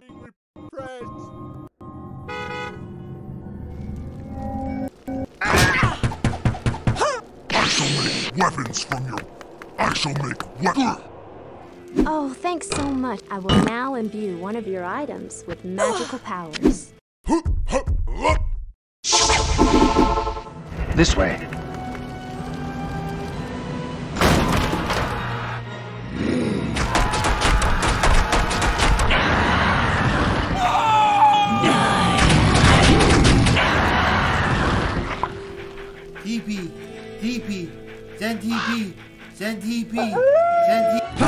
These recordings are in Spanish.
I shall make weapons from your. I shall make weapons. Oh, thanks so much. I will now imbue one of your items with magical powers. This way. TP, send TP, send TP.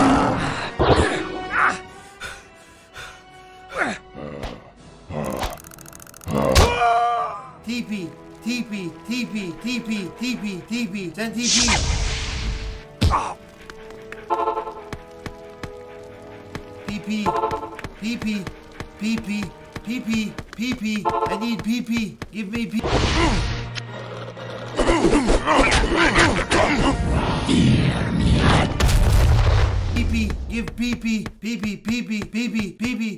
TP, TP, TP, TP, TP, TP, send TP. PP, PP, PP, PP, PP, I need PP, give me PP. Give PP, PP, PP, PP, PP.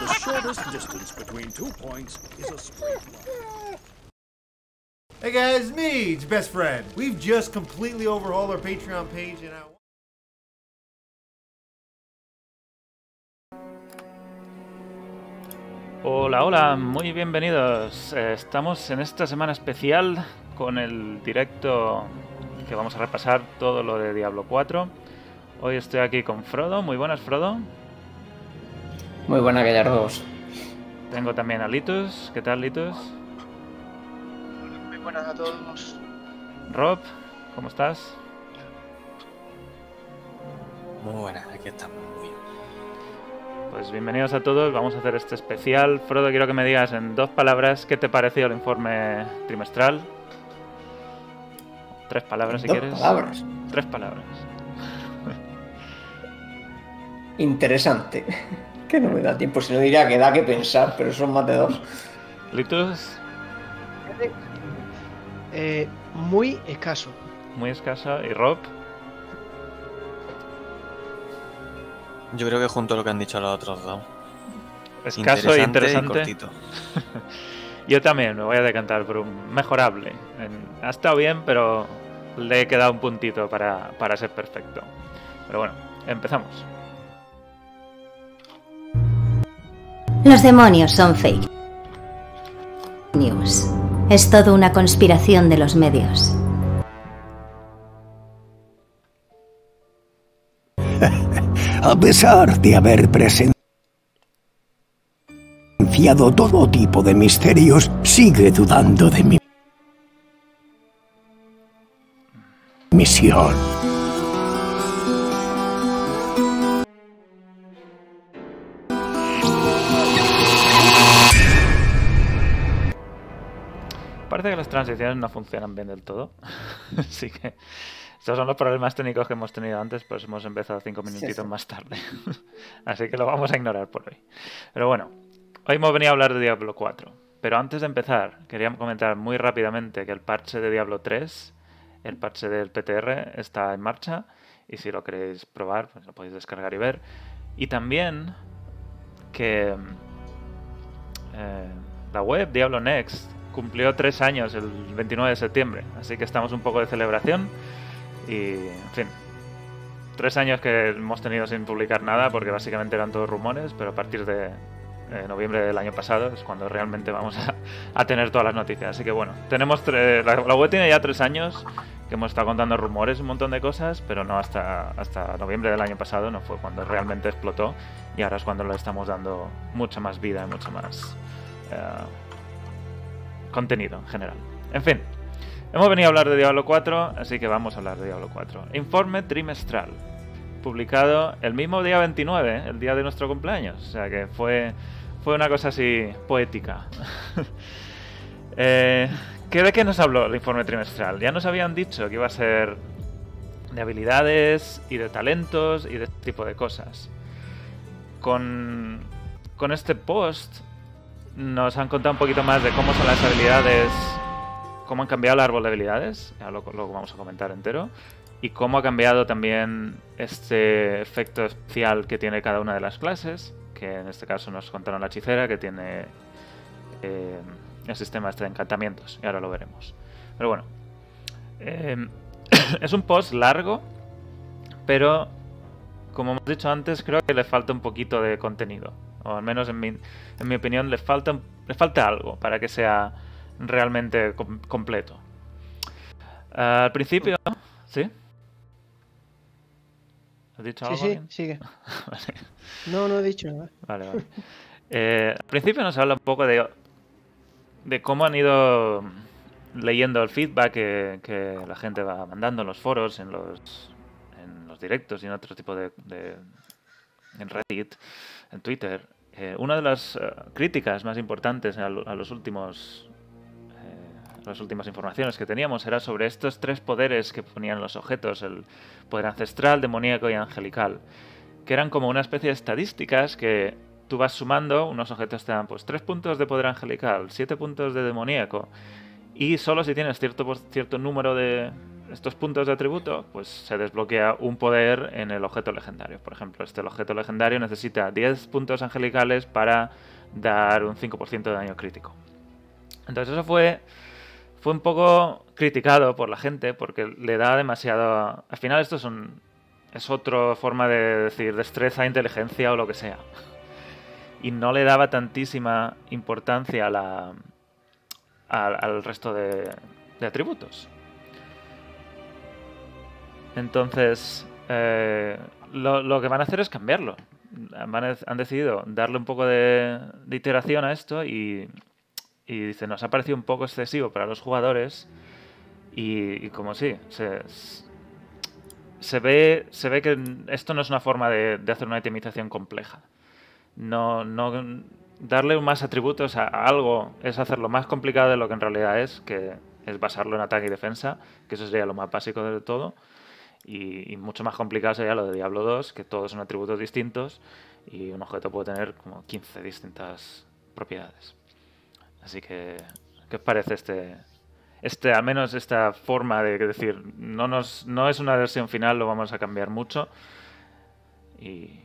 the shortest distance between two points is a straight line. Hey guys, me, it's best friend. We've just completely overhauled our Patreon page and I. Hola, hola, muy bienvenidos. Eh, Estamos en esta semana especial con el directo que vamos a repasar todo lo de Diablo 4. Hoy estoy aquí con Frodo. Muy buenas, Frodo. Muy buena Gallardos. Tengo también a Litus. ¿Qué tal, Litus? Muy buenas a todos. Rob, ¿cómo estás? Muy buenas, aquí estamos. Pues bienvenidos a todos. Vamos a hacer este especial. Frodo, quiero que me digas en dos palabras qué te pareció el informe trimestral. Tres palabras, si Dos quieres. palabras. Tres palabras. Interesante. Que no me da tiempo, si no diría que da que pensar, pero son más de dos. Litus, Eh, muy escaso. muy escasa. Y Rob, Yo creo que junto a lo que han dicho los otros dos. escaso e Interesante y cortito. Yo también me voy a decantar por un mejorable. Ha estado bien, pero le he quedado un puntito para, para ser perfecto. Pero bueno, empezamos. Los demonios son fake news. Es todo una conspiración de los medios. A pesar de haber presenciado todo tipo de misterios, sigue dudando de mi misión. Parece que las transiciones no funcionan bien del todo. Así que estos son los problemas técnicos que hemos tenido antes, pues hemos empezado cinco minutitos sí. más tarde. Así que lo vamos a ignorar por hoy. Pero bueno, hoy hemos venido a hablar de Diablo 4. Pero antes de empezar, quería comentar muy rápidamente que el parche de Diablo 3, el parche del PTR, está en marcha. Y si lo queréis probar, pues lo podéis descargar y ver. Y también que eh, la web Diablo Next cumplió tres años el 29 de septiembre, así que estamos un poco de celebración y, en fin, tres años que hemos tenido sin publicar nada porque básicamente eran todos rumores, pero a partir de eh, noviembre del año pasado es cuando realmente vamos a, a tener todas las noticias. Así que bueno, tenemos la, web tiene ya tres años que hemos estado contando rumores un montón de cosas, pero no hasta, hasta noviembre del año pasado, no fue cuando realmente explotó y ahora es cuando le estamos dando mucha más vida y mucho más eh, contenido en general. En fin, hemos venido a hablar de Diablo 4, así que vamos a hablar de Diablo 4. Informe trimestral, publicado el mismo día 29, el día de nuestro cumpleaños, o sea que fue, fue una cosa así poética. eh, ¿qué, ¿De qué nos habló el informe trimestral? Ya nos habían dicho que iba a ser de habilidades y de talentos y de este tipo de cosas. Con, con este post nos han contado un poquito más de cómo son las habilidades cómo han cambiado el árbol de habilidades, ya lo, vamos a comentar entero, y cómo ha cambiado también este efecto especial que tiene cada una de las clases, que en este caso nos contaron la hechicera, que tiene eh, el sistema este de encantamientos, y ahora lo veremos. Pero bueno, eh, es un post largo, pero como hemos dicho antes, creo que le falta un poquito de contenido. O al menos en mi, en mi opinión le falta, le falta algo para que sea realmente com- completo. Ah, al principio, ¿sí? ¿Has dicho Sí, algo? sí, alguien? sigue. Vale. No, no he dicho nada. Vale, vale. Eh, al principio nos habla un poco de, de cómo han ido leyendo el feedback que, que la gente va mandando en los foros, en los, en los directos y en otro tipo de, de- en Reddit, en Twitter. Eh, una de las eh, críticas más importantes a, lo- a los últimos las últimas informaciones que teníamos era sobre estos tres poderes que ponían los objetos, el poder ancestral, demoníaco y angelical que eran como una especie de estadísticas que tú vas sumando, unos objetos te dan pues 3 puntos de poder angelical, 7 puntos de demoníaco, y solo si tienes cierto, cierto número de estos puntos de atributo, pues se desbloquea un poder en el objeto legendario. Por ejemplo, este objeto legendario necesita 10 puntos angelicales para dar un 5% de daño crítico. Entonces eso fue, fue un poco criticado por la gente porque le da demasiado... Al final esto es un, es otra forma de decir destreza, inteligencia o lo que sea. Y no le daba tantísima importancia a la, al, resto de, de atributos. Entonces, eh, lo, lo que van a hacer es cambiarlo. Han decidido darle un poco de, de iteración a esto y, y dice, nos ha parecido un poco excesivo para los jugadores y, como sí, se, se ve, se ve que esto no es una forma de, de hacer una itemización compleja. No, no darle más atributos a, algo es hacerlo más complicado de lo que en realidad es, que es basarlo en ataque y defensa, que eso sería lo más básico de todo. Y, y mucho más complicado sería lo de Diablo 2, que todos son atributos distintos y un objeto puede tener como 15 distintas propiedades. Así que, ¿qué os parece este, este, al menos esta forma de decir, no, nos, no es una versión final, lo vamos a cambiar mucho? Y,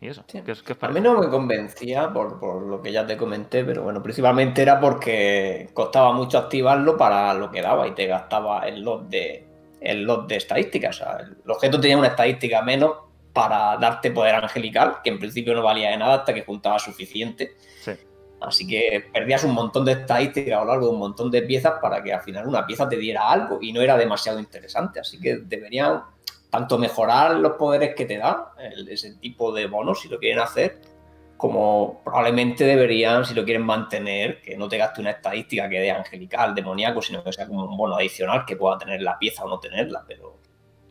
y eso, Sí. ¿qué, os- qué os A mí no me convencía por, por lo que ya te comenté, pero bueno, principalmente era porque costaba mucho activarlo para lo que daba y te gastaba el lot de, el lot de estadísticas. O sea, el objeto tenía una estadística menos para darte poder angelical, que en principio no valía de nada hasta que juntabas suficiente. Sí. Así que perdías un montón de estadísticas a lo largo de un montón de piezas para que al final una pieza te diera algo y no era demasiado interesante. Así que deberían tanto mejorar los poderes que te da, ese tipo de bonos, si lo quieren hacer, como probablemente deberían, si lo quieren mantener, que no te gaste una estadística que dé angelical, demoníaco, sino que sea como un bono adicional que pueda tener la pieza o no tenerla. Pero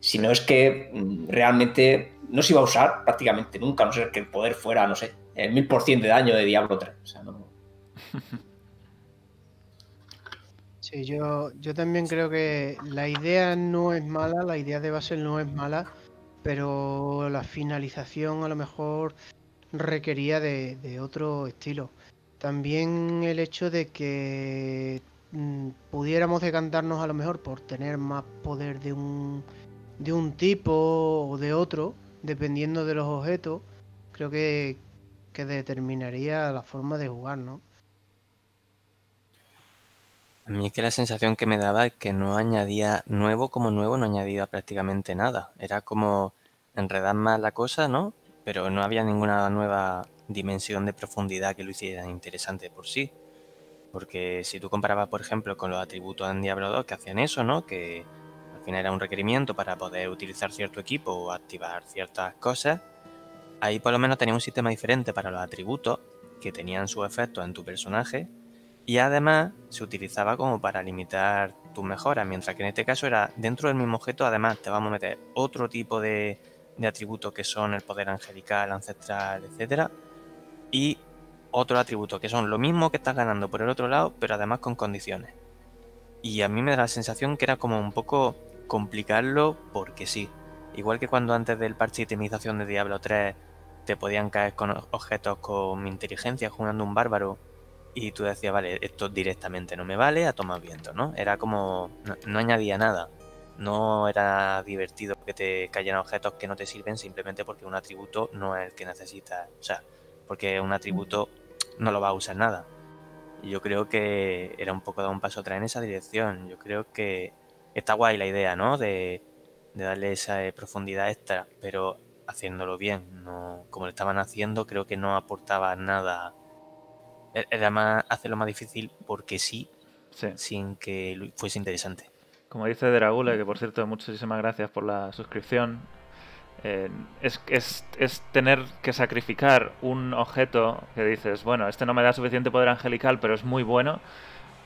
si no es que mm, realmente no se iba a usar prácticamente nunca, a no ser que el poder fuera, no sé, el 1000% de daño de Diablo 3. O sea, no, Sí, yo, yo también creo que la idea no es mala, la idea de base no es mala, pero la finalización a lo mejor requería de, de otro estilo. También el hecho de que mm, pudiéramos decantarnos a lo mejor por tener más poder de un, de un tipo o de otro, dependiendo de los objetos, creo que, que determinaría la forma de jugar, ¿no? A mí es que la sensación que me daba es que no añadía nuevo como nuevo, no añadía prácticamente nada. Era como enredar más la cosa, ¿no? Pero no había ninguna nueva dimensión de profundidad que lo hiciera interesante por sí. Porque si tú comparabas, por ejemplo, con los atributos en Diablo 2 que hacían eso, ¿no? Que al final era un requerimiento para poder utilizar cierto equipo o activar ciertas cosas, ahí por lo menos tenía un sistema diferente para los atributos que tenían su efecto en tu personaje y además se utilizaba como para limitar tus mejoras, mientras que en este caso era dentro del mismo objeto, además te vamos a meter otro tipo de, de atributos que son el poder angelical, ancestral, etcétera, y otros atributos que son lo mismo que estás ganando por el otro lado, pero además con condiciones. Y a mí me da la sensación que era como un poco complicarlo porque sí. Igual que cuando antes del parche de itemización de Diablo 3 te podían caer con objetos con inteligencia jugando un bárbaro y tú decías, vale, esto directamente no me vale, a tomar viento, ¿no? Era como, no, no añadía nada. No era divertido que te cayeran objetos que no te sirven simplemente porque un atributo no es el que necesitas. O sea, porque un atributo no lo va a usar nada. Y yo creo que era un poco dar un paso atrás en esa dirección. Yo creo que está guay la idea, ¿no? De, de darle esa eh, profundidad extra, pero haciéndolo bien. No, como lo estaban haciendo, creo que no aportaba nada. E- Era más hacerlo más difícil porque sí, Sí. sin que fuese interesante. Como dice Dragule, que por cierto, muchísimas gracias por la suscripción. eh, es, es, es tener que sacrificar un objeto que dices, bueno, este no me da suficiente poder angelical, pero es muy bueno,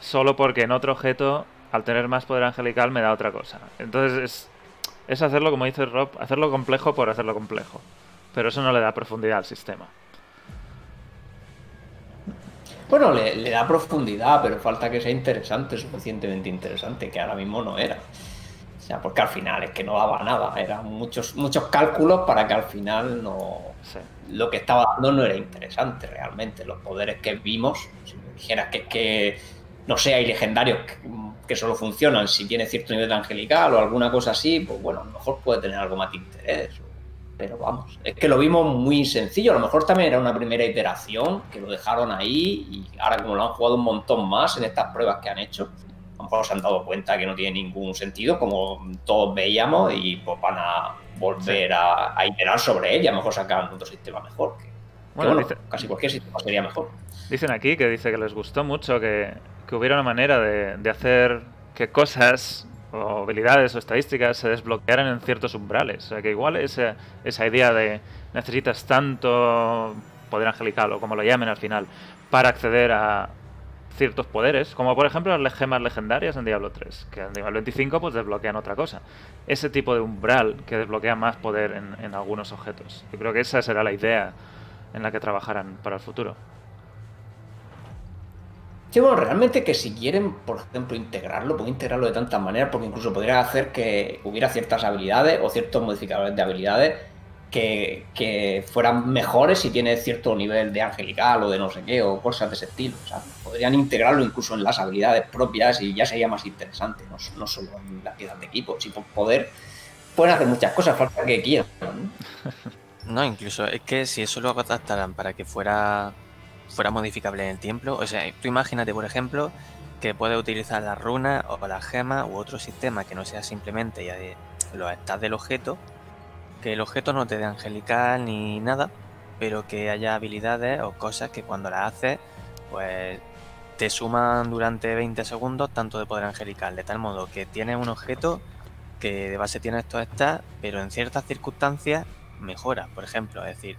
solo porque en otro objeto, al tener más poder angelical, me da otra cosa. Entonces es, es hacerlo, como dice Rob, hacerlo complejo por hacerlo complejo. Pero eso no le da profundidad al sistema. Bueno, le, le da profundidad, pero falta que sea interesante, suficientemente interesante, que ahora mismo no era. O sea, porque al final es que no daba nada, eran muchos, muchos cálculos para que al final no. Sí. Lo que estaba dando no era interesante realmente. Los poderes que vimos, si me dijeras que, que no sé, hay legendarios que, que solo funcionan si tiene cierto nivel angelical o alguna cosa así, pues bueno, a lo mejor puede tener algo más de interés. Pero vamos, es que lo vimos muy sencillo. A lo mejor también era una primera iteración que lo dejaron ahí y ahora como lo han jugado un montón más en estas pruebas que han hecho, a lo mejor se han dado cuenta que no tiene ningún sentido, como todos veíamos, y pues van a volver a, a iterar sobre él y a lo mejor sacar otro sistema mejor. Que, que Bueno, bueno, dice- casi cualquier sistema sería mejor. Dicen aquí que dice que les gustó mucho que, que hubiera una manera de, de hacer que cosas o habilidades o estadísticas se desbloquearan en ciertos umbrales. O sea, que igual esa, esa idea de necesitas tanto poder angelical o como lo llamen al final para acceder a ciertos poderes, como por ejemplo las gemas legendarias en Diablo 3, que en nivel 25 pues desbloquean otra cosa. Ese tipo de umbral que desbloquea más poder en, en algunos objetos. Yo creo que esa será la idea en la que trabajarán para el futuro. Sí, bueno, realmente que si quieren, por ejemplo, integrarlo, pueden integrarlo de tantas maneras, porque incluso podría hacer que hubiera ciertas habilidades o ciertos modificadores de habilidades que, que fueran mejores si tiene cierto nivel de angelical o de no sé qué, o cosas de ese estilo. O sea, podrían integrarlo incluso en las habilidades propias y ya sería más interesante, no, no solo en las piezas de equipo. Si por poder pueden hacer muchas cosas, falta que quieran. ¿no? No, incluso es que si eso lo adaptaran para que fuera fuera modificable en el tiempo, o sea, tú imagínate, por ejemplo, que puedes utilizar las runas o las gemas u otro sistema que no sea simplemente ya de los stats del objeto, que el objeto no te dé angelical ni nada, pero que haya habilidades o cosas que cuando las haces, pues te suman durante 20 segundos tanto de poder angelical, de tal modo que tienes un objeto que de base tiene estos stats, pero en ciertas circunstancias mejora, por ejemplo, es decir,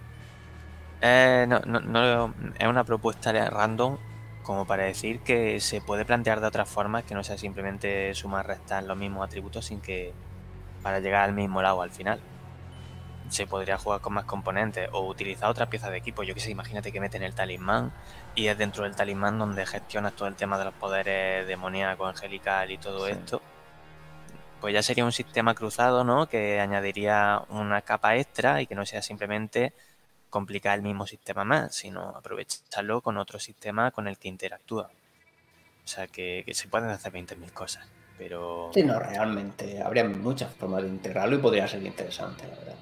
eh, no, no, no- es una propuesta random como para decir que se puede plantear de otras formas que no sea simplemente sumar restar los mismos atributos sin que para llegar al mismo lado al final. Se podría jugar con más componentes o utilizar otras piezas de equipo. Yo que sé, imagínate que meten el talismán y es dentro del talismán donde gestionas todo el tema de los poderes demoníaco, angelical y todo Sí. esto. Pues ya sería un sistema cruzado, ¿no? Que añadiría una capa extra y que no sea simplemente complicar el mismo sistema más, sino aprovecharlo con otro sistema con el que interactúa. O sea, que, que se pueden hacer 20.000 cosas, pero... Sí, no, realmente habría muchas formas de integrarlo y podría ser interesante, la verdad.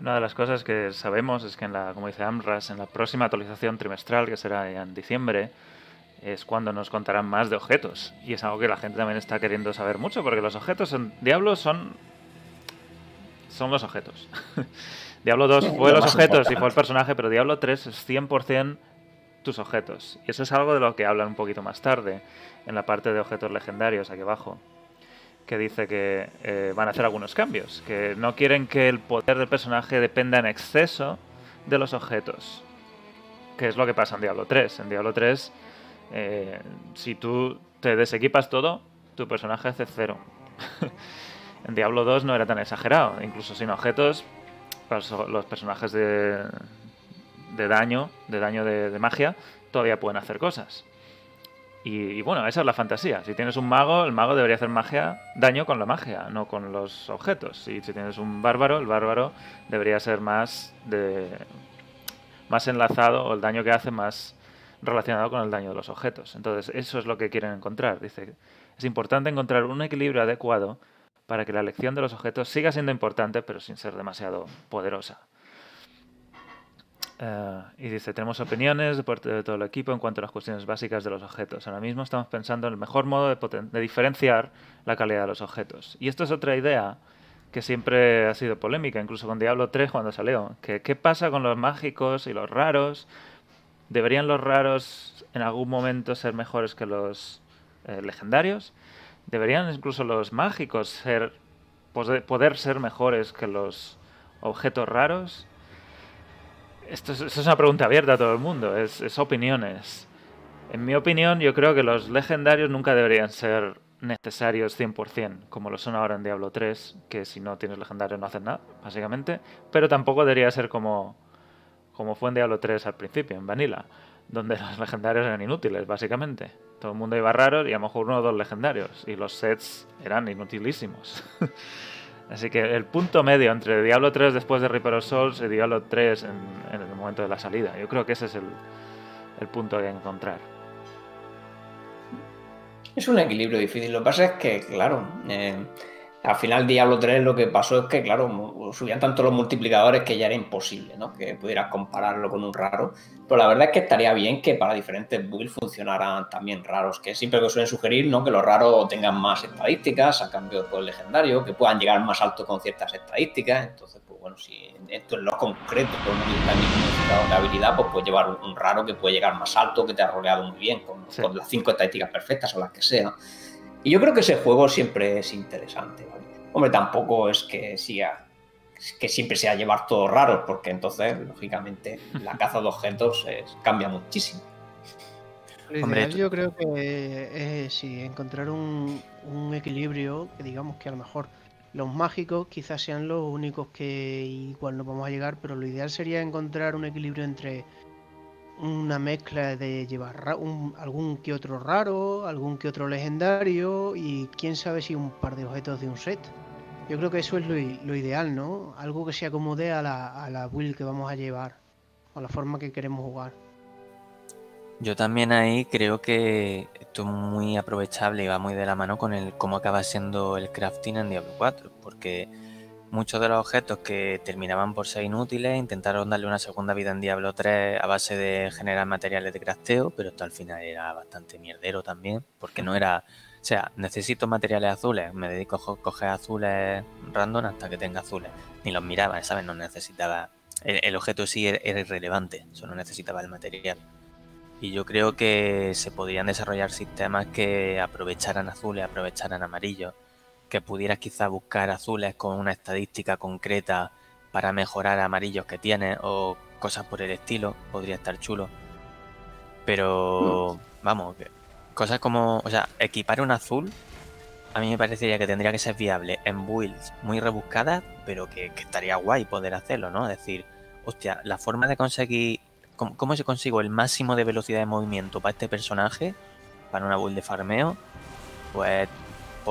Una de las cosas que sabemos es que, en la, como dice Amras, en la próxima actualización trimestral, que será en diciembre, es cuando nos contarán más de objetos. Y es algo que la gente también está queriendo saber mucho, porque los objetos en Diablo son. son los objetos. Diablo 2 Sí, fue lo los objetos y fue el personaje, pero Diablo 3 es 100% tus objetos. Y eso es algo de lo que hablan un poquito más tarde, en la parte de objetos legendarios, aquí abajo que dice que eh, van a hacer algunos cambios, que no quieren que el poder del personaje dependa en exceso de los objetos, que es lo que pasa en Diablo 3. En Diablo 3, eh, si tú te desequipas todo, tu personaje hace cero. en Diablo 2 no era tan exagerado, incluso sin objetos, los, personajes de, de daño, de daño de, de magia, todavía pueden hacer cosas. Y, y bueno, esa es la fantasía. Si tienes un mago, el mago debería hacer magia, daño con la magia, no con los objetos. Y si tienes un bárbaro, el bárbaro debería ser más de más enlazado o el daño que hace más relacionado con el daño de los objetos. Entonces, eso es lo que quieren encontrar. Dice, es importante encontrar un equilibrio adecuado para que la elección de los objetos siga siendo importante, pero sin ser demasiado poderosa. Eh, y dice, tenemos opiniones de parte de todo el equipo en cuanto a las cuestiones básicas de los objetos. Ahora mismo estamos pensando en el mejor modo de, de diferenciar la calidad de los objetos. Y esto es otra idea que siempre ha sido polémica, incluso con Diablo 3 cuando salió. Que, ¿Qué pasa con los mágicos y los raros? ¿Deberían los raros en algún momento ser mejores que los eh, legendarios? ¿Deberían incluso los mágicos ser, poder ser mejores que los objetos raros? Esto es, es una pregunta abierta a todo el mundo, es, es opiniones. En mi opinión, yo creo que los legendarios nunca deberían ser necesarios 100%, como lo son ahora en Diablo 3, que si no tienes legendario no haces nada, básicamente. Pero tampoco debería ser como, como fue en Diablo 3 al principio, en Vanilla, donde los legendarios eran inútiles, básicamente. Todo el mundo iba raro y a lo mejor uno o dos legendarios, y los sets eran inutilísimos. Así que el punto medio entre Diablo 3 después de Reaper of Souls y Diablo 3 en, en el momento de la salida. Yo creo que ese es el, punto que encontrar. Es un equilibrio difícil. Lo que pasa es que, claro, eh, al final Diablo 3 lo que pasó es que, claro, subían tanto los multiplicadores que ya era imposible, ¿no? Que pudieras compararlo con un raro. Pero la verdad es que estaría bien que para diferentes builds funcionaran también raros, que siempre que suelen sugerir, ¿no? Que los raros tengan más estadísticas a cambio del legendario, que puedan llegar más alto con ciertas estadísticas. Entonces, pues bueno, si esto en lo concreto con un de habilidad, pues puedes llevar un, un raro que puede llegar más alto, que te ha roleado muy bien, con, Sí. con las cinco estadísticas perfectas o las que sea. Y yo creo que ese juego siempre es interesante, ¿vale? Hombre, tampoco es que siga que siempre sea llevar todos raros, porque entonces, lógicamente, la caza de objetos es- cambia muchísimo. Lo Hombre, tú- yo creo que es sí, encontrar un, un equilibrio que digamos que a lo mejor los mágicos quizás sean los únicos que igual no vamos a llegar, pero lo ideal sería encontrar un equilibrio entre una mezcla de llevar algún que otro raro, algún que otro legendario y quién sabe si un par de objetos de un set. Yo creo que eso es lo, lo ideal, ¿no? Algo que se acomode a la, a la build que vamos a llevar, a la forma que queremos jugar. Yo también ahí creo que esto es muy aprovechable y va muy de la mano con el cómo acaba siendo el crafting en Diablo 4, porque muchos de los objetos que terminaban por ser inútiles intentaron darle una segunda vida en Diablo 3 a base de generar materiales de crafteo, pero esto al final era bastante mierdero también, porque no era, o sea, necesito materiales azules, me dedico a coger azules random hasta que tenga azules, ni los miraba, ¿sabes? No necesitaba, el, el objeto sí era era irrelevante, solo necesitaba el material. Y yo creo que se podrían desarrollar sistemas que aprovecharan azules, aprovecharan amarillos, que pudieras quizá buscar azules con una estadística concreta para mejorar amarillos que tienes o cosas por el estilo, podría estar chulo. Pero vamos, que- cosas como, o sea, equipar un azul, a mí me parecería que tendría que ser viable en builds muy rebuscadas, pero que, que estaría guay poder hacerlo, ¿no? Es decir, hostia, la forma de conseguir ¿Cómo, cómo se consigo el máximo de velocidad de movimiento para este personaje? Para una build de farmeo. Pues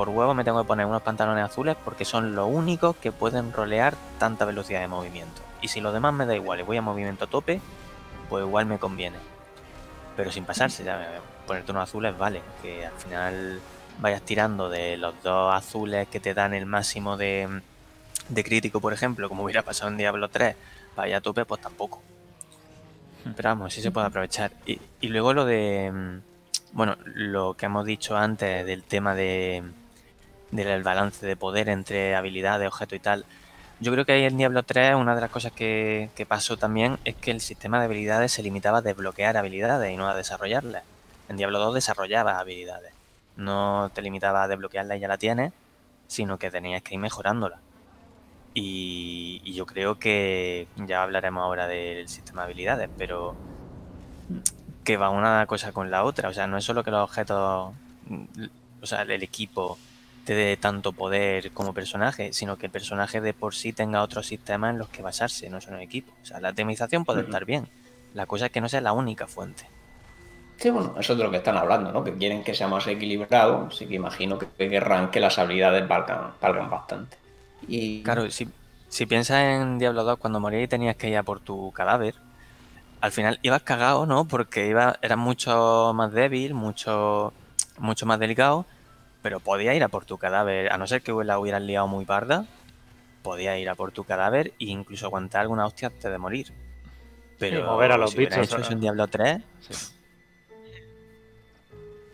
por huevo me tengo que poner unos pantalones azules porque son los únicos que pueden rolear tanta velocidad de movimiento. Y si los demás me da igual y voy a movimiento a tope, pues igual me conviene. Pero sin pasarse, ya, ponerte unos azules vale. Que al final vayas tirando de los dos azules que te dan el máximo de, de crítico, por ejemplo, como hubiera pasado en Diablo 3, vaya a tope, pues tampoco. Pero vamos, sí se puede aprovechar. Y, y luego lo de. mm, Bueno, lo que hemos dicho antes del tema de del balance de poder entre habilidades, objeto y tal. Yo creo que ahí en Diablo 3 una de las cosas que, pasó también es que el sistema de habilidades se limitaba a desbloquear habilidades y no a desarrollarlas. En Diablo 2 desarrollabas habilidades. No te limitaba a desbloquearlas y ya la tienes, sino que tenías que ir mejorándolas. Y, y yo creo que ya hablaremos ahora del sistema de habilidades, pero que va una cosa con la otra. O sea, no es solo que los objetos, o sea, el equipo te dé tanto poder como personaje, sino que el personaje de por sí tenga otros sistemas en los que basarse, no solo el equipo. O sea, la temización puede estar bien. La cosa es que no sea la única fuente. Sí, bueno, eso es de lo que están hablando, ¿no? Que quieren que sea más equilibrado, así que imagino que querrán que las habilidades valgan, valgan bastante. Y Claro, si, si piensas en Diablo 2, cuando morías y tenías que ir a por tu cadáver, al final ibas cagado, ¿no? Porque iba, eras mucho más débil, mucho, mucho más delicado, pero podía ir a por tu cadáver, a no ser que la hubieras liado muy parda, podía ir a por tu cadáver e incluso aguantar alguna hostia antes de morir. Pero mover a los si bichos, hecho en Diablo 3,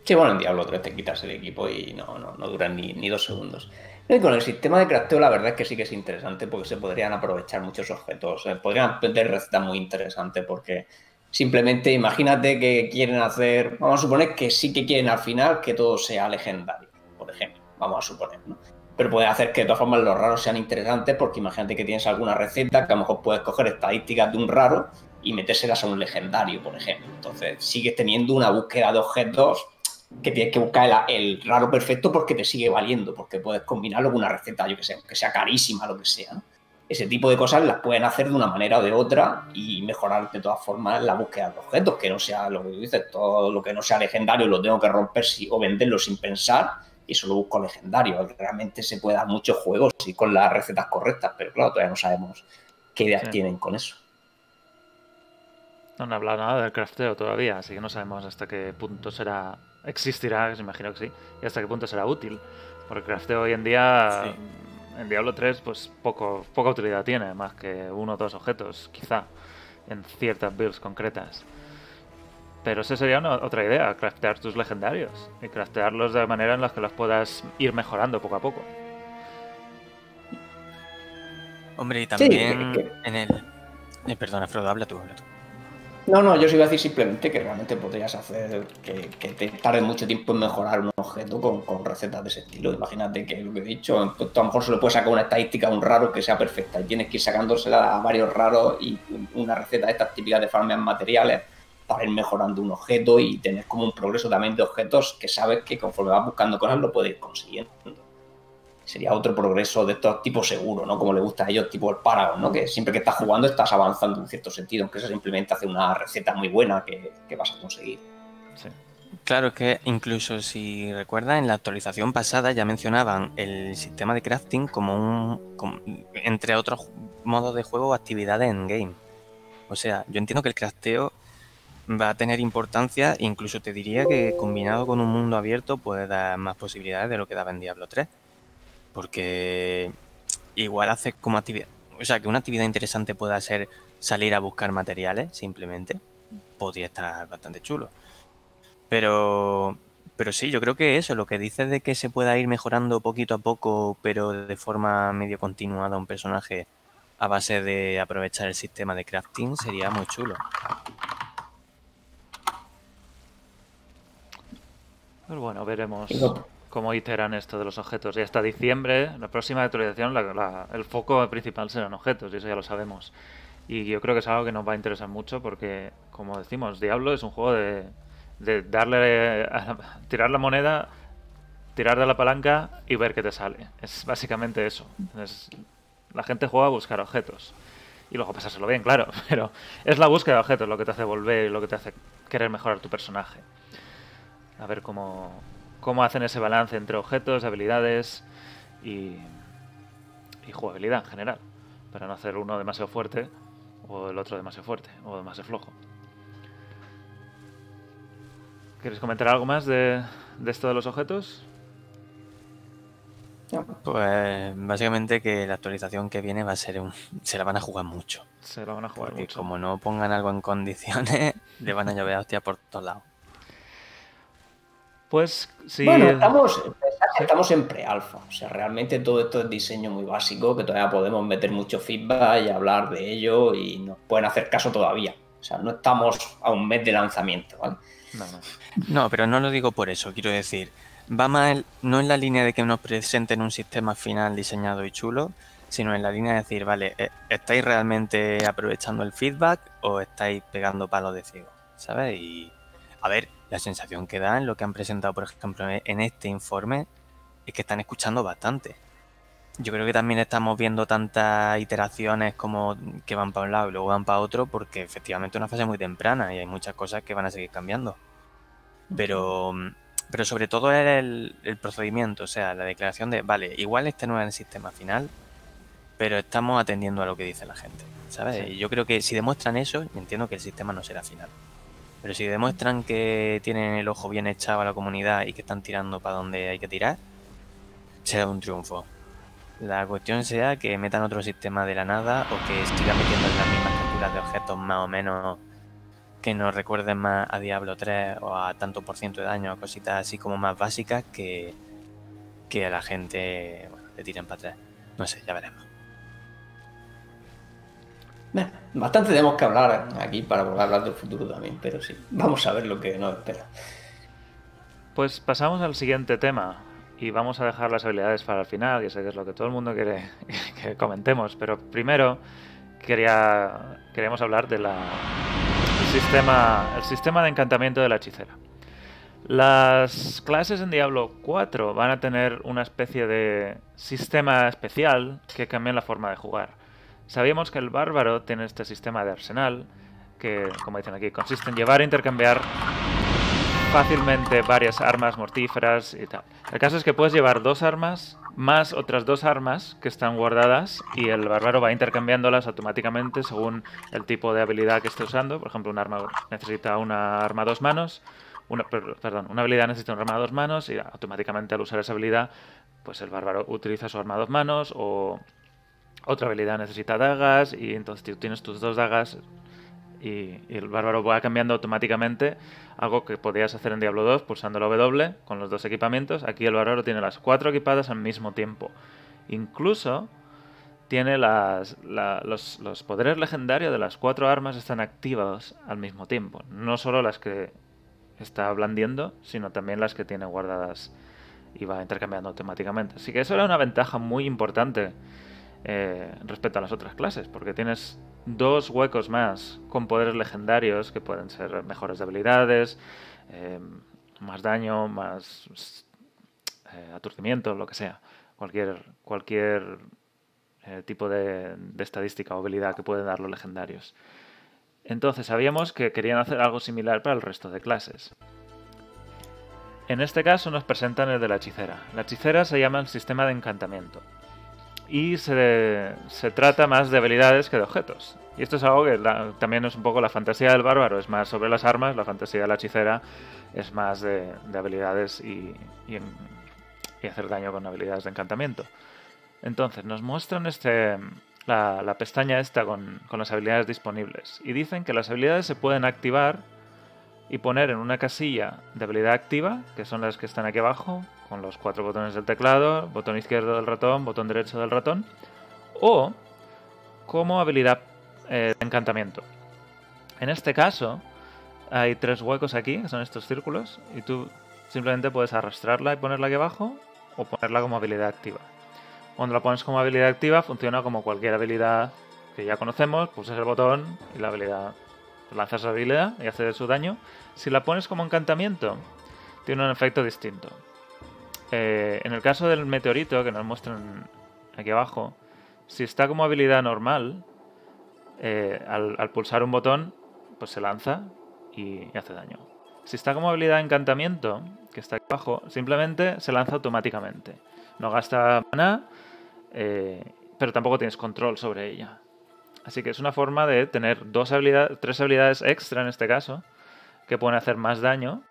Sí, bueno, en Diablo 3 te quitas el equipo y no, no, no duran ni, ni dos segundos. Y con el sistema de crafteo, la verdad es que sí que es interesante porque se podrían aprovechar muchos objetos. eh, podrían aprender recetas muy interesantes porque simplemente imagínate que quieren hacer. Vamos a suponer que sí que quieren al final que todo sea legendario. Vamos a suponer, ¿no? Pero puede hacer que de todas formas los raros sean interesantes porque imagínate que tienes alguna receta que a lo mejor puedes coger estadísticas de un raro y metérselas a un legendario, por ejemplo. Entonces sigues teniendo una búsqueda de objetos que tienes que buscar el, el raro perfecto porque te sigue valiendo, porque puedes combinarlo con una receta, yo que sé, que sea carísima, lo que sea. ¿no? Ese tipo de cosas las pueden hacer de una manera o de otra y mejorar de todas formas la búsqueda de objetos, que no sea lo que tú dices, todo lo que no sea legendario lo tengo que romper o venderlo sin pensar y solo busco legendario. Realmente se puede dar muchos juegos y con las recetas correctas, pero claro, todavía no sabemos qué ideas Sí. tienen con eso. No han hablado nada del crafteo todavía, así que no sabemos hasta qué punto será. Existirá, me imagino que sí, y hasta qué punto será útil. Porque el crafteo hoy en día, en Diablo 3, pues poco, poca utilidad tiene, más que uno o dos objetos, quizá, en ciertas builds concretas. Pero esa sería una- otra idea, craftear tus legendarios y craftearlos de manera en la que los puedas ir mejorando poco a poco. hombre, y Sí, también que- en el... eh, perdona, Frodo, habla tú, habla tú. No, no, yo os iba a decir simplemente que realmente podrías hacer que, que te tarde mucho tiempo en mejorar un objeto con, con recetas de ese estilo. Imagínate que lo que he dicho, pues, tú a lo mejor se le puedes sacar una estadística a un raro que sea perfecta y tienes que ir sacándosela a varios raros y una receta de estas típicas de farmear materiales para ir mejorando un objeto y tener como un progreso también de objetos que sabes que conforme vas buscando cosas lo puedes ir consiguiendo. Sería otro progreso de estos tipos seguro, ¿no? Como le gusta a ellos, tipo el Paragon, ¿no? Que siempre que estás jugando estás avanzando en cierto sentido, aunque eso simplemente hace una receta muy buena que, que vas a conseguir. Sí. Claro, que incluso si recuerdas, en la actualización pasada ya mencionaban el sistema de crafting como un. como- entre otros modos de juego o actividades en game. O sea, yo entiendo que el crafteo va a tener importancia, incluso te diría que combinado con un mundo abierto puede dar más posibilidades de lo que daba en Diablo 3. Porque igual hace como actividad. O sea, que una actividad interesante pueda ser salir a buscar materiales, simplemente. Podría estar bastante chulo. Pero, pero sí, yo creo que eso, lo que dices de que se pueda ir mejorando poquito a poco, pero de forma medio continuada un personaje a base de aprovechar el sistema de crafting, sería muy chulo. Pero bueno, veremos cómo iteran esto de los objetos. Y hasta diciembre, la próxima actualización, la- la- el foco principal serán objetos, y eso ya lo sabemos. Y yo creo que es algo que nos va a interesar mucho porque, como decimos, Diablo es un juego de, de darle, a- tirar la moneda, tirar de la palanca y ver qué te sale. Es básicamente eso. Es- la gente juega a buscar objetos. Y luego pasárselo bien, claro, pero es la búsqueda de objetos lo que te hace volver y lo que te hace querer mejorar tu personaje. A ver cómo, cómo hacen ese balance entre objetos, habilidades y, y jugabilidad en general. Para no hacer uno demasiado fuerte o el otro demasiado fuerte o demasiado flojo. ¿Quieres comentar algo más de, de esto de los objetos? Pues básicamente que la actualización que viene va a ser un... se la van a jugar mucho. Se lo van a jugar Porque mucho. como no pongan algo en condiciones, le van a llover hostias por todos lados. Pues sí. Bueno, estamos, estamos en pre-alfa. O sea, realmente todo esto es diseño muy básico, que todavía podemos meter mucho feedback y hablar de ello y nos pueden hacer caso todavía. O sea, no estamos a un mes de lanzamiento, ¿vale? No, no. No, pero no lo digo por eso, quiero decir, va más, el- no en la línea de que nos presenten un sistema final diseñado y chulo, sino en la línea de decir, vale, eh, ¿estáis realmente aprovechando el feedback o estáis pegando palos de ciego? ¿Sabes? Y a ver, la sensación que da en lo que han presentado, por ejemplo, en este informe, es que están escuchando bastante. Yo creo que también estamos viendo tantas iteraciones como que van para un lado y luego van para otro, porque efectivamente es una fase muy temprana y hay muchas cosas que van a seguir cambiando. Pero, pero sobre todo el, el procedimiento, o sea, la declaración de, vale, igual este no es el sistema final, pero estamos atendiendo a lo que dice la gente, ¿sabes? Y yo creo que si demuestran eso, entiendo que el sistema no será final. Pero si demuestran que tienen el ojo bien echado a la comunidad y que están tirando para donde hay que tirar, será un triunfo. La cuestión sea que metan otro sistema de la nada o que sigan metiendo las mismas capturas de objetos más o menos que nos recuerden más a Diablo 3 o a tanto por ciento de daño, cositas así como más básicas que, que a la gente le tiren para atrás. No sé, ya veremos. Bastante tenemos que hablar aquí para volver a hablar del futuro también, pero sí, vamos a ver lo que nos espera. Pues pasamos al siguiente tema y vamos a dejar las habilidades para el final, que sé que es lo que todo el mundo quiere que comentemos, pero primero quería queríamos hablar de la el sistema sistema de encantamiento de la hechicera. Las clases en Diablo 4 van a tener una especie de sistema especial que cambia la forma de jugar. Sabíamos que el bárbaro tiene este sistema de arsenal que, como dicen aquí, consiste en llevar e intercambiar fácilmente varias armas mortíferas y tal. El caso es que puedes llevar dos armas más otras dos armas que están guardadas y el bárbaro va intercambiándolas automáticamente según el tipo de habilidad que esté usando. Por ejemplo, un arma necesita una arma a dos manos, perdón, una habilidad necesita un arma a dos manos y automáticamente al usar esa habilidad, pues el bárbaro utiliza su arma a dos manos o otra habilidad necesita dagas y entonces tú tienes tus dos dagas y, el bárbaro va cambiando automáticamente algo que podías hacer en Diablo 2 pulsando la W con los dos equipamientos. Aquí el bárbaro tiene las cuatro equipadas al mismo tiempo. Incluso tiene las, los, los, poderes legendarios de las cuatro armas están activados al mismo tiempo. No solo las que está blandiendo, sino también las que tiene guardadas y va intercambiando automáticamente. Así que eso era una ventaja muy importante eh, respecto a las otras clases, porque tienes dos huecos más con poderes legendarios que pueden ser mejores de habilidades, eh, más daño, más eh, aturdimiento, lo que sea. Cualquier, cualquier tipo de, de, estadística o habilidad que pueden dar los legendarios. Entonces sabíamos que querían hacer algo similar para el resto de clases. En este caso nos presentan el de la hechicera. La hechicera se llama el sistema de encantamiento y se, se, trata más de habilidades que de objetos. Y esto es algo que también es un poco la fantasía del bárbaro, es más sobre las armas, la fantasía de la hechicera es más de, de habilidades y, y, y, hacer daño con habilidades de encantamiento. Entonces, nos muestran este, la, la pestaña esta con, con las habilidades disponibles y dicen que las habilidades se pueden activar y poner en una casilla de habilidad activa, que son las que están aquí abajo, con los cuatro botones del teclado, botón izquierdo del ratón, botón derecho del ratón, o como habilidad eh, de encantamiento. En este caso, hay tres huecos aquí, que son estos círculos, y tú simplemente puedes arrastrarla y ponerla aquí abajo, o ponerla como habilidad activa. Cuando la pones como habilidad activa, funciona como cualquier habilidad que ya conocemos, pulsas el botón y la habilidad lanzas la habilidad y hace su daño. Si la pones como encantamiento, tiene un efecto distinto. Eh, en el caso del meteorito, que nos muestran aquí abajo, si está como habilidad normal, eh, al, pulsar un botón, pues se lanza y, hace daño. Si está como habilidad encantamiento, que está aquí abajo, simplemente se lanza automáticamente. No gasta mana, eh, pero tampoco tienes control sobre ella. Así que es una forma de tener dos habilidades, tres habilidades extra en este caso, que pueden hacer más daño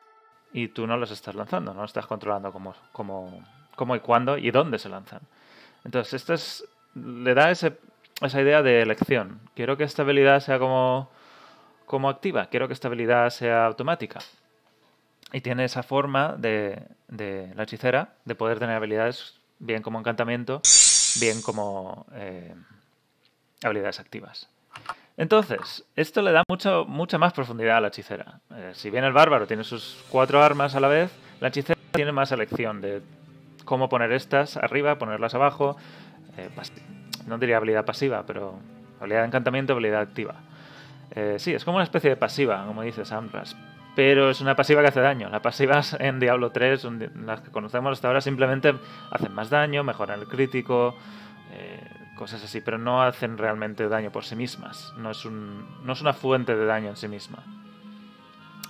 y tú no los estás lanzando, no estás controlando cómo, cómo, cómo y cuándo y dónde se lanzan. Entonces, esto es, le da ese, esa idea de elección. Quiero que esta habilidad sea como, como activa, quiero que esta habilidad sea automática. Y tiene esa forma de, de la hechicera de poder tener habilidades bien como encantamiento, bien como eh, habilidades activas. Entonces, esto le da mucho, mucha más profundidad a la hechicera. Eh, si bien el bárbaro tiene sus cuatro armas a la vez, la hechicera tiene más elección de cómo poner estas arriba, ponerlas abajo. Eh, no diría habilidad pasiva, pero habilidad de encantamiento, habilidad activa. Eh, sí, es como una especie de pasiva, como dice Samras. Pero es una pasiva que hace daño. Las pasivas en Diablo 3, las que conocemos hasta ahora, simplemente hacen más daño, mejoran el crítico, cosas así, pero no hacen realmente daño por sí mismas. No es, un, no es una fuente de daño en sí misma.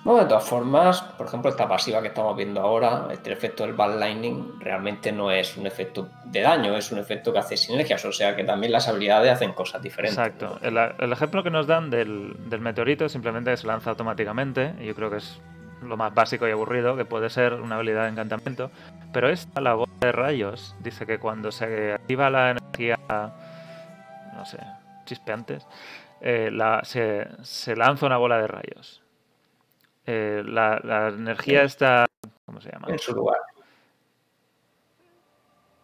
No, de todas formas, por ejemplo, esta pasiva que estamos viendo ahora, este efecto del Bad Lightning, realmente no es un efecto de daño, es un efecto que hace sinergias, o sea que también las habilidades hacen cosas diferentes. Exacto. El, el ejemplo que nos dan del, del meteorito simplemente se lanza automáticamente, y yo creo que es lo más básico y aburrido, que puede ser una habilidad de encantamiento. Pero esta, la bola de rayos, dice que cuando se activa la energía, no sé, chispeantes, eh, la- se, se lanza una bola de rayos. Eh, la, la energía está... ¿Cómo se llama? En su lugar.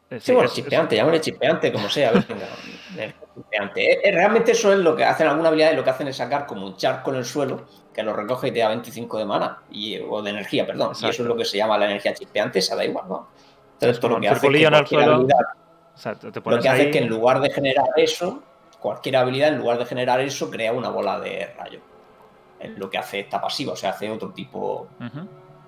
Eh, Sí, bueno, es- es- chispeante, llámale chispeante, como sea. venga, energía chispeante. Eh, eh, realmente eso es lo que hacen alguna habilidad, lo que hacen es sacar como un charco en el suelo, que lo recoge y te da 25 de mana, y, o de energía, perdón. Y eso es lo que se llama la energía chispeante, esa da igual, ¿no? Entonces, como lo que hace es que habilidad Exacto, te Lo que hace ahí- es que en lugar de generar eso, cualquier habilidad, en lugar de generar eso, crea una bola de rayo. Es lo que hace esta pasiva, o sea, hace otro tipo.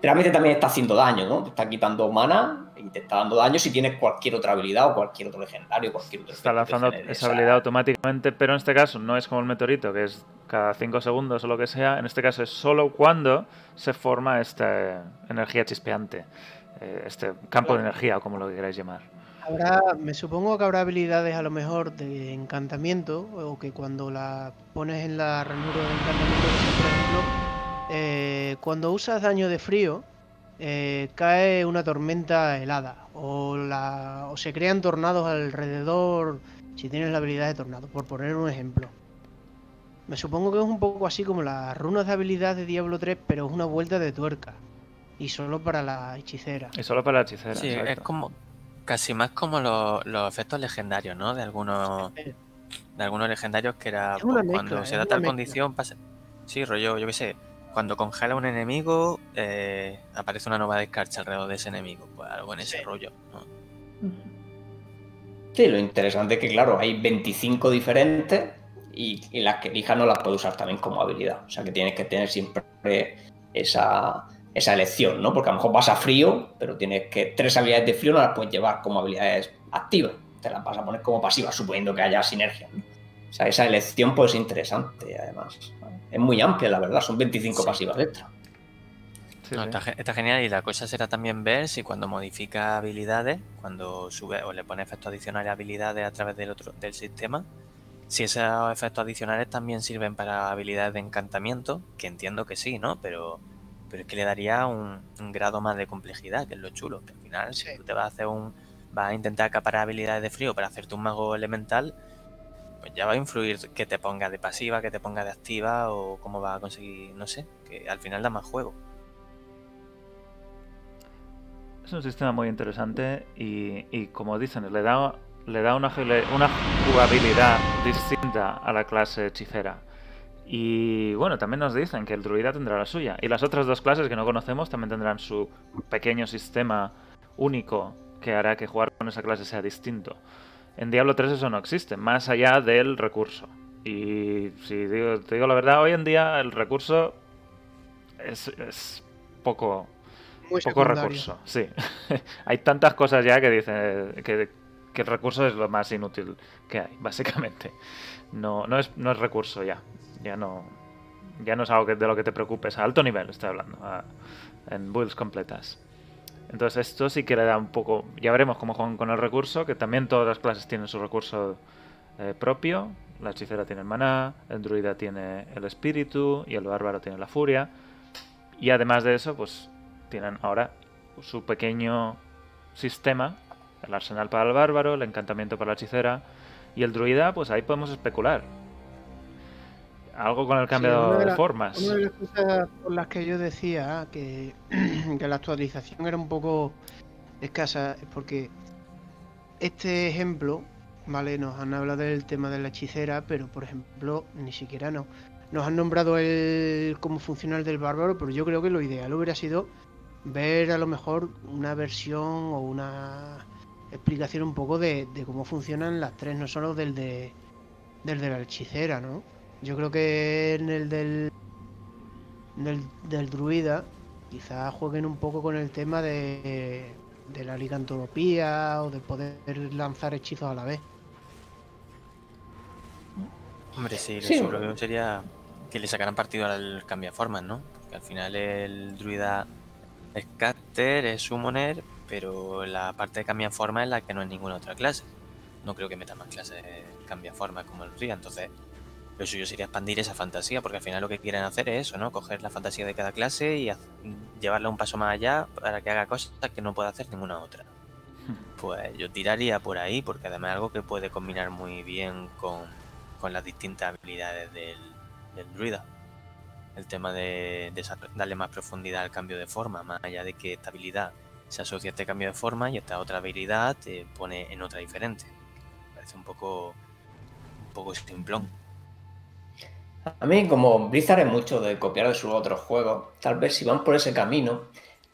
Realmente también está haciendo daño, ¿no? Te está quitando mana y te está dando daño si tienes cualquier otra habilidad o cualquier otro legendario, cualquier otro Está lanzando esa esa- habilidad automáticamente, pero en este caso no es como el meteorito, que es cada 5 segundos o lo que sea. En este caso es solo cuando se forma esta energía chispeante, eh, este campo de energía o como lo queráis llamar. Habrá, me supongo que habrá habilidades a lo mejor de encantamiento, o que cuando la pones en la ranura de encantamiento, por ejemplo, eh, cuando usas daño de frío, eh, cae una tormenta helada, o, la, o se crean tornados alrededor si tienes la habilidad de tornado, por poner un ejemplo. Me supongo que es un poco así como las runas de habilidad de Diablo 3, pero es una vuelta de tuerca. Y solo para la hechicera. Y solo para la hechicera. Sí, es como casi más como los, los efectos legendarios, ¿no? De algunos de algunos legendarios que era cuando se da tal mezcla. condición pasa. Sí, rollo, yo qué sé, cuando congela un enemigo eh, aparece una nueva descarcha alrededor de ese enemigo, pues algo en ese rollo, ¿no? Sí, lo interesante es que, claro, hay 25 diferentes y, y las que elijas no las puedes usar también como habilidad. O sea que tienes que tener siempre esa, esa elección, ¿no? Porque a lo mejor vas a frío, pero tienes que tres habilidades de frío no las puedes llevar como habilidades activas. Te las vas a poner como pasivas, suponiendo que haya sinergia. ¿no? O sea, esa elección puede ser interesante, además. Es muy amplia, la verdad. Son 25 Sí. pasivas extra. Sí, No, sí. está, ge- está genial y la cosa será también ver si cuando modifica habilidades, cuando sube o le pone efectos adicionales a habilidades a través del otro del sistema, si esos efectos adicionales también sirven para habilidades de encantamiento, que entiendo que sí, ¿no? Pero, pero es que le daría un, un grado más de complejidad, que es lo chulo. Que al final, si tú te vas a hacer un. vas a intentar acaparar habilidades de frío para hacerte un mago elemental, ya va a influir que te ponga de pasiva, que te ponga de activa, o cómo vas a conseguir, no sé, que al final da más juego. Es un sistema muy interesante y, y como dicen, le da, le da una, una jugabilidad distinta a la clase hechicera. Y bueno, también nos dicen que el druida tendrá la suya. Y las otras dos clases que no conocemos también tendrán su pequeño sistema único que hará que jugar con esa clase sea distinto. En Diablo 3 eso no existe, más allá del recurso. Y si digo, te digo la verdad, hoy en día el recurso es, es poco, Muy poco recurso, sí. hay tantas cosas ya que dicen que, que el recurso es lo más inútil que hay, básicamente. No, no, es, no es recurso ya. Ya no, ya no es algo que- de lo que te preocupes. A alto nivel estoy hablando. a- en builds completas. Entonces esto sí que le da un poco... Ya veremos cómo juegan con el recurso, que también todas las clases tienen su recurso eh, propio. La hechicera tiene el maná, el druida tiene el espíritu y el bárbaro tiene la furia. Y además de eso, pues tienen ahora su pequeño sistema, el arsenal para el bárbaro, el encantamiento para la hechicera y el druida, pues ahí podemos especular. Algo con el cambio Sí, de, formas. Una de las cosas por las que yo decía que, que la actualización era un poco escasa es porque este ejemplo, ¿vale? Nos han hablado del tema de la hechicera, pero por ejemplo, ni siquiera no. Nos han nombrado el cómo funciona el del bárbaro, pero yo creo que lo ideal hubiera sido ver a lo mejor una versión o una explicación un poco de, de cómo funcionan las tres, no solo del de del de la hechicera, ¿no? Yo creo que en el del del, del druida quizás jueguen un poco con el tema de, de la licantropía o de poder lanzar hechizos a la vez. Hombre, sí, lo Sí, sería que le sacaran partido al cambiaformas, ¿no? Porque al final el druida es caster, es summoner, pero la parte de cambia forma es la que no es ninguna otra clase. No creo que meta más clases cambia forma como el druida, entonces lo suyo sería expandir esa fantasía, porque al final lo que quieren hacer es eso, ¿no? Coger la fantasía de cada clase y llevarla un paso más allá para que haga cosas que no puede hacer ninguna otra. Pues yo tiraría por ahí, porque además es algo que puede combinar muy bien con, con las distintas habilidades del, del druida. El tema de, darle más profundidad al cambio de forma, más allá de que esta habilidad se asocia a este cambio de forma y esta otra habilidad te pone en otra diferente. Me parece un poco, un poco simplón. A mí, como Blizzard es mucho de copiar de sus otros juegos, tal vez si van por ese camino,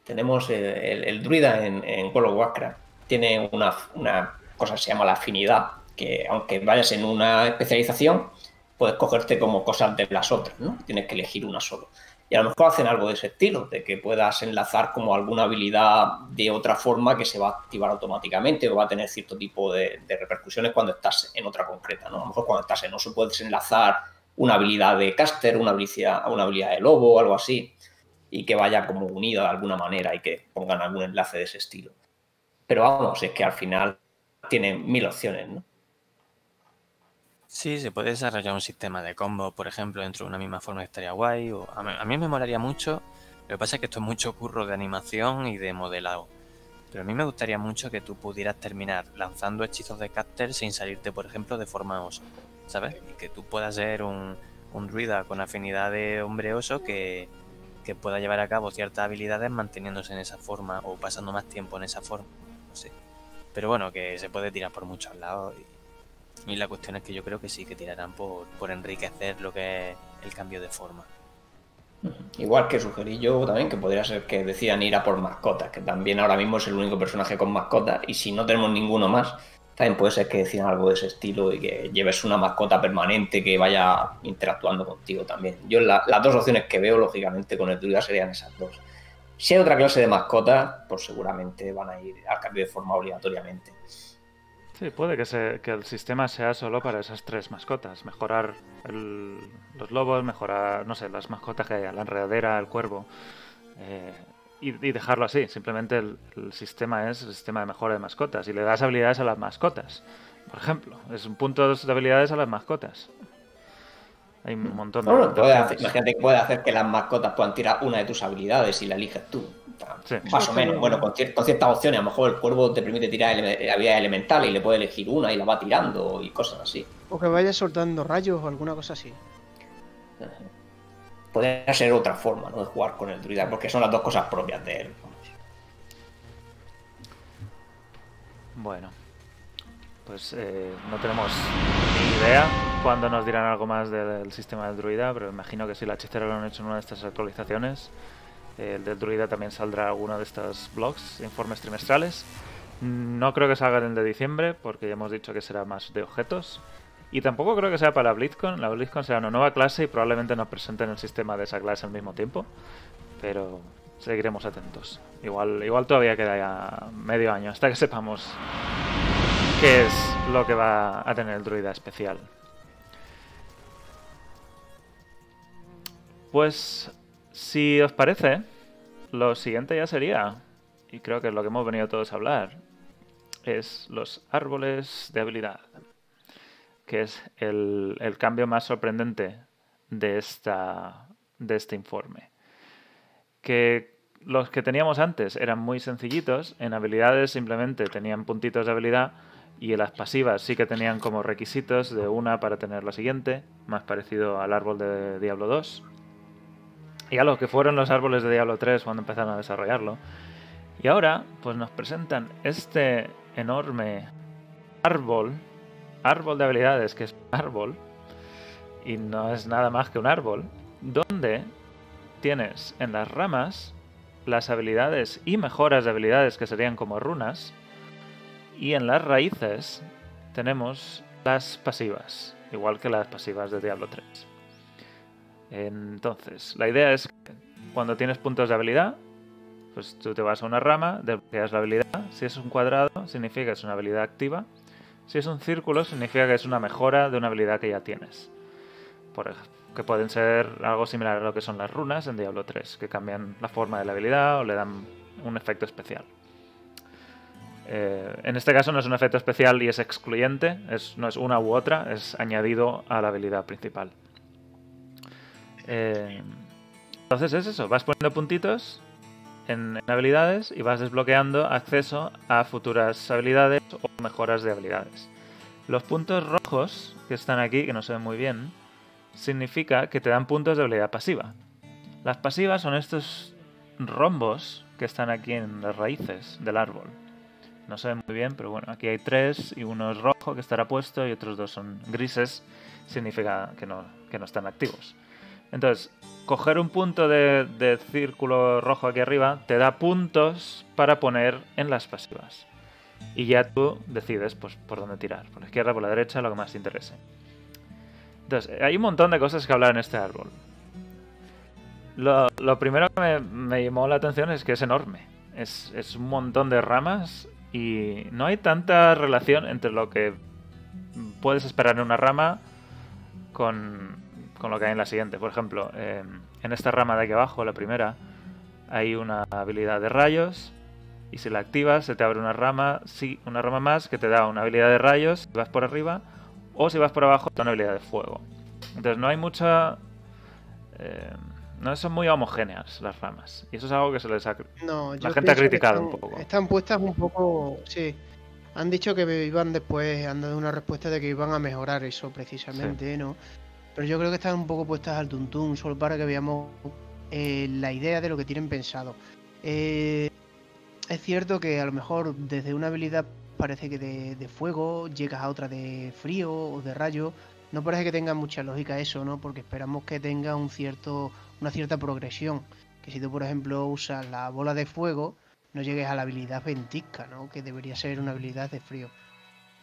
tenemos el, el- el druida en, en World of Warcraft. Tiene una, una cosa que se llama la afinidad, que aunque vayas en una especialización, puedes cogerte como cosas de las otras, ¿no? Tienes que elegir una solo. Y a lo mejor hacen algo de ese estilo, de que puedas enlazar como alguna habilidad de otra forma que se va a activar automáticamente o va a tener cierto tipo de, de repercusiones cuando estás en otra concreta, ¿no? A lo mejor cuando estás en oso puedes enlazar una habilidad de caster, una habilidad, una habilidad de lobo algo así, y que vaya como unida de alguna manera y que pongan algún enlace de ese estilo. Pero vamos, es que al final tienen mil opciones, ¿no? Sí, se puede desarrollar un sistema de combo, por ejemplo, dentro de una misma forma estaría guay. O a, mí, a mí me molaría mucho. Lo que pasa es que esto es mucho curro de animación y de modelado. Pero a mí me gustaría mucho que tú pudieras terminar lanzando hechizos de caster sin salirte, por ejemplo, de forma. ¿Sabes? Y que tú puedas ser un, un druida con afinidad de hombre oso que, que pueda llevar a cabo ciertas habilidades manteniéndose en esa forma o pasando más tiempo en esa forma. No sé. Pero bueno, que se puede tirar por muchos lados. Y, y la cuestión es que yo creo que sí, que tirarán por, por enriquecer lo que es el cambio de forma. Igual que sugerí yo también que podría ser que decidan ir a por mascotas, que también ahora mismo es el único personaje con mascotas, y si no tenemos ninguno más, también puede ser que decidan algo de ese estilo y que lleves una mascota permanente que vaya interactuando contigo también. Yo la- las dos opciones que veo, lógicamente, con el druida serían esas dos. Si hay otra clase de mascotas, pues seguramente van a ir al cambio de forma obligatoriamente. Sí, puede que, el sistema sea solo para esas tres mascotas. Mejorar los lobos, mejorar, no sé, las mascotas que haya, la enredadera, el cuervo. eh, y, y dejarlo así. Simplemente el, el sistema es el sistema de mejora de mascotas. Y le das habilidades a las mascotas. Por ejemplo, es un punto de habilidades a las mascotas. Hay un montón de. Bueno, puede hacer- imagínate que puede hacer que las mascotas puedan tirar una de tus habilidades y la eliges tú. Sí. Más o menos. Bueno, con, cier- con ciertas opciones. A lo mejor el cuervo te permite tirar ele- habilidades elementales y le puede elegir una y la va tirando y cosas así. O que vaya soltando rayos o alguna cosa así. Podría ser otra forma ¿no? de jugar con el druida, porque son las dos cosas propias de él. Bueno, pues eh, no tenemos ni idea cuándo nos dirán algo más del sistema del druida, pero imagino que si la hechicera lo han hecho en una de estas actualizaciones, eh, el del druida también saldrá alguno de estos blogs, informes trimestrales. No creo que salga el de diciembre, porque ya hemos dicho que será más de objetos. Y tampoco creo que sea para BlizzCon. La BlizzCon será una nueva clase y probablemente nos presenten el sistema de esa clase al mismo tiempo. Pero seguiremos atentos. Igual, igual todavía queda ya medio año hasta que sepamos qué es lo que va a tener el druida especial. Pues, si os parece, lo siguiente ya sería, y creo que es lo que hemos venido todos a hablar, es los árboles de habilidad, que es el, el cambio más sorprendente de, esta, de este informe. Que los que teníamos antes eran muy sencillitos, en habilidades simplemente tenían puntitos de habilidad y en las pasivas sí que tenían como requisitos de una para tener la siguiente, más parecido al árbol de Diablo 2. Y a lo que fueron los árboles de Diablo 3 cuando empezaron a desarrollarlo. Y ahora, pues nos presentan este enorme árbol, árbol de habilidades, que es un árbol, y no es nada más que un árbol, donde tienes en las ramas las habilidades y mejoras de habilidades que serían como runas, y en las raíces tenemos las pasivas, igual que las pasivas de Diablo 3. Entonces, la idea es que cuando tienes puntos de habilidad, pues tú te vas a una rama, desbloqueas la habilidad. Si es un cuadrado, significa que es una habilidad activa. Si es un círculo, significa que es una mejora de una habilidad que ya tienes. Por, que pueden ser algo similar a lo que son las runas en Diablo 3, que cambian la forma de la habilidad o le dan un efecto especial. Eh, en este caso no es un efecto especial y es excluyente, no es una u otra, es añadido a la habilidad principal. Eh, entonces es eso, vas poniendo puntitos en, habilidades y vas desbloqueando acceso a futuras habilidades o mejoras de habilidades. Los puntos rojos que están aquí, que no se ven muy bien, significa que te dan puntos de habilidad pasiva. Las pasivas son estos rombos que están aquí en las raíces del árbol. No se ven muy bien, pero bueno, aquí hay tres y uno es rojo que estará puesto y otros dos son grises, significa que no, que no están activos. Entonces, coger un punto de, círculo rojo aquí arriba te da puntos para poner en las pasivas. Y ya tú decides pues, por dónde tirar, por la izquierda, por la derecha, lo que más te interese. Entonces, hay un montón de cosas que hablar en este árbol. Lo, lo primero que me, me, llamó la atención es que es enorme. Es, es, un montón de ramas y no hay tanta relación entre lo que puedes esperar en una rama con, con lo que hay en la siguiente. Por ejemplo, eh, en esta rama de aquí abajo, la primera, hay una habilidad de rayos y si la activas se te abre una rama, sí, una rama más que te da una habilidad de rayos si vas por arriba o si vas por abajo te da una habilidad de fuego. Entonces no hay mucha... Eh, no son muy homogéneas las ramas. Y eso es algo que se les ha... No, la gente ha criticado están, un poco. Están puestas un poco... Sí. Han dicho que iban después, han dado una respuesta de que iban a mejorar eso precisamente, sí. ¿no? Pero yo creo que están un poco puestas al tuntún, solo para que veamos eh, la idea de lo que tienen pensado. Eh, es cierto que a lo mejor desde una habilidad parece que de, fuego llegas a otra de frío o de rayo. No parece que tenga mucha lógica eso, ¿no? Porque esperamos que tenga un cierto, una cierta progresión. Que si tú, por ejemplo, usas la bola de fuego, no llegues a la habilidad ventisca, ¿no? Que debería ser una habilidad de frío.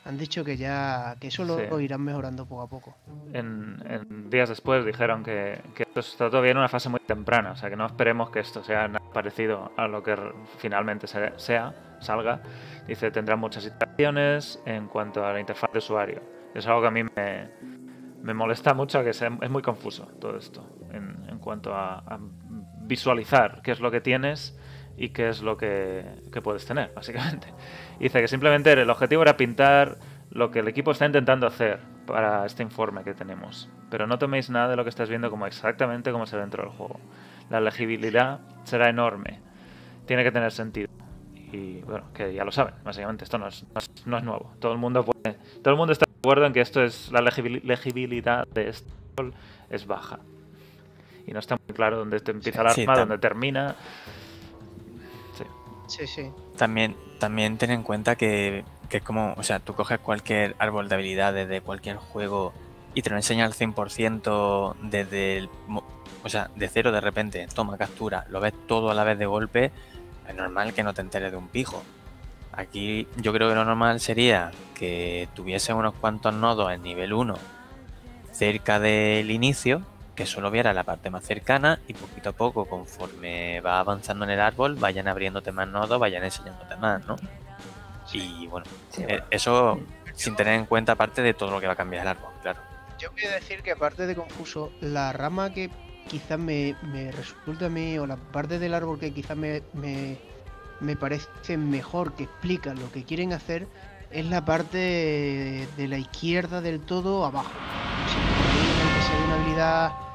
Han dicho que ya que eso lo sí. irán mejorando poco a poco. En, en días después dijeron que, que, esto está todavía en una fase muy temprana, o sea que no esperemos que esto sea parecido a lo que finalmente sea, salga. Dice, tendrá muchas iteraciones en cuanto a la interfaz de usuario. Es algo que a mí me, me molesta mucho, que sea, es muy confuso todo esto en, en cuanto a, a, visualizar qué es lo que tienes y qué es lo que, que puedes tener, básicamente. Dice que simplemente el objetivo era pintar lo que el equipo está intentando hacer para este informe que tenemos. Pero no toméis nada de lo que estás viendo como exactamente como se ve dentro del juego. La legibilidad será enorme. Tiene que tener sentido. Y bueno, que ya lo saben, básicamente esto no es, no es, no es nuevo. Todo el mundo puede, todo el mundo está de acuerdo en que esto es la legibilidad de esto es baja. Y no está muy claro dónde empieza el arma, sí, dónde termina. También, también ten en cuenta que, que es como, o sea, tú coges cualquier árbol de habilidades de cualquier juego y te lo enseña al 100% desde o sea, de cero de repente, toma captura, lo ves todo a la vez de golpe, es normal que no te enteres de un pijo. Aquí yo creo que lo normal sería que tuviese unos cuantos nodos en nivel 1 cerca del inicio, que solo viera la parte más cercana y poquito a poco, conforme va avanzando en el árbol, vayan abriéndote más nodos, vayan enseñándote más, ¿no? Y bueno, sí, bueno. eso sin tener en cuenta parte de todo lo que va a cambiar el árbol, claro. Yo voy a decir que aparte de confuso, la rama que quizás me, me resulta a mí, o la parte del árbol que quizás me, me, me parece mejor, que explica lo que quieren hacer, es la parte de la izquierda del todo abajo. que ve una habilidad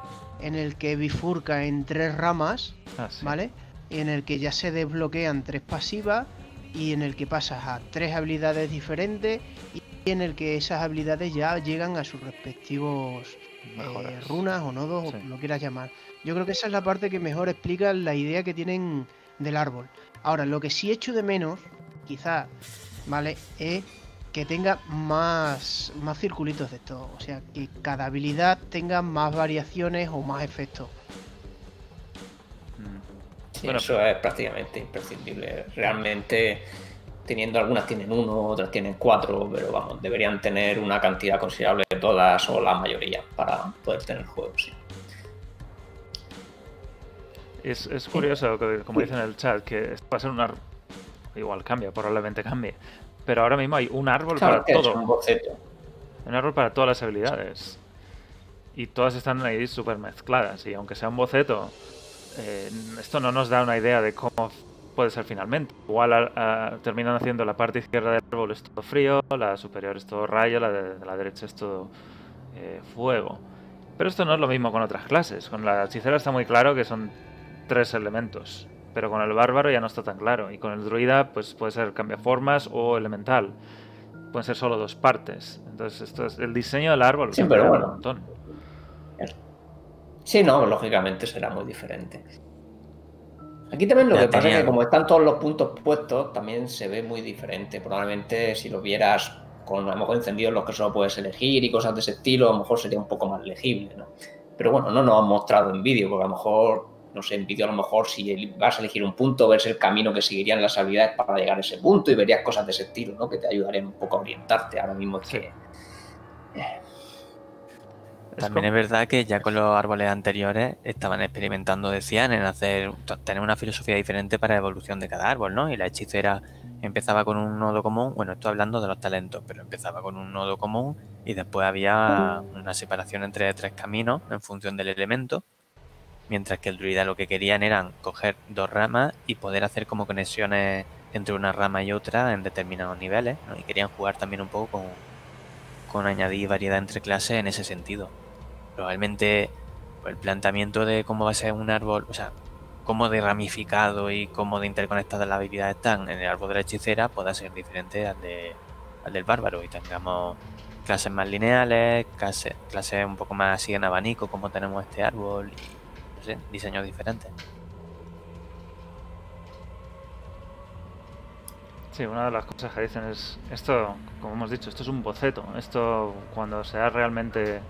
en el que bifurca en tres ramas, ah, sí. ¿vale? Y en el que ya se desbloquean tres pasivas y en el que pasas a tres habilidades diferentes y en el que esas habilidades ya llegan a sus respectivos eh, runas o nodos, sí. o lo quieras llamar. Yo creo que esa es la parte que mejor explica la idea que tienen del árbol. Ahora, lo que sí echo de menos, quizá, ¿vale? Es que tenga más, más circulitos de esto. O sea, que cada habilidad tenga más variaciones o más efectos. Sí, bueno, eso es prácticamente imprescindible. Realmente, teniendo algunas tienen uno, otras tienen cuatro, pero vamos, deberían tener una cantidad considerable de todas o la mayoría para poder tener juegos. Sí. Es, es, curioso, como dicen en el chat, que va a ser una. Igual cambia, probablemente cambie. Pero ahora mismo hay un árbol claro, para todo. Un, un árbol para todas las habilidades. y todas están ahí súper mezcladas. Y aunque sea un boceto, eh, esto no nos da una idea de cómo puede ser finalmente. Igual a- a- terminan haciendo la parte izquierda del árbol es todo frío, la superior es todo rayo, la de, de la derecha es todo eh, fuego. Pero esto no es lo mismo con otras clases. Con la hechicera está muy claro que son tres elementos. Pero con el bárbaro ya no está tan claro. Y con el druida pues puede ser cambiaformas o elemental. Pueden ser solo dos partes. Entonces esto es el diseño del árbol. Sí, pero un bueno. montón. Sí, no, lógicamente será muy diferente. Aquí también lo Ya que pasa es que como están todos los puntos puestos, también se ve muy diferente. Probablemente si lo vieras con a lo mejor encendidos los que solo puedes elegir y cosas de ese estilo, a lo mejor sería un poco más legible, ¿no? Pero bueno, no nos han mostrado en vídeo, porque a lo mejor, no sé, en vídeo a lo mejor si vas a elegir un punto, ves el camino que seguirían las habilidades para llegar a ese punto y verías cosas de ese estilo, ¿no? Que te ayudarían un poco a orientarte. Ahora mismo es que... También es verdad que ya con los árboles anteriores estaban experimentando, decían, en hacer tener una filosofía diferente para la evolución de cada árbol, ¿no? Y la hechicera empezaba con un nodo común, bueno, estoy hablando de los talentos, pero empezaba con un nodo común y después había una separación entre tres caminos en función del elemento, mientras que el druida lo que querían eran coger dos ramas y poder hacer como conexiones entre una rama y otra en determinados niveles, ¿no? Y querían jugar también un poco con, con añadir variedad entre clases en ese sentido. Probablemente pues, el planteamiento de cómo va a ser un árbol, o sea, cómo de ramificado y cómo de interconectadas las habilidades están en el árbol de la hechicera pueda ser diferente al, de, al del bárbaro y tengamos clases más lineales, clases, clases un poco más así en abanico como tenemos este árbol y no sé, diseños diferentes. Sí, una de las cosas que dicen es, esto, como hemos dicho, esto es un boceto. Esto, cuando sea realmente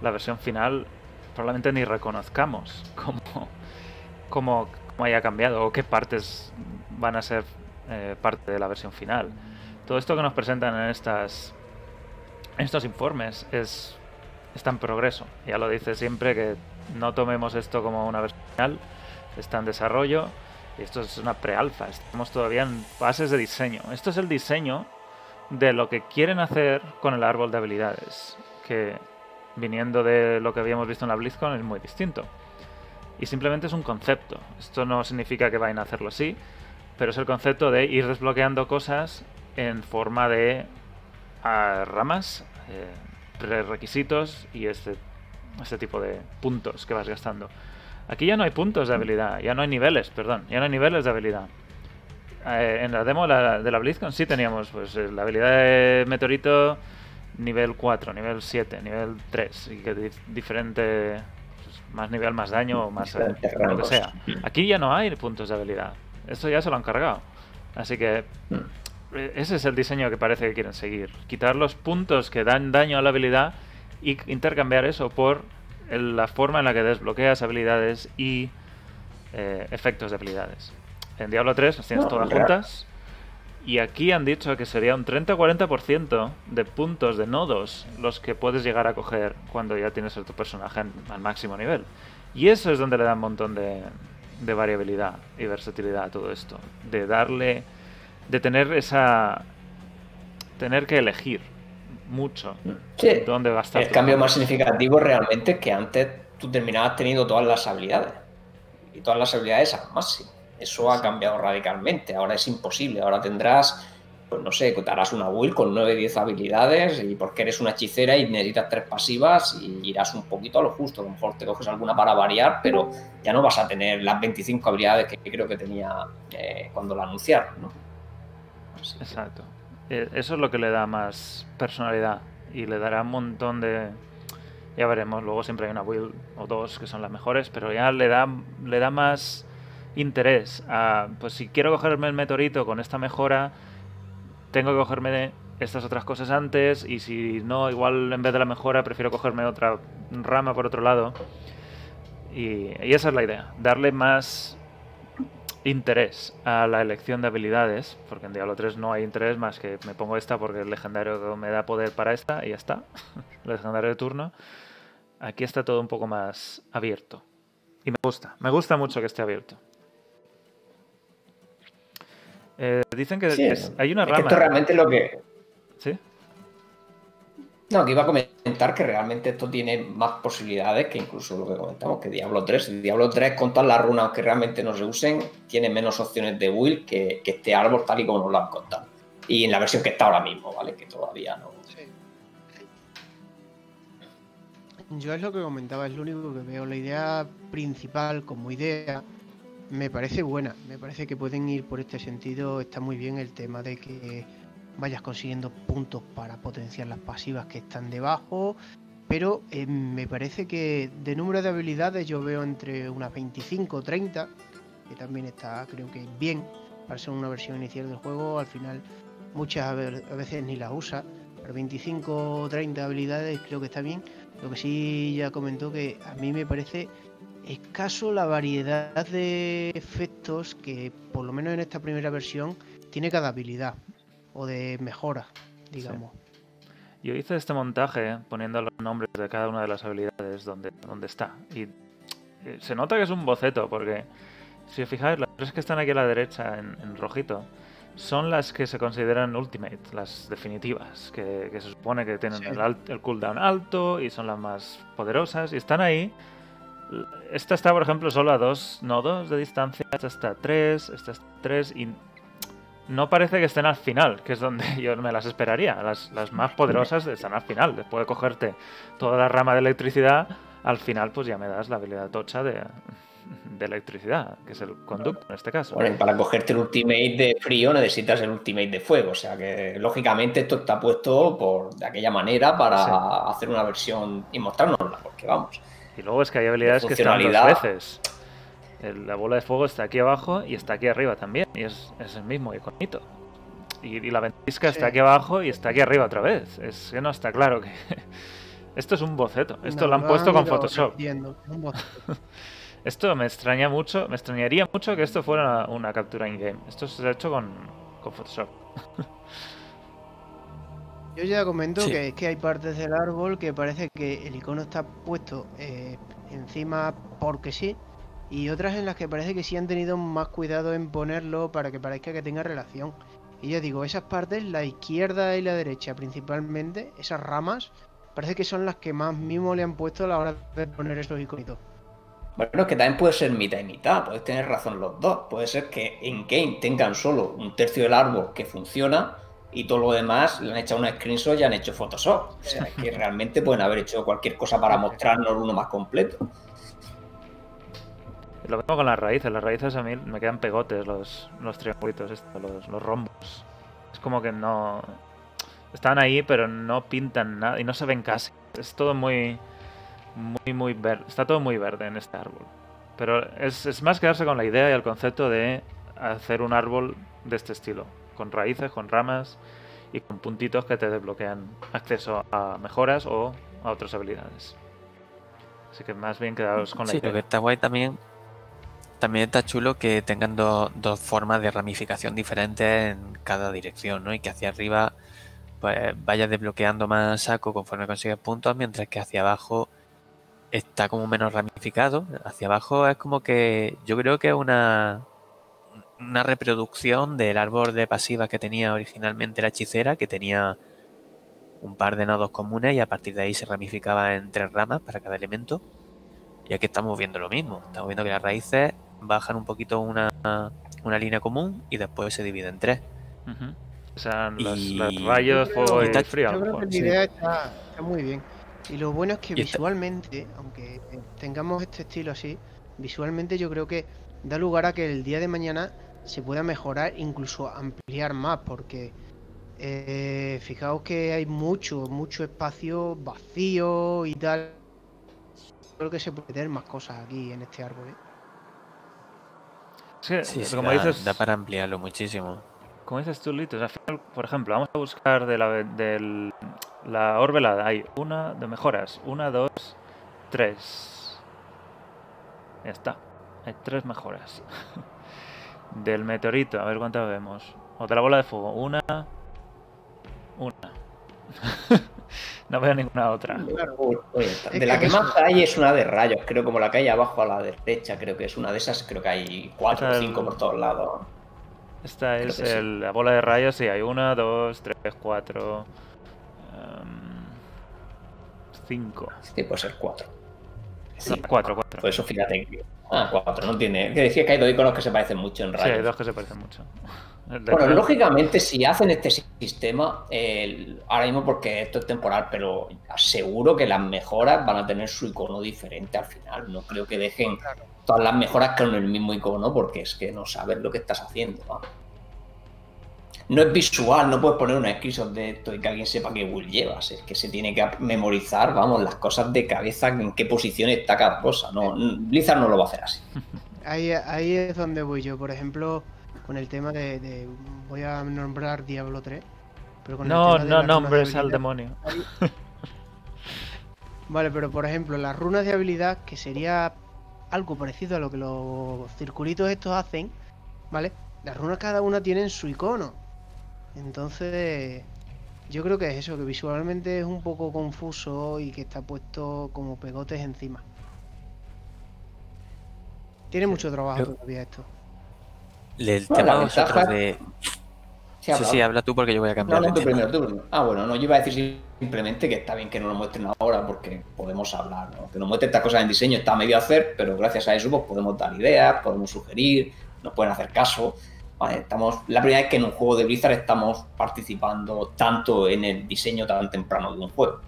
la versión final, probablemente ni reconozcamos cómo, cómo, cómo haya cambiado o qué partes van a ser eh, parte de la versión final. Todo esto que nos presentan en estas en estos informes es está en progreso. Ya lo dice siempre que no tomemos esto como una versión final, está en desarrollo esto es una pre-alfa, estamos todavía en fases de diseño. Esto es el diseño de lo que quieren hacer con el árbol de habilidades, que viniendo de lo que habíamos visto en la BlizzCon es muy distinto. Y simplemente es un concepto. Esto no significa que vayan a hacerlo así, pero es el concepto de ir desbloqueando cosas en forma de ah, ramas, eh, prerequisitos y este, este tipo de puntos que vas gastando. Aquí ya no hay puntos de habilidad, ya no hay niveles, perdón, ya no hay niveles de habilidad. Eh, en la demo la- de la BlizzCon sí teníamos pues eh, la habilidad de meteorito nivel 4, nivel 7, nivel 3 y que dif- diferente pues, más nivel, más daño o más eh, lo que sea. Aquí ya no hay puntos de habilidad. Esto ya se lo han cargado. Así que eh, ese es el diseño que parece que quieren seguir. Quitar los puntos que dan daño a la habilidad y intercambiar eso por el- la forma en la que desbloqueas habilidades y eh, efectos de habilidades. En Diablo 3 las tienes No, todas juntas. Y aquí han dicho que sería un 30-40% de puntos de nodos los que puedes llegar a coger cuando ya tienes a tu personaje en- al máximo nivel. Y eso es donde le da un montón de, de variabilidad y versatilidad a todo esto. De darle. de tener esa. tener que elegir mucho Sí, dónde gastar. El cambio más significativo realmente es que antes tú terminabas teniendo todas las habilidades. Y todas las habilidades al máximo. Eso ha cambiado radicalmente. Ahora es imposible. Ahora tendrás, pues no sé, te harás una build con 9 10 habilidades y porque eres una hechicera y necesitas tres pasivas y irás un poquito a lo justo. A lo mejor te coges alguna para variar, pero ya no vas a tener las 25 habilidades que creo que tenía eh, cuando la anunciaron, ¿no? Así Exacto. Eso es lo que le da más personalidad y le dará un montón de... Ya veremos, luego siempre hay una build o dos que son las mejores, pero ya le da, le da más interés a... Pues si quiero cogerme el meteorito con esta mejora, tengo que cogerme estas otras cosas antes y si no, igual en vez de la mejora prefiero cogerme otra rama por otro lado. Y, y esa es la idea, darle más interés a la elección de habilidades, porque en Diablo 3 no hay interés más que me pongo esta porque el legendario me da poder para esta y ya está, el legendario de turno. Aquí está todo un poco más abierto. Y me gusta, me gusta mucho que esté abierto. Eh, dicen que, Sí, es- hay una es que rama. esto realmente lo que. No, que iba a comentar que realmente esto tiene más posibilidades que incluso lo que comentamos, que Diablo 3. Diablo 3, con todas las runas que realmente no se usen, tiene menos opciones de build que, que este árbol tal y como nos lo han contado. Y en la versión que está ahora mismo, ¿vale? Que todavía no. Yo es lo que comentaba, es lo único que veo. La idea principal como idea me parece buena. Me parece que pueden ir por este sentido. Está muy bien el tema de que vayas consiguiendo puntos para potenciar las pasivas que están debajo. Pero eh, me parece que de número de habilidades yo veo entre unas 25 o 30, que también está creo que bien para ser una versión inicial del juego. Al final muchas veces ni las usa, pero 25 o 30 habilidades creo que está bien. Lo que sí ya comentó que a mí me parece escaso la variedad de efectos que por lo menos en esta primera versión tiene cada habilidad o de mejora, digamos. Yo hice este montaje poniendo los nombres de cada una de las habilidades donde, donde está. Y eh, se nota que es un boceto, porque si os fijáis, las tres que están aquí a la derecha en, en rojito son las que se consideran ultimate, las definitivas, que, que se supone que tienen Sí. el, alt- el cooldown alto y son las más poderosas y están ahí. Esta está, por ejemplo, solo a dos nodos de distancia, esta está a tres, esta está a tres y no parece que estén al final, que es donde yo me las esperaría. Las, las más poderosas están al final. Después de cogerte toda la rama de electricidad, al final pues ya me das la habilidad tocha de, de electricidad, que es el conducto en este caso. Bueno, para cogerte el ultimate de frío necesitas el ultimate de fuego. O sea que lógicamente esto está puesto por de aquella manera para Sí. hacer una versión y mostrárnosla, porque vamos. Y luego es que hay habilidades que están dos veces. El- la bola de fuego está aquí abajo y está aquí arriba también. Y es, es el mismo iconito. Y, y la ventisca está aquí abajo y está aquí arriba otra vez. Es que no está claro que... Esto es un boceto. Esto No, lo han puesto con Photoshop. un boceto. Esto me extraña mucho, me extrañaría mucho que esto fuera una, una captura in-game. Esto se ha hecho con, con Photoshop. Yo ya comento Sí. que es que hay partes del árbol que parece que el icono está puesto eh, encima porque sí, y otras en las que parece que sí han tenido más cuidado en ponerlo para que parezca que tenga relación. Y yo digo, esas partes, la izquierda y la derecha principalmente, esas ramas, parece que son las que más mimo le han puesto a la hora de poner esos iconitos. Bueno, es que también puede ser mitad y mitad, puedes tener razón los dos. Puede ser que en game tengan solo un tercio del árbol que funciona y todo lo demás le han echado una screenshot y han hecho Photoshop. O sea, que realmente pueden haber hecho cualquier cosa para mostrarnos uno más completo. Lo mismo con las raíces. Las raíces a mí me quedan pegotes los, los triangulitos, estos, los, los rombos. Es como que no... Están ahí, pero no pintan nada y no se ven casi. Es todo muy... Muy, muy verde. Está todo muy verde en este árbol. Pero es, es más quedarse con la idea y el concepto de hacer un árbol de este estilo. Con raíces, con ramas y con puntitos que te desbloquean acceso a mejoras o a otras habilidades. Así que más bien quedaros con la Sí, idea. lo que está guay también. También está chulo que tengan dos, formas de ramificación diferentes en cada dirección, ¿no? Y que hacia arriba pues vayas desbloqueando más saco conforme consigues puntos, mientras que hacia abajo está como menos ramificado. Hacia abajo es como que yo creo que es una, una reproducción del árbol de pasivas que tenía originalmente la hechicera, que tenía un par de nodos comunes y a partir de ahí se ramificaba en tres ramas para cada elemento. Y aquí estamos viendo lo mismo. Estamos viendo que las raíces bajan un poquito una, una línea común y después se divide en tres. Ujú. O sea, los, Y- los rayos, fuego y Está- frío. Yo creo que la sí. idea está, está muy bien. Y lo bueno es que Y está- visualmente, aunque tengamos este estilo así, visualmente yo creo que da lugar a que el día de mañana se pueda mejorar, incluso ampliar más, porque eh, fijaos que hay mucho, mucho espacio vacío y tal. Creo que se puede tener más cosas aquí en este árbol. ¿eh? Sí, sí, como, da, dices, da para ampliarlo muchísimo. como dices tú, Litos, al final, por ejemplo, vamos a buscar de la, del, la orvelada. Hay una de mejoras. Una, dos, tres. Ya está. Hay tres mejoras. del meteorito, a ver cuántas vemos. O de la bola de fuego. Una. Una. no veo ninguna otra. De la que más hay es una de rayos, creo como la que hay abajo a la derecha, creo que es una de esas, creo que hay cuatro o cinco el- por todos lados. Esta Creo es sí. la bola de rayos, sí, hay una, dos, tres, cuatro. em, 5. Sí, puede ser 4. No, 4, 4. Por eso fíjate que. Ah, 4, no tiene. Que decía que hay dos iconos que se parecen mucho en Sí, hay rayos. dos que se parecen mucho. Bueno, lógicamente, si hacen este sistema, el- ahora mismo porque esto es temporal, pero aseguro que las mejoras van a tener su icono diferente al final. No creo que dejen todas las mejoras con el mismo icono, porque es que no sabes lo que estás haciendo. vamos. No es visual, no puedes poner una screenshot de esto y que alguien sepa qué build llevas. Es que se tiene que memorizar, vamos, las cosas de cabeza, en qué posición está cada cosa. No, Blizzard no lo va a hacer así. Ahí, ahí es donde voy yo, por ejemplo, con el tema de, de- voy a nombrar Diablo 3. Pero con el No, tema de no nombres al demonio. Vale, pero por ejemplo, las runas de habilidad, que sería algo parecido a lo que los circulitos estos hacen, ¿vale? Las runas cada una tienen su icono. Entonces, yo creo que es eso, que visualmente es un poco confuso y que está puesto como pegotes encima. Tiene mucho trabajo Yo- todavía esto. El Bueno, tema ventaja- de... Sí, Sí, habla, sí, habla. habla tú porque yo voy a cambiar no, tú primero, tú primero. Ah, bueno, no, yo iba a decir simplemente que está bien que no lo muestren ahora porque podemos hablar, ¿no? Que nos muestren estas cosas en diseño está medio a hacer, pero gracias a eso pues, podemos dar ideas, podemos sugerir, nos pueden hacer caso. Estamos, la primera vez que en un juego de Blizzard estamos participando tanto en el diseño tan temprano de un juego.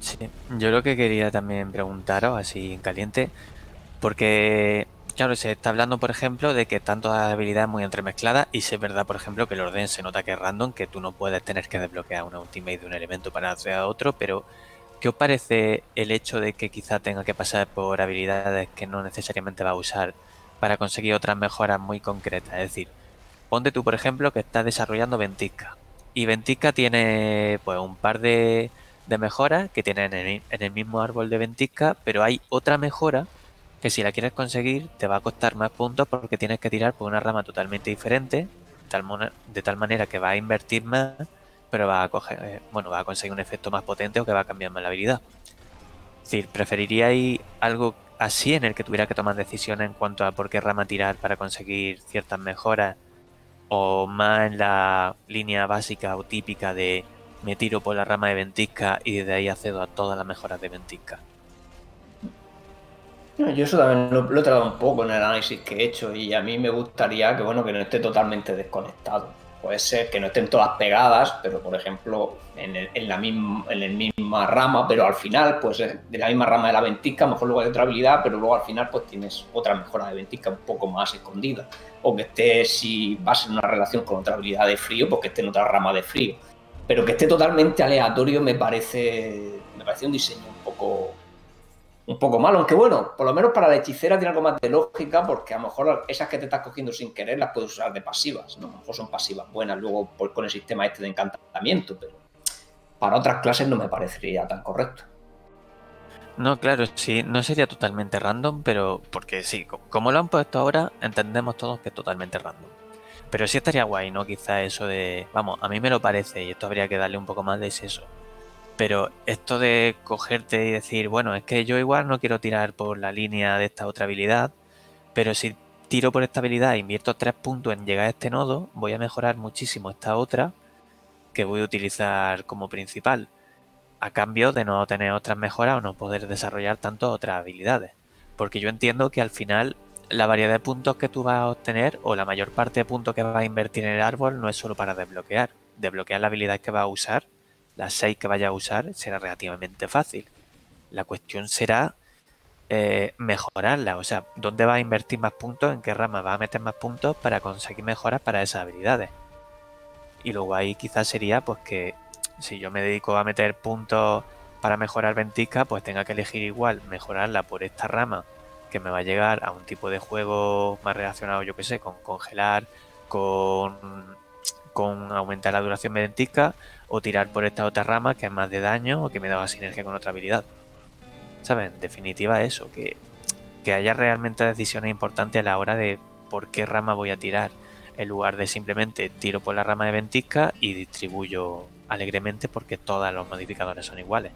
Sí, yo lo que quería también preguntaros, así en caliente, porque, claro, se está hablando, por ejemplo, de que todas las habilidades muy entremezcladas y si es verdad, por ejemplo, que el orden se nota que es random, que tú no puedes tener que desbloquear una ultimate de un elemento para hacer a otro, pero ¿qué os parece el hecho de que quizá tenga que pasar por habilidades que no necesariamente va a usar para conseguir otras mejoras muy concretas? Es decir, ponte tú, por ejemplo, que estás desarrollando Ventisca y Ventisca tiene pues un par de mejoras que tienen en el, mismo árbol de ventisca, pero hay otra mejora que si la quieres conseguir te va a costar más puntos porque tienes que tirar por una rama totalmente diferente, de tal manera que va a invertir más, pero va a coger, eh, bueno, va a conseguir un efecto más potente o que va a cambiar más la habilidad. Es decir, ¿preferiríais algo así en el que tuviera que tomar decisiones en cuanto a por qué rama tirar para conseguir ciertas mejoras? ¿O más en la línea básica o típica de me tiro por la rama de ventisca y desde ahí accedo a todas las mejoras de ventisca? Yo eso también lo, lo he tratado un poco en el análisis que he hecho y a mí me gustaría que bueno que no esté totalmente desconectado. Puede ser que no estén todas pegadas, pero por ejemplo en, la misma, rama, pero al final pues de la misma rama de la ventisca, mejor luego hay otra habilidad, pero luego al final pues tienes otra mejora de ventisca un poco más escondida. O que esté, si vas en una relación con otra habilidad de frío, pues que esté en otra rama de frío. Pero que esté totalmente aleatorio me parece, me parece un diseño un poco un poco malo, aunque bueno, por lo menos para la hechicera tiene algo más de lógica, porque a lo mejor esas que te estás cogiendo sin querer las puedes usar de pasivas, ¿no? A lo mejor son pasivas buenas luego por- con el sistema este de encantamiento, pero para otras clases no me parecería tan correcto. No, claro, sí, no sería totalmente random, pero porque sí, co- como lo han puesto ahora, entendemos todos que es totalmente random. Pero sí estaría guay, ¿no? Quizá eso de, vamos, a mí me lo parece y esto habría que darle un poco más de seso. Pero esto de cogerte y decir, bueno, es que yo igual no quiero tirar por la línea de esta otra habilidad, pero si tiro por esta habilidad e invierto tres puntos en llegar a este nodo, voy a mejorar muchísimo esta otra que voy a utilizar como principal a cambio de no tener otras mejoras o no poder desarrollar tanto otras habilidades. Porque yo entiendo que al final la variedad de puntos que tú vas a obtener o la mayor parte de puntos que vas a invertir en el árbol no es solo para desbloquear. Desbloquear la habilidad que vas a usar, las 6 que vayas a usar, será relativamente fácil. La cuestión será eh, mejorarla, o sea, dónde vas a invertir más puntos, en qué rama vas a meter más puntos para conseguir mejoras para esas habilidades. Y luego ahí quizás sería pues que si yo me dedico a meter puntos para mejorar ventisca, pues tenga que elegir igual mejorarla por esta rama que me va a llegar a un tipo de juego más relacionado, yo que sé, con congelar, con, con aumentar la duración de ventisca o tirar por esta otra rama que es más de daño o que me da sinergia con otra habilidad. ¿Sabes? En definitiva eso, que, que haya realmente decisiones importantes a la hora de por qué rama voy a tirar, en lugar de simplemente tiro por la rama de ventisca y distribuyo alegremente porque todos los modificadores son iguales.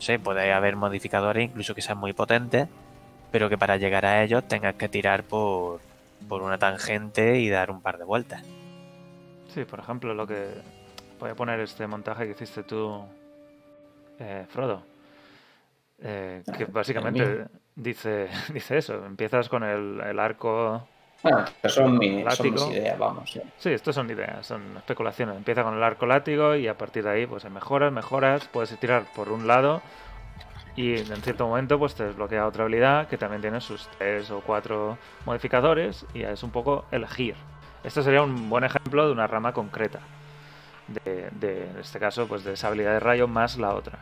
Sé, puede haber modificadores incluso que sean muy potentes, pero que para llegar a ellos tengas que tirar por, por una tangente y dar un par de vueltas. Sí, por ejemplo, lo que. Voy a poner este montaje que hiciste tú eh, Frodo. Eh, que Ah, básicamente el mío. dice, dice eso. Empiezas con el, el arco. Ah, pero son, mi- son mis ideas, vamos. sí. Sí, esto son ideas, son especulaciones. Empieza con el arco látigo y a partir de ahí pues mejoras, mejoras. Puedes tirar por un lado y en cierto momento pues te desbloquea otra habilidad que también tiene sus tres o cuatro modificadores y es un poco elegir. Esto sería un buen ejemplo de una rama concreta. De, de, en este caso, pues de esa habilidad de rayo más la otra.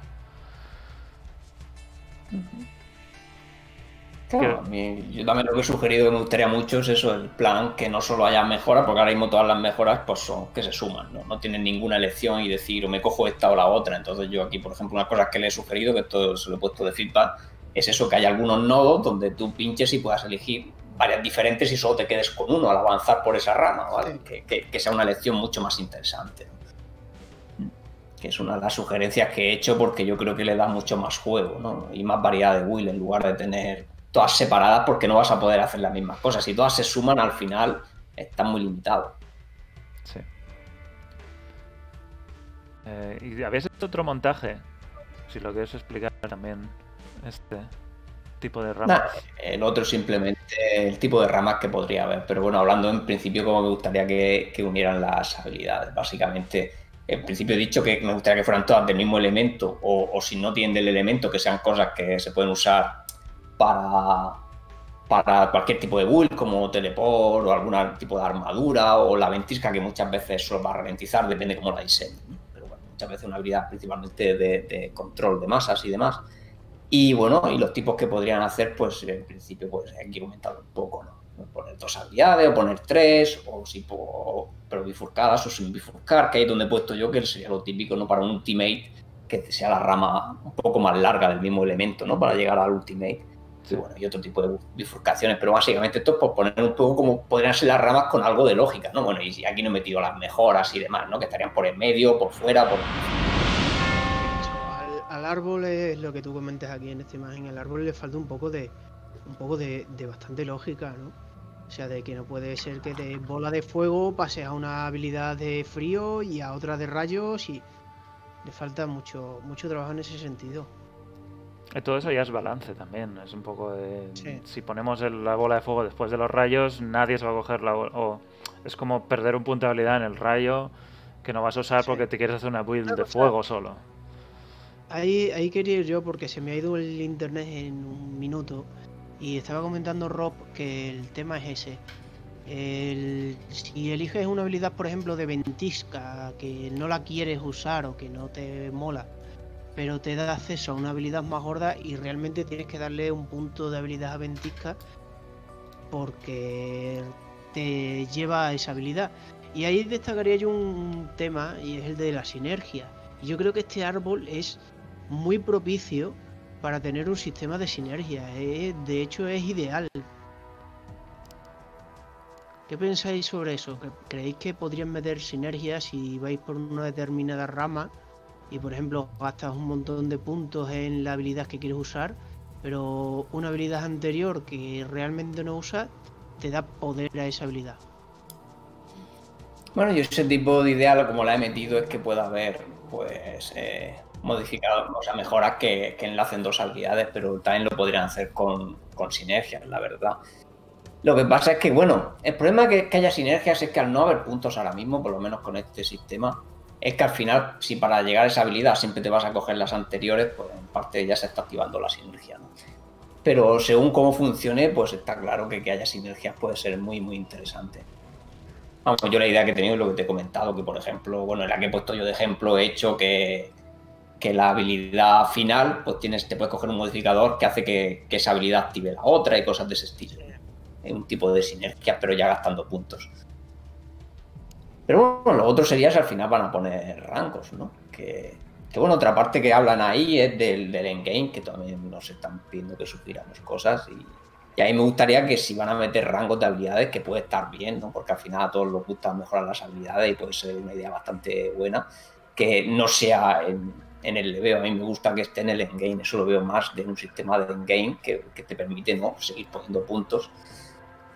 Claro, mí- yo también lo que he sugerido que me gustaría mucho es eso, el plan que no solo haya mejoras, porque ahora mismo todas las mejoras pues son que se suman, ¿no? No tienen ninguna elección y decir o me cojo esta o la otra. Entonces yo aquí, por ejemplo, una cosa que le he sugerido, que esto se lo he puesto de feedback, es eso, que hay algunos nodos donde tú pinches y puedas elegir varias diferentes y solo te quedes con uno al avanzar por esa rama, ¿vale? Que, que- que sea una elección mucho más interesante. Que es una de las sugerencias que he hecho porque yo creo que le da mucho más juego, ¿no? Y más variedad de will en lugar de tener todas separadas porque no vas a poder hacer las mismas cosas. Si todas se suman al final, están muy limitados. Sí. Eh, y habéis hecho otro montaje. Si lo quieres explicar también. Este tipo de ramas. Nah, el otro simplemente el tipo de ramas que podría haber. Pero bueno, hablando en principio como me gustaría que, que unieran las habilidades. Básicamente, en principio he dicho que me gustaría que fueran todas del mismo elemento o, si no tienen del elemento, que sean cosas que se pueden usar para, para cualquier tipo de build, como teleport o algún tipo de armadura o la ventisca que muchas veces solo va a ralentizar, depende cómo la diseñen. ¿no? Pero bueno, muchas veces una habilidad principalmente de, de control de masas y demás. Y bueno, y los tipos que podrían hacer, pues en principio, pues hay que ir aumentando un poco, ¿no? Poner dos habilidades o poner tres, o si po- pero bifurcadas o sin bifurcar, que ahí es donde he puesto yo, que sería lo típico, ¿no? Para un ultimate, que sea la rama un poco más larga del mismo elemento, ¿no? Para llegar al ultimate. Y bueno, y otro tipo de bifurcaciones, pero básicamente esto es por poner un poco como podrían ser las ramas con algo de lógica, ¿no? Bueno, y aquí no he metido las mejoras y demás, ¿no? Que estarían por en medio, por fuera, por... Al, al árbol es lo que tú comentas aquí en esta imagen. Al árbol le falta un poco de un poco de, de bastante lógica, ¿no? O sea, de que no puede ser que de bola de fuego pase a una habilidad de frío y a otra de rayos y le falta mucho mucho trabajo en ese sentido. Todo eso ya es balance también. Es un poco de. Sí. Si ponemos el- la bola de fuego después de los rayos, nadie se va a coger la bola. O es como perder un punto de habilidad en el rayo que no vas a usar Sí. porque te quieres hacer una build de fuego solo. Ahí, ahí quería ir yo porque se me ha ido el internet en un minuto y estaba comentando Rob que el tema es ese. El- si eliges una habilidad, por ejemplo, de ventisca, que no la quieres usar o que no te mola, pero te da acceso a una habilidad más gorda y realmente tienes que darle un punto de habilidad a ventisca porque te lleva a esa habilidad. Y ahí destacaría yo un tema y es el de la sinergia. Yo creo que este árbol es muy propicio para tener un sistema de sinergia. eh, De hecho, es ideal. ¿Qué pensáis sobre eso? ¿Que- ¿Creéis que podrían meter sinergias si vais por una determinada rama y, por ejemplo, gastas un montón de puntos en la habilidad que quieres usar, pero una habilidad anterior que realmente no usas te da poder a esa habilidad? Bueno, yo ese tipo de idea, como la he metido, es que pueda haber, pues, eh, modificado, o sea, mejoras que, que enlacen dos habilidades, pero también lo podrían hacer con, con sinergias, la verdad. Lo que pasa es que, bueno, el problema que, que haya sinergias es que al no haber puntos ahora mismo, por lo menos con este sistema, es que al final, si para llegar a esa habilidad siempre te vas a coger las anteriores, pues en parte ya se está activando la sinergia, ¿no? Pero según cómo funcione, pues está claro que que haya sinergias puede ser muy, muy interesante. Vamos, yo la idea que he tenido es lo que te he comentado, que por ejemplo, bueno, en la que he puesto yo de ejemplo, he hecho que, que la habilidad final, pues tienes, te puedes coger un modificador que hace que, esa habilidad active la otra y cosas de ese estilo. Es un tipo de sinergia, pero ya gastando puntos. Pero bueno, lo otro sería si al final van a poner rangos, ¿no? Que, que bueno, otra parte que hablan ahí es del, del endgame, que también nos están pidiendo que supiéramos cosas y, y ahí me gustaría que si van a meter rangos de habilidades, que puede estar bien, ¿no? Porque al final a todos nos gusta mejorar las habilidades y puede ser una idea bastante buena, que no sea en, en el leveo. A mí me gusta que esté en el endgame, eso lo veo más de un sistema de endgame que, que te permite ¿no? seguir poniendo puntos.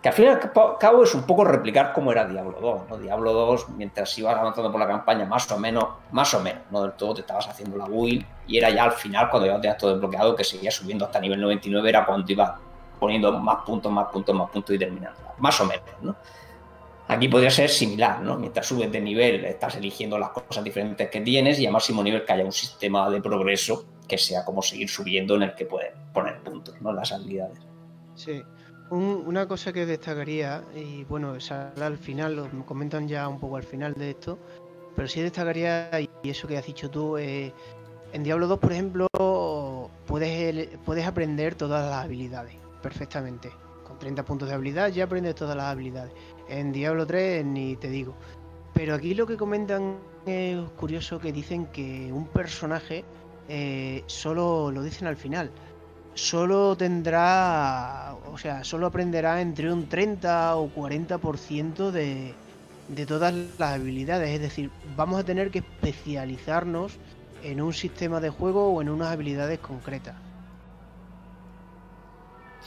que al fin y al cabo- es un poco replicar cómo era Diablo 2, ¿no? Diablo 2, mientras ibas avanzando por la campaña, más o menos, más o menos, no del todo, te estabas haciendo la build y era ya al final, cuando ya tenías todo desbloqueado, que seguías subiendo hasta nivel 99, era cuando ibas poniendo más puntos, más puntos, más puntos y terminando. Más o menos, ¿no? Aquí podría ser similar, ¿no? Mientras subes de nivel, estás eligiendo las cosas diferentes que tienes y a máximo nivel que haya un sistema de progreso que sea como seguir subiendo en el que puedes poner puntos, ¿no? Las habilidades. Sí. Un- una cosa que destacaría, y bueno, sale al final, lo comentan ya un poco al final de esto, pero sí destacaría, y eso que has dicho tú, eh, en Diablo 2, por ejemplo, puedes, puedes aprender todas las habilidades perfectamente. Con 30 puntos de habilidad ya aprendes todas las habilidades. En Diablo 3 ni te digo. Pero aquí lo que comentan es curioso que dicen que un personaje eh, solo lo dicen al final solo tendrá, o sea, solo aprenderá entre un 30 o 40% de, de todas las habilidades. Es decir, vamos a tener que especializarnos en un sistema de juego o en unas habilidades concretas.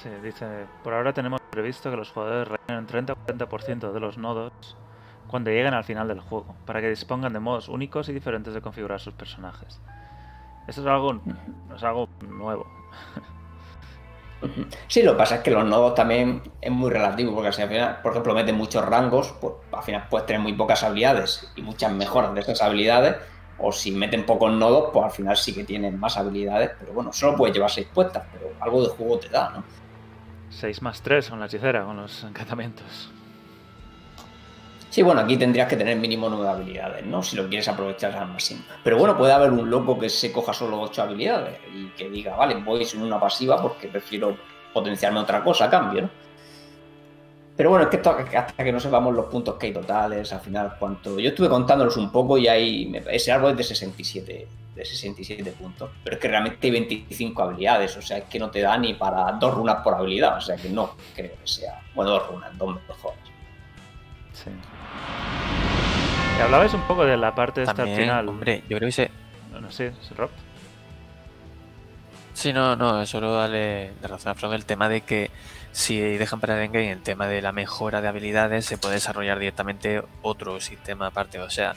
Sí, dice, por ahora tenemos previsto que los jugadores rellenen un 30 o 40% de los nodos cuando lleguen al final del juego, para que dispongan de modos únicos y diferentes de configurar sus personajes. Esto es algo, es algo nuevo. Sí, lo que pasa es que los nodos también es muy relativo, porque si al final, por ejemplo, meten muchos rangos, pues al final puedes tener muy pocas habilidades y muchas mejoras de esas habilidades, o si meten pocos nodos, pues al final sí que tienen más habilidades, pero bueno, solo puedes llevar seis puestas, pero algo de juego te da, ¿no? 6 más 3 con la hechicera, con los encantamientos. Sí, bueno, aquí tendrías que tener mínimo nueve habilidades, ¿no? Si lo quieres aprovechar al máximo. Pero bueno, puede haber un loco que se coja solo ocho habilidades y que diga, vale, voy sin una pasiva porque prefiero potenciarme otra cosa a cambio, ¿no? Pero bueno, es que esto, hasta que no sepamos los puntos que hay totales, al final, cuánto. Yo estuve contándolos un poco y me- Ese árbol es de 67, de 67 puntos. Pero es que realmente hay 25 habilidades, o sea, es que no te da ni para dos runas por habilidad, o sea que no creo que sea. Bueno, dos runas, dos mejores. Sí. Y hablabais un poco de la parte esta al También, final. hombre, yo creo que se... No, no sé, Rob. Sí, no, no, solo darle la razón a Frog el tema de que si dejan para el endgame el tema de la mejora de habilidades, se puede desarrollar directamente otro sistema aparte. O sea,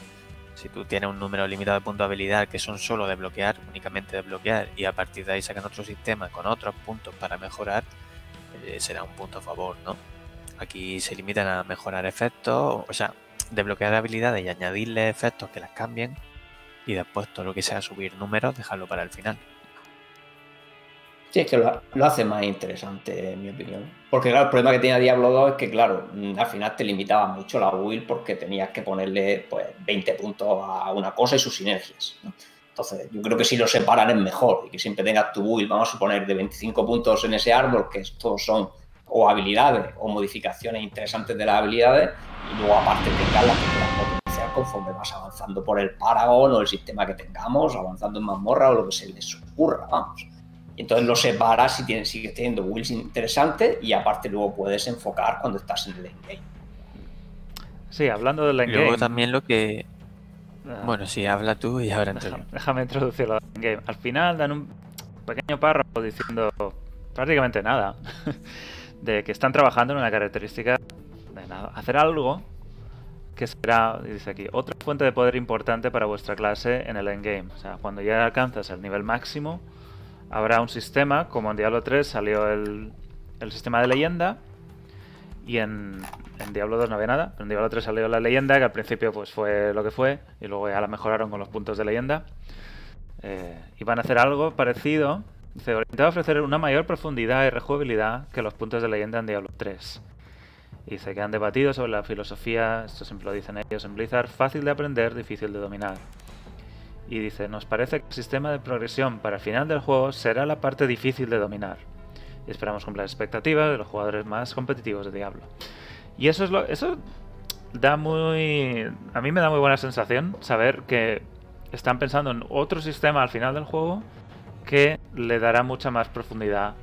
si tú tienes un número limitado de puntos de habilidad que son solo de bloquear, únicamente de bloquear, y a partir de ahí sacan otro sistema con otros puntos para mejorar, eh, será un punto a favor, ¿no? Aquí se limitan a mejorar efectos, o sea, desbloquear habilidades y añadirle efectos que las cambien, y después todo lo que sea subir números, dejarlo para el final. Sí, es que lo, hace más interesante, en mi opinión. Porque claro, el problema que tenía Diablo 2 es que, claro, mm, al final te limitaba mucho la build porque tenías que ponerle pues 20 puntos a una cosa y sus sinergias. Entonces, yo creo que si lo separan es mejor y que siempre tengas tu build, vamos a suponer, de 25 puntos en ese árbol, que estos son o habilidades o modificaciones interesantes de las habilidades, y luego aparte tengas las que quieras potenciar conforme vas avanzando por el Paragon o el sistema que tengamos, avanzando en mazmorra o lo que se les ocurra, vamos. Y entonces lo separas y tienes, sigues teniendo builds interesantes y aparte luego puedes enfocar cuando estás en el endgame. Sí, hablando del endgame. luego también lo que... Ah, Bueno, sí, habla tú y ahora déjame, déjame introducirlo al endgame. Al final dan un pequeño párrafo diciendo prácticamente nada. de que están trabajando en una característica de nada, hacer algo que será, dice aquí, otra fuente de poder importante para vuestra clase en el endgame. O sea, cuando ya alcanzas el nivel máximo, habrá un sistema, como en Diablo 3 salió el, el sistema de leyenda, y en, en Diablo 2 no había nada, pero en Diablo 3 salió la leyenda, que al principio pues fue lo que fue, y luego ya la mejoraron con los puntos de leyenda. Eh, y van a hacer algo parecido, dice, orientado a ofrecer una mayor profundidad y rejugabilidad que los puntos de leyenda en Diablo 3. Y dice que han debatido sobre la filosofía, esto siempre lo dicen ellos en Blizzard, fácil de aprender, difícil de dominar. Y dice, nos parece que el sistema de progresión para el final del juego será la parte difícil de dominar. Y esperamos cumplir las expectativas de los jugadores más competitivos de Diablo. Y eso es lo. Eso da muy. A mí me da muy buena sensación saber que están pensando en otro sistema al final del juego que le dará mucha más profundidad.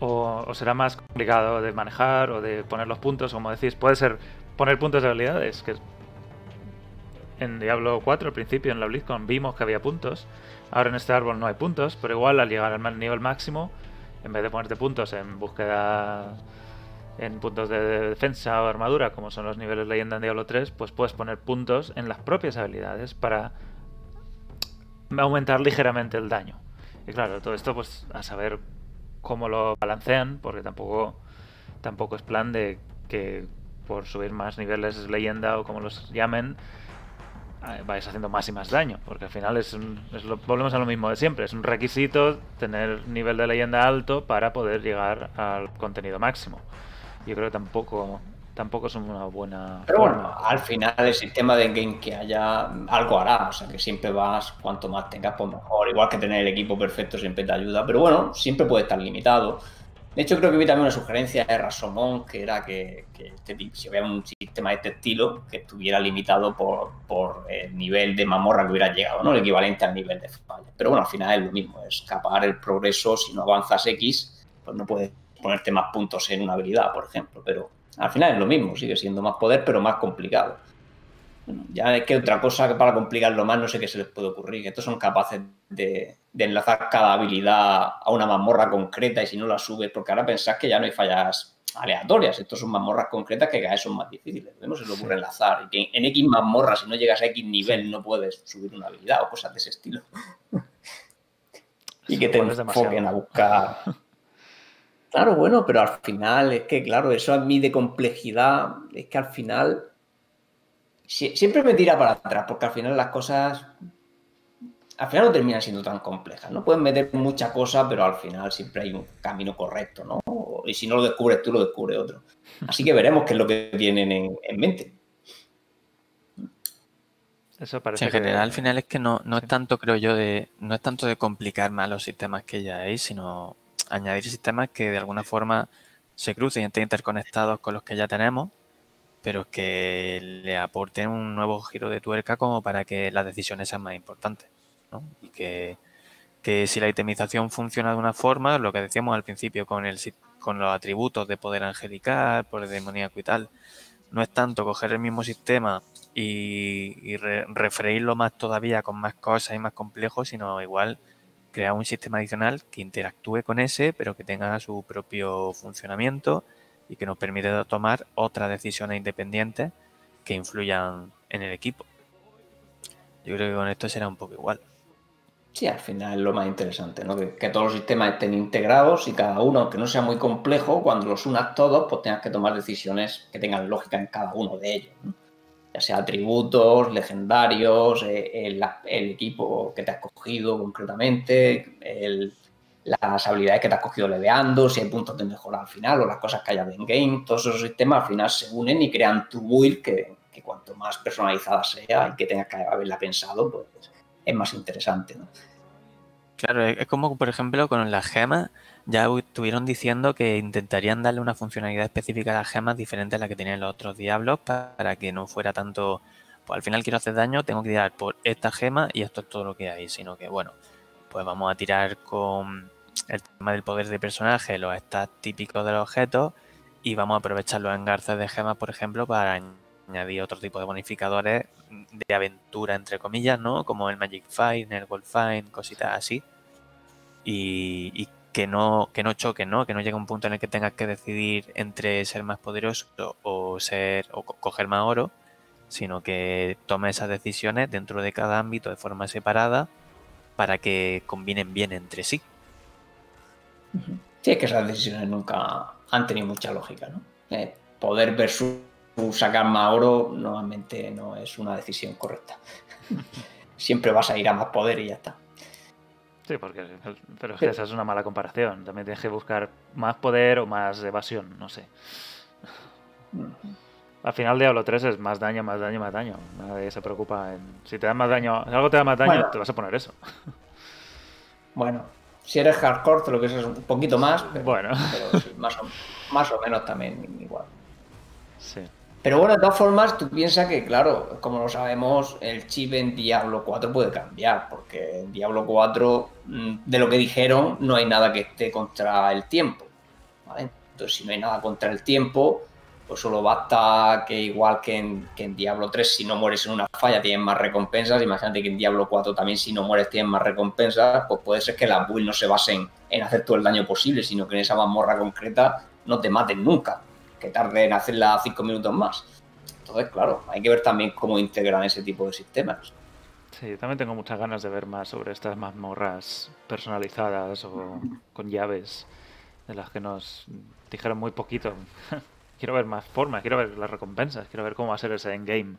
O, o será más complicado de manejar o de poner los puntos, como decís. Puede ser poner puntos de habilidades, que en Diablo 4 al principio en la BlizzCon vimos que había puntos. Ahora en este árbol no hay puntos, pero igual al llegar al nivel máximo, en vez de ponerte puntos en búsqueda en puntos de defensa o armadura, como son los niveles leyenda en Diablo 3, pues puedes poner puntos en las propias habilidades para aumentar ligeramente el daño. Y claro, todo esto pues a saber cómo lo balancean, porque tampoco, tampoco es plan de que por subir más niveles leyenda o como los llamen, vais haciendo más y más daño, porque al final es, un, es lo, volvemos a lo mismo de siempre, es un requisito tener nivel de leyenda alto para poder llegar al contenido máximo. Yo creo que tampoco tampoco es una buena Pero bueno, al final el sistema de game que haya algo hará, o sea que siempre vas, cuanto más tengas, pues mejor. Igual que tener el equipo perfecto siempre te ayuda, pero bueno, siempre puede estar limitado. De hecho, creo que vi también una sugerencia de Rasomón, que era que, que este, si había un sistema de este estilo, que estuviera limitado por, por, el nivel de mamorra que hubiera llegado, ¿no? El equivalente al nivel de falla. Pero bueno, al final es lo mismo, es escapar el progreso. Si no avanzas X, pues no puedes ponerte más puntos en una habilidad, por ejemplo. Pero al final es lo mismo, sigue siendo más poder, pero más complicado. Bueno, ya es que otra cosa que para complicarlo más no sé qué se les puede ocurrir, que estos son capaces de, de, enlazar cada habilidad a una mazmorra concreta y si no la subes, porque ahora pensás que ya no hay fallas aleatorias, estos son mazmorras concretas que cada vez son más difíciles, no se le ocurre enlazar, y que en X mazmorra si no llegas a X nivel no puedes subir una habilidad o cosas de ese estilo. y que te enfoquen a buscar. Claro, bueno, pero al final es que, claro, eso a mí de complejidad es que al final siempre me tira para atrás, porque al final las cosas al final no terminan siendo tan complejas, ¿no? Pueden meter mucha cosa, pero al final siempre hay un camino correcto, ¿no? Y si no lo descubres tú, lo descubre otro. Así que veremos qué es lo que tienen en, en mente. Eso parece sí, en general, al final es que no, no es tanto, creo yo, de no es tanto de complicar más los sistemas que ya hay, sino añadir sistemas que de alguna forma se crucen y estén interconectados con los que ya tenemos, pero que le aporten un nuevo giro de tuerca como para que las decisiones sean más importantes. ¿no? Y que, que, si la itemización funciona de una forma, lo que decíamos al principio con, el, con los atributos de poder angelical, poder demoníaco y tal, no es tanto coger el mismo sistema y, y re, refreírlo más todavía con más cosas y más complejos, sino igual crear un sistema adicional que interactúe con ese, pero que tenga su propio funcionamiento y que nos permita tomar otras decisiones independientes que influyan en el equipo. Yo creo que con esto será un poco igual. Sí, al final es lo más interesante, ¿no? Que, todos los sistemas estén integrados y cada uno, aunque no sea muy complejo, cuando los unas todos, pues tengas que tomar decisiones que tengan lógica en cada uno de ellos. ¿no? ya sea atributos, legendarios, eh, el, el, equipo que te has cogido concretamente, el, las habilidades que te has cogido leveando, si hay puntos de mejora al final o las cosas que haya en game, todos esos sistemas al final se unen y crean tu build que, que cuanto más personalizada sea y que tengas que haberla pensado, pues es más interesante. ¿no? Claro, es como por ejemplo con las gemas, ya estuvieron diciendo que intentarían darle una funcionalidad específica a las gemas diferente a la que tenían los otros diablos para que no fuera tanto, pues al final quiero hacer daño, tengo que tirar por esta gema y esto es todo lo que hay, sino que bueno, pues vamos a tirar con el tema del poder de personaje, los stats típicos de los objetos y vamos a aprovechar los engarces de gemas, por ejemplo, para añadir otro tipo de bonificadores de aventura, entre comillas, ¿no? Como el Magic Find, el Gold Find, cositas así. Y, que no, que no choque, ¿no? Que no llegue un punto en el que tengas que decidir entre ser más poderoso o ser o coger más oro, sino que tome esas decisiones dentro de cada ámbito de forma separada para que combinen bien entre sí. Sí, es que esas decisiones nunca han tenido mucha lógica, ¿no? Eh, poder versus sacar más oro normalmente no es una decisión correcta. Siempre vas a ir a más poder y ya está. Sí, porque pero es que esa es una mala comparación. También tienes que buscar más poder o más evasión, no sé. Al final Diablo 3 es más daño, más daño, más daño. Nadie se preocupa en... Si te da más daño, si algo te da más daño, bueno, te vas a poner eso. Bueno, si eres hardcore, te lo que es un poquito más. Pero, bueno. Pero sí, más, o, más o menos también igual. Sí. Pero bueno, de todas formas, tú piensas que, claro, como lo sabemos, el chip en Diablo 4 puede cambiar, porque en Diablo 4, de lo que dijeron, no hay nada que esté contra el tiempo. ¿vale? Entonces, si no hay nada contra el tiempo, pues solo basta que igual que en, que en Diablo 3, si no mueres en una falla, tienen más recompensas. Imagínate que en Diablo 4 también, si no mueres, tienen más recompensas. Pues puede ser que las builds no se basen en hacer todo el daño posible, sino que en esa mazmorra concreta no te maten nunca que tarde en hacerla cinco minutos más. Entonces, claro, hay que ver también cómo integran ese tipo de sistemas. Sí, también tengo muchas ganas de ver más sobre estas mazmorras personalizadas o con llaves de las que nos dijeron muy poquito. quiero ver más formas, quiero ver las recompensas, quiero ver cómo va a ser ese endgame.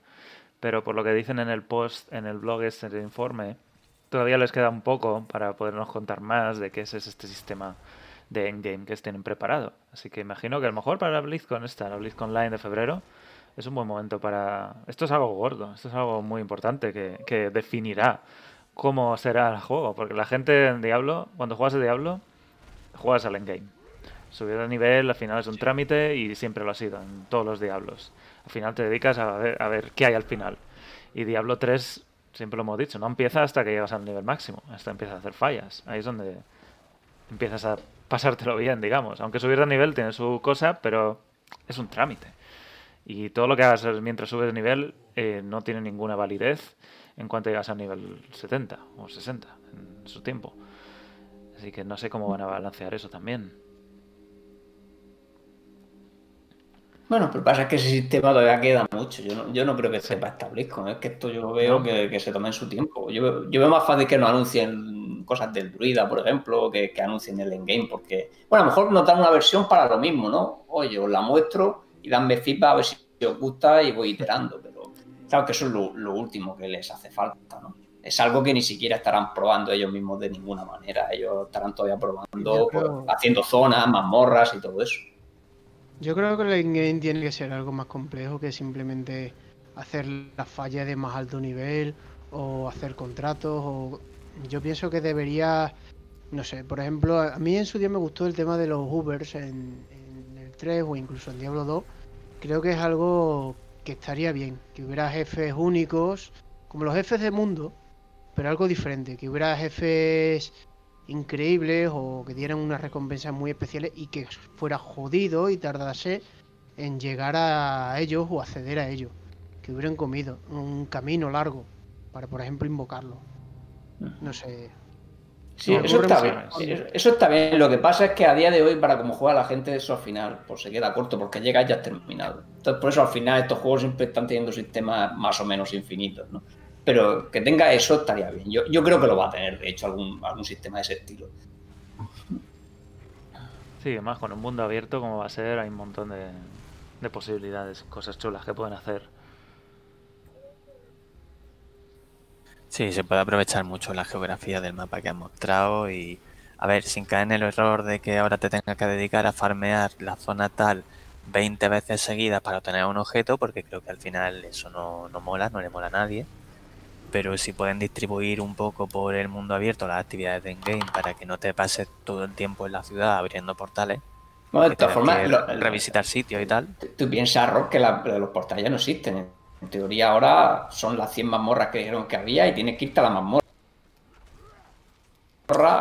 Pero por lo que dicen en el post, en el blog este de informe, todavía les queda un poco para podernos contar más de qué es este sistema de endgame que tienen preparado. Así que imagino que a lo mejor para la BlizzCon esta, la BlizzCon Online de febrero, es un buen momento para... Esto es algo gordo, esto es algo muy importante que, que definirá cómo será el juego. Porque la gente en Diablo, cuando juegas de Diablo, juegas al endgame. Subir de nivel al final es un trámite y siempre lo ha sido en todos los Diablos. Al final te dedicas a ver, a ver qué hay al final. Y Diablo 3, siempre lo hemos dicho, no empieza hasta que llegas al nivel máximo, hasta empiezas a hacer fallas. Ahí es donde empiezas a pasártelo bien, digamos. Aunque subir de nivel tiene su cosa, pero es un trámite. Y todo lo que hagas mientras subes de nivel eh, no tiene ninguna validez en cuanto llegas al nivel 70 o 60 en su tiempo. Así que no sé cómo van a balancear eso también. Bueno, pero pasa que ese sistema todavía queda mucho. Yo no, yo no creo que sepa establezco. Es que esto yo veo que, que, se tome en su tiempo. Yo, yo, veo más fácil que nos anuncien cosas del druida, por ejemplo, que, que anuncien el endgame. Porque, bueno, a lo mejor nos dan una versión para lo mismo, ¿no? Oye, os la muestro y danme feedback a ver si os gusta y voy iterando. Pero claro que eso es lo, lo último que les hace falta, ¿no? es algo que ni siquiera estarán probando ellos mismos de ninguna manera. Ellos estarán todavía probando, creo... pues, haciendo zonas, mazmorras y todo eso. Yo creo que el endgame tiene que ser algo más complejo que simplemente hacer las fallas de más alto nivel o hacer contratos. O... Yo pienso que debería, no sé, por ejemplo, a mí en su día me gustó el tema de los Ubers en, en el 3 o incluso en Diablo 2. Creo que es algo que estaría bien, que hubiera jefes únicos, como los jefes de mundo, pero algo diferente, que hubiera jefes increíbles o que dieran unas recompensas muy especiales y que fuera jodido y tardase en llegar a ellos o acceder a ellos. Que hubieran comido un camino largo para, por ejemplo, invocarlo. No sé. Sí, eso está bien. Eso está bien. Lo que pasa es que a día de hoy, para como juega la gente, eso al final pues se queda corto porque llega ya terminado. Entonces, por eso al final estos juegos siempre están teniendo sistemas más o menos infinitos, ¿no? Pero que tenga eso estaría bien. Yo, yo creo que lo va a tener, de hecho, algún, algún sistema de ese estilo. Sí, además con un mundo abierto como va a ser, hay un montón de, de posibilidades, cosas chulas que pueden hacer. Sí, se puede aprovechar mucho la geografía del mapa que han mostrado y, a ver, sin caer en el error de que ahora te tengas que dedicar a farmear la zona tal 20 veces seguidas para obtener un objeto, porque creo que al final eso no, no mola, no le mola a nadie pero si pueden distribuir un poco por el mundo abierto las actividades de in-game para que no te pases todo el tiempo en la ciudad abriendo portales. Bueno, de todas formas, lo, revisitar sitios y tal. Tú piensas, Rock, que la, los portales ya no existen. En teoría ahora son las 100 mazmorras que dijeron que había y tienes que irte a la mazmorra.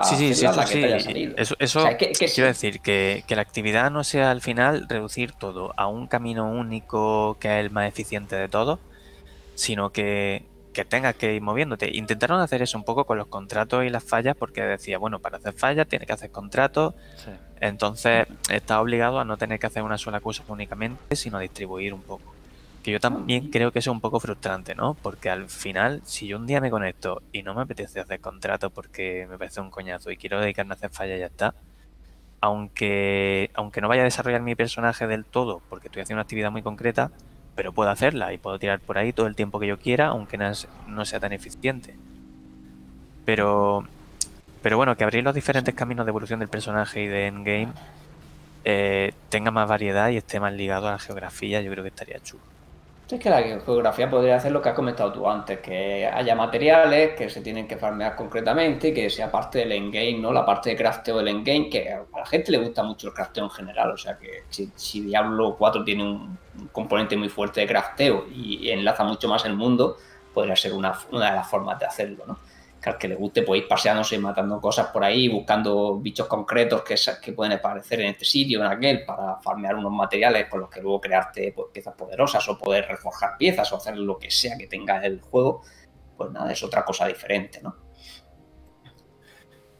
Sí, sí, sí, eso, sí. eso, eso o sea, que, que quiero sí. decir que, que, la actividad no sea al final reducir todo a un camino único que es el más eficiente de todos, sino que que tengas que ir moviéndote. Intentaron hacer eso un poco con los contratos y las fallas porque decía, bueno, para hacer fallas tiene que hacer contratos, sí. entonces está obligado a no tener que hacer una sola cosa únicamente, sino a distribuir un poco. Que yo también creo que eso es un poco frustrante, ¿no? Porque al final, si yo un día me conecto y no me apetece hacer contrato porque me parece un coñazo y quiero dedicarme a hacer fallas y ya está, aunque, aunque no vaya a desarrollar mi personaje del todo porque estoy haciendo una actividad muy concreta, pero puedo hacerla y puedo tirar por ahí todo el tiempo que yo quiera, aunque no sea tan eficiente. Pero, pero bueno, que abrir los diferentes caminos de evolución del personaje y de endgame eh, tenga más variedad y esté más ligado a la geografía, yo creo que estaría chulo. Es que la geografía podría hacer lo que has comentado tú antes, que haya materiales que se tienen que farmear concretamente, que sea parte del endgame, ¿no? La parte de crafteo del endgame, que a la gente le gusta mucho el crafteo en general, o sea que si, Diablo 4 tiene un, un, componente muy fuerte de crafteo y enlaza mucho más el mundo, podría ser una, una de las formas de hacerlo, ¿no? Que al que le guste pues ir paseándose matando cosas por ahí, buscando bichos concretos que, que pueden aparecer en este sitio, en aquel, para farmear unos materiales con los que luego crearte pues, piezas poderosas o poder reforjar piezas o hacer lo que sea que tenga el juego, pues nada, es otra cosa diferente, ¿no?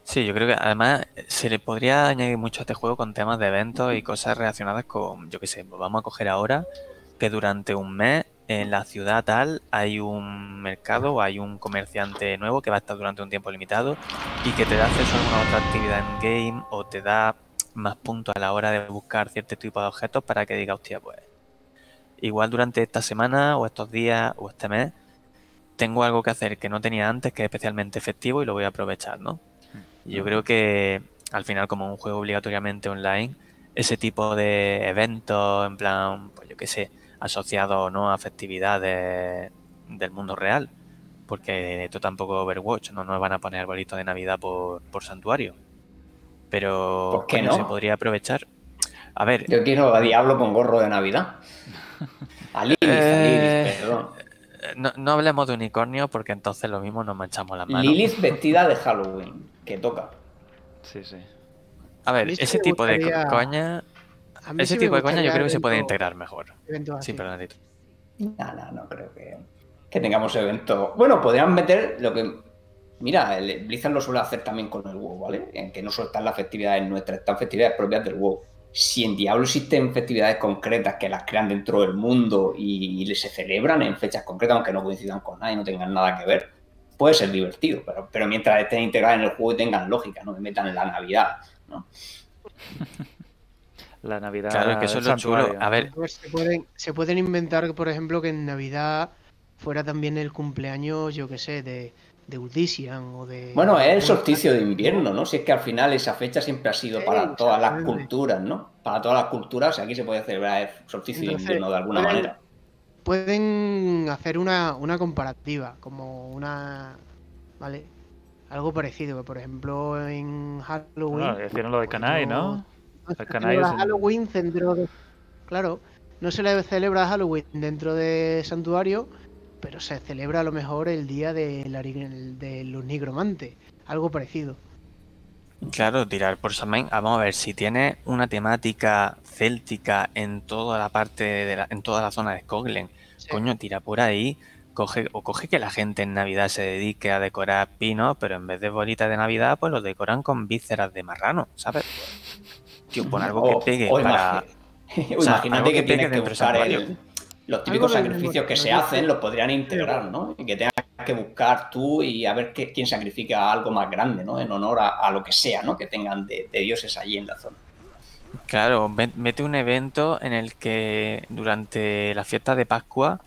Sí, yo creo que además se le podría añadir mucho a este juego con temas de eventos y cosas relacionadas con, yo qué sé, pues vamos a coger ahora que durante un mes en la ciudad tal hay un mercado o hay un comerciante nuevo que va a estar durante un tiempo limitado y que te da acceso a alguna otra actividad en game o te da más puntos a la hora de buscar cierto tipo de objetos para que diga, hostia, pues igual durante esta semana o estos días o este mes tengo algo que hacer que no tenía antes que es especialmente efectivo y lo voy a aprovechar, ¿no? Y yo creo que al final como un juego obligatoriamente online, ese tipo de eventos, en plan, pues yo qué sé, asociados o no a festividades del mundo real, porque esto tampoco Overwatch, no nos van a poner arbolitos de Navidad por, por santuario. Pero ¿Por qué coño, no? se podría aprovechar. A ver, Yo quiero a Diablo con gorro de Navidad. A Lilith, a Eh, Lilith, perdón. no, no hablemos de unicornio porque entonces lo mismo nos manchamos las manos. Lilith vestida de Halloween, que toca. Sí, sí. A A ver, ese tipo de coña, A mí ese sí tipo de coña yo creo que se puede evento- integrar mejor. Sí, perdón, Tito. No, no, no creo que, que tengamos eventos. Bueno, podrían meter lo que. Mira, el Blizzard lo suele hacer también con el WoW, ¿vale? En que no solo están las festividades nuestras, están festividades propias del WoW. Si en Diablo existen festividades concretas que las crean dentro del mundo y, y se celebran en fechas concretas, aunque no coincidan con nada y no tengan nada que ver, puede ser divertido. Pero, pero mientras estén integradas en el juego y tengan lógica, no me metan en la Navidad, ¿no? La Navidad. Claro, es que eso es lo chulo. A ver, Pues se pueden, se pueden inventar, por ejemplo, que en Navidad fuera también el cumpleaños, yo qué sé, de, de Udician o de... Bueno, es el solsticio de invierno, ¿no? Si es que al final esa fecha siempre ha sido Sí, para todas las culturas, ¿no? Para todas las culturas, aquí se puede celebrar el solsticio de invierno de alguna pueden- manera. Pueden hacer una, una comparativa, como una... ¿Vale? Algo parecido, que por ejemplo en Halloween... Bueno, hicieron lo de Kanai, ¿no? No El se celebra es el- Halloween dentro de... Claro, no se le celebra Halloween dentro de Santuario, pero se celebra a lo mejor el día de, la- de los nigromantes. Algo parecido. claro, tirar por Samhain. Vamos a ver, si tiene una temática céltica en toda la parte de la, en toda la zona de Skoglen, Sí. coño, tira por ahí, coge, o coge que la gente en Navidad se dedique a decorar pinos, pero en vez de bolitas de Navidad, pues los decoran con vísceras de marrano, ¿sabes? Tío, pon algo O- que pegue o para. o sea, imagínate algo que, que tienes pegue que buscar el- los típicos Algo sacrificios que se hacen, los podrían integrar, ¿no? Y que tengas que buscar tú y a ver qué- quién sacrifica algo más grande, ¿no? En honor a, a lo que sea, ¿no? Que tengan de, de dioses allí en la zona. Claro, mete un evento en el que durante la fiesta de Pascua,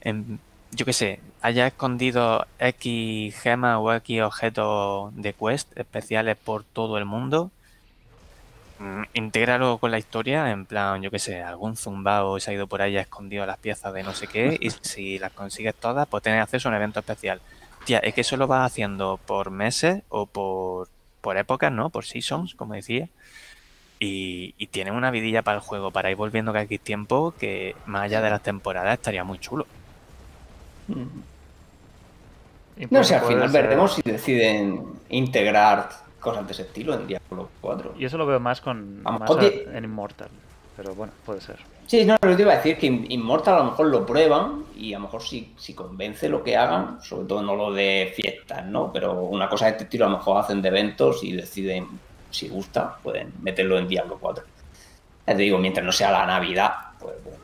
en- yo qué sé, haya escondido X gemas o X objetos de quest especiales por todo el mundo. Mm, Intégralo con la historia, en plan, yo qué sé, algún zumbao se ha ido por ahí ha escondido las piezas de no sé qué, y si las consigues todas, pues tienes acceso a un evento especial. Tía, es que eso lo vas haciendo por meses o por, por épocas, ¿no? Por seasons, como decía. Y, y tiene una vidilla para el juego, para ir volviendo cada X tiempo, que más allá de las temporadas estaría muy chulo. Y No sé, al final veremos si deciden integrar cosas de ese estilo en Diablo 4. Yo eso lo veo más con A más a- en Immortal. Pero bueno, puede ser. Sí, no, lo que te iba a decir que Immortal a lo mejor lo prueban y a lo mejor si, si convence lo que hagan, sobre todo no lo de fiestas, ¿no? Pero una cosa de este estilo a lo mejor hacen de eventos y deciden, si gusta, pueden meterlo en Diablo 4. Ya te digo, mientras no sea la Navidad, pues bueno.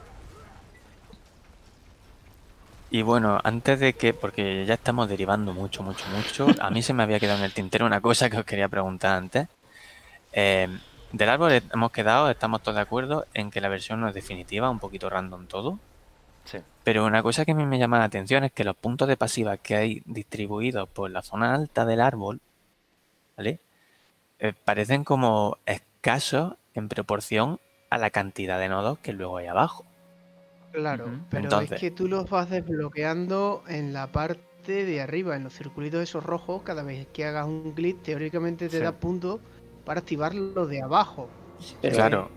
Y bueno, antes de que, porque ya estamos derivando mucho, mucho, mucho, a mí se me había quedado en el tintero una cosa que os quería preguntar antes. Eh, del árbol hemos quedado, estamos todos de acuerdo en que la versión no es definitiva, un poquito random todo. Sí. Pero una cosa que a mí me llama la atención es que los puntos de pasiva que hay distribuidos por la zona alta del árbol, ¿vale? Eh, parecen como escasos en proporción a la cantidad de nodos que luego hay abajo. Claro, pero Entonces- es que tú los vas desbloqueando en la parte de arriba, en los circulitos esos rojos, cada vez que hagas un glitch, teóricamente te Sí. da puntos para activar lo de abajo. Pero Claro,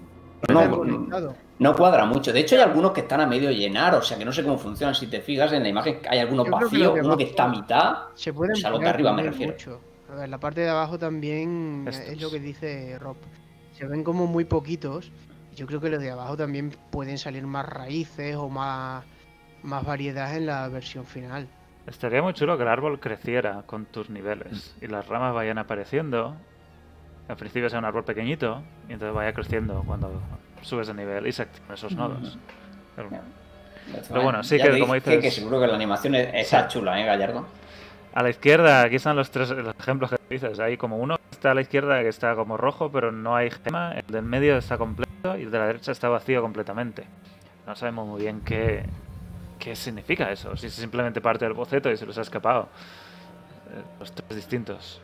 no, cuadra mucho. De hecho, hay algunos que están a medio llenar, o sea que no sé cómo funcionan. Si te fijas en la imagen, hay algunos que vacíos, los uno que está a mitad. Se pueden O sea, los de arriba me refiero. mucho. A ver, la parte de abajo también Estos. es lo que dice Rob. Se ven como muy poquitos. Yo creo que los de abajo también pueden salir más raíces o más, más variedad en la versión final. Estaría muy chulo que el árbol creciera con tus niveles y las ramas vayan apareciendo. Al principio sea un árbol pequeñito y entonces vaya creciendo cuando subes de nivel y se activan esos nodos. Pero, pero bueno, sí Ya que como dices... que seguro que la animación es, Sí. chula, ¿eh, Gallardo? A la izquierda, aquí están los tres los ejemplos que dices. Hay como uno que está a la izquierda que está como rojo, pero no hay gema. El del medio está completo y el de la derecha está vacío completamente. No sabemos muy bien qué, qué significa eso. Si es simplemente parte del boceto y se los ha escapado. Eh, Los tres distintos.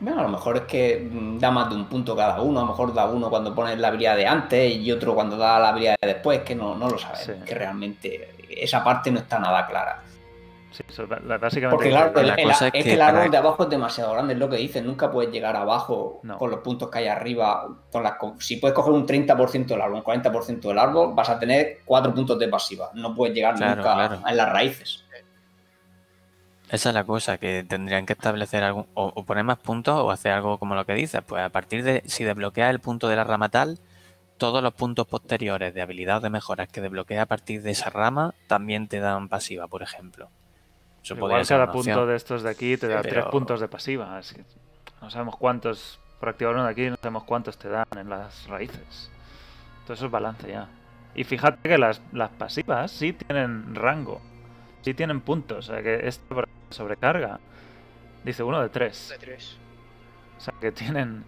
Bueno, a lo mejor es que mm, da más de un punto cada uno. A lo mejor da uno cuando pones la habilidad de antes y otro cuando da la habilidad de después. Que no, no lo sabes. Sí. Que realmente esa parte no está nada clara. Sí, eso, ba- la- básicamente. Porque claro, el- la el- cosa es, es que, el árbol para- de abajo es demasiado grande, es lo que dicen. Nunca puedes llegar abajo No. con los puntos que hay arriba. Con las, co- si puedes coger un 30% del árbol, un 40% del árbol, vas a tener 4 puntos de pasiva. No puedes llegar Claro, nunca claro. en las raíces. Esa es la cosa, que tendrían que establecer algún, o, o poner más puntos o hacer algo como lo que dices. Pues a partir de, si desbloqueas el punto de la rama tal, todos los puntos posteriores de habilidad o de mejoras que desbloqueas a partir de esa rama también te dan pasiva, por ejemplo. Igual cada punto de estos de aquí te da pero- tres puntos de pasiva. así que no sabemos cuántos. Por activar uno de aquí, no sabemos cuántos te dan en las raíces. Todo eso es balance ya. Y fíjate que las, las pasivas sí tienen rango. Sí tienen puntos. O sea que esta sobrecarga. Dice uno de tres. De tres. O sea que tienen.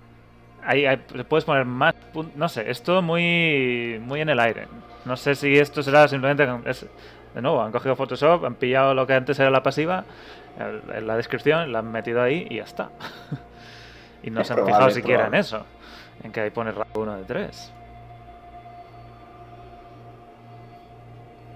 Ahí, ahí puedes poner más puntos. No sé, es todo muy, muy en el aire. No sé si esto será simplemente. es- de nuevo, han cogido Photoshop, han pillado lo que antes era la pasiva, el- en la descripción, la han metido ahí y ya está. y no Es se han probable, fijado siquiera en eso. En que ahí pone rango 1 de 3.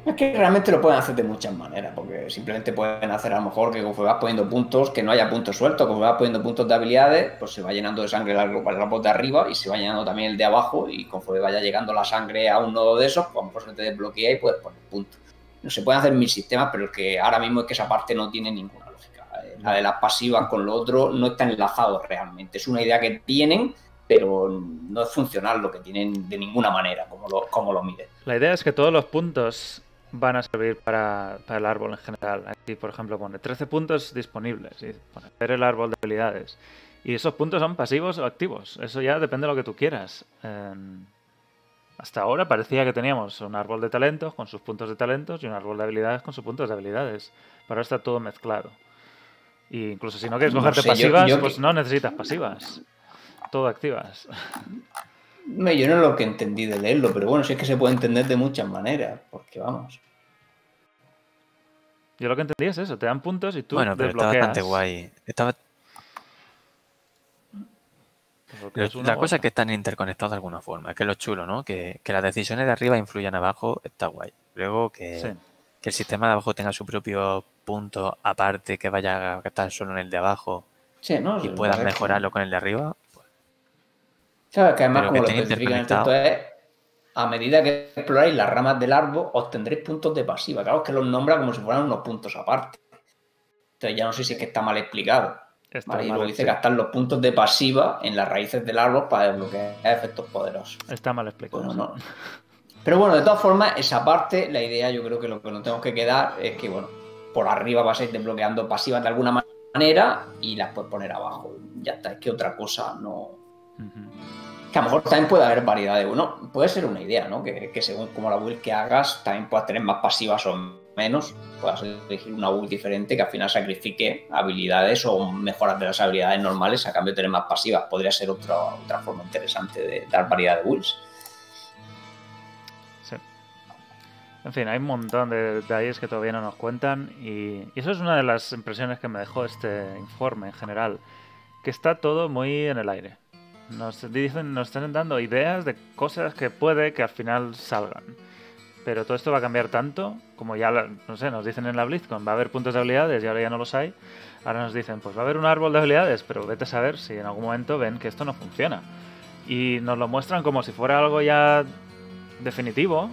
Es que realmente lo pueden hacer de muchas maneras, porque simplemente pueden hacer a lo mejor que conforme vas poniendo puntos, que no haya puntos sueltos, conforme vas poniendo puntos de habilidades, pues se va llenando de sangre el árbol de arriba y se va llenando también el de abajo y conforme vaya llegando la sangre a un nodo de esos, pues a lo mejor se te desbloquea y puedes poner puntos. No se pueden hacer mil sistemas, pero el que ahora mismo es que esa parte no tiene ninguna lógica. La de las pasivas con lo otro no está enlazado realmente. Es una idea que tienen, pero no es funcional lo que tienen de ninguna manera, como lo, como lo miden. La idea es que todos los puntos van a servir para, para el árbol en general. Aquí, por ejemplo, pone 13 puntos disponibles. Y pone el árbol de habilidades. Y esos puntos son pasivos o activos. Eso ya depende de lo que tú quieras. Em, hasta ahora parecía que teníamos un árbol de talentos con sus puntos de talentos y un árbol de habilidades con sus puntos de habilidades. Pero ahora está todo mezclado. Y incluso si no quieres No cogerte sé, pasivas, yo pues que- no necesitas pasivas. Todo activas. No, Yo no es lo que entendí de leerlo, pero bueno, sí es que se puede entender de muchas maneras, porque vamos. Yo lo que entendí es eso, te dan puntos y tú Bueno, pero está desbloqueas. bastante guay. Uno la cosa es que están interconectados de alguna forma. Es que es lo chulo, ¿no? Que, que las decisiones de arriba influyan abajo, está guay. Luego que, Sí. que el sistema de abajo tenga su propio punto aparte que vaya a estar solo en el de abajo Sí, ¿no? y puedas mejorarlo con el de arriba. Sabes que además, Pero como que lo estén especifica en el texto, interconectados. es a medida que exploráis las ramas del árbol, obtendréis puntos de pasiva. Claro, es que los nombra como si fueran unos puntos aparte. Entonces ya no sé si es que está mal explicado. ¿Vale? Y luego dice gastar los puntos de pasiva en las raíces del árbol para desbloquear efectos poderosos. Está mal explicado. Bueno, no. Pero bueno, de todas formas, esa parte, la idea yo creo que lo que nos tenemos que quedar es que, bueno, por arriba vas a ir desbloqueando pasivas de alguna manera y las puedes poner abajo. Ya está, es que otra cosa no. Que a lo mejor también puede haber variedad de uno. Puede ser una idea, ¿no? Que, que según como la build que hagas, también puedas tener más pasivas o menos. Puedas elegir una build diferente que al final sacrifique habilidades o mejoras de las habilidades normales a cambio de tener más pasivas. Podría ser otra, otra forma interesante de dar variedad de builds. Sí. En fin, hay un montón de detalles que todavía no nos cuentan y, y eso es una de las impresiones que me dejó este informe en general, que está todo muy en el aire. Nos dicen, nos están dando ideas de cosas que puede que al final salgan. Pero todo esto va a cambiar tanto, como ya, no sé, nos dicen en la BlizzCon, va a haber puntos de habilidades y ahora ya no los hay. Ahora nos dicen, pues va a haber un árbol de habilidades, pero vete a saber si en algún momento ven que esto no funciona. Y nos lo muestran como si fuera algo ya definitivo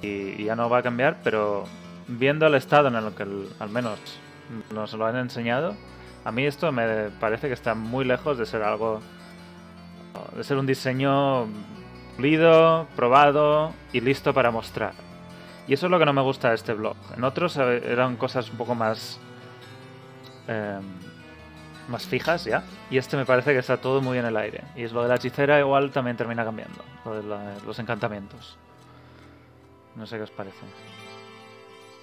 y, ya no va a cambiar, pero viendo el estado en el que al menos nos lo han enseñado, a mí esto me parece que está muy lejos de ser algo, de ser un diseño pulido, probado y listo para mostrar. Y eso es lo que no me gusta de este blog. En otros eh, eran cosas un poco más. eh, más fijas ya. Y este me parece que está todo muy en el aire. Y es lo de la hechicera, igual también termina cambiando. Lo de los encantamientos. No sé qué os parece.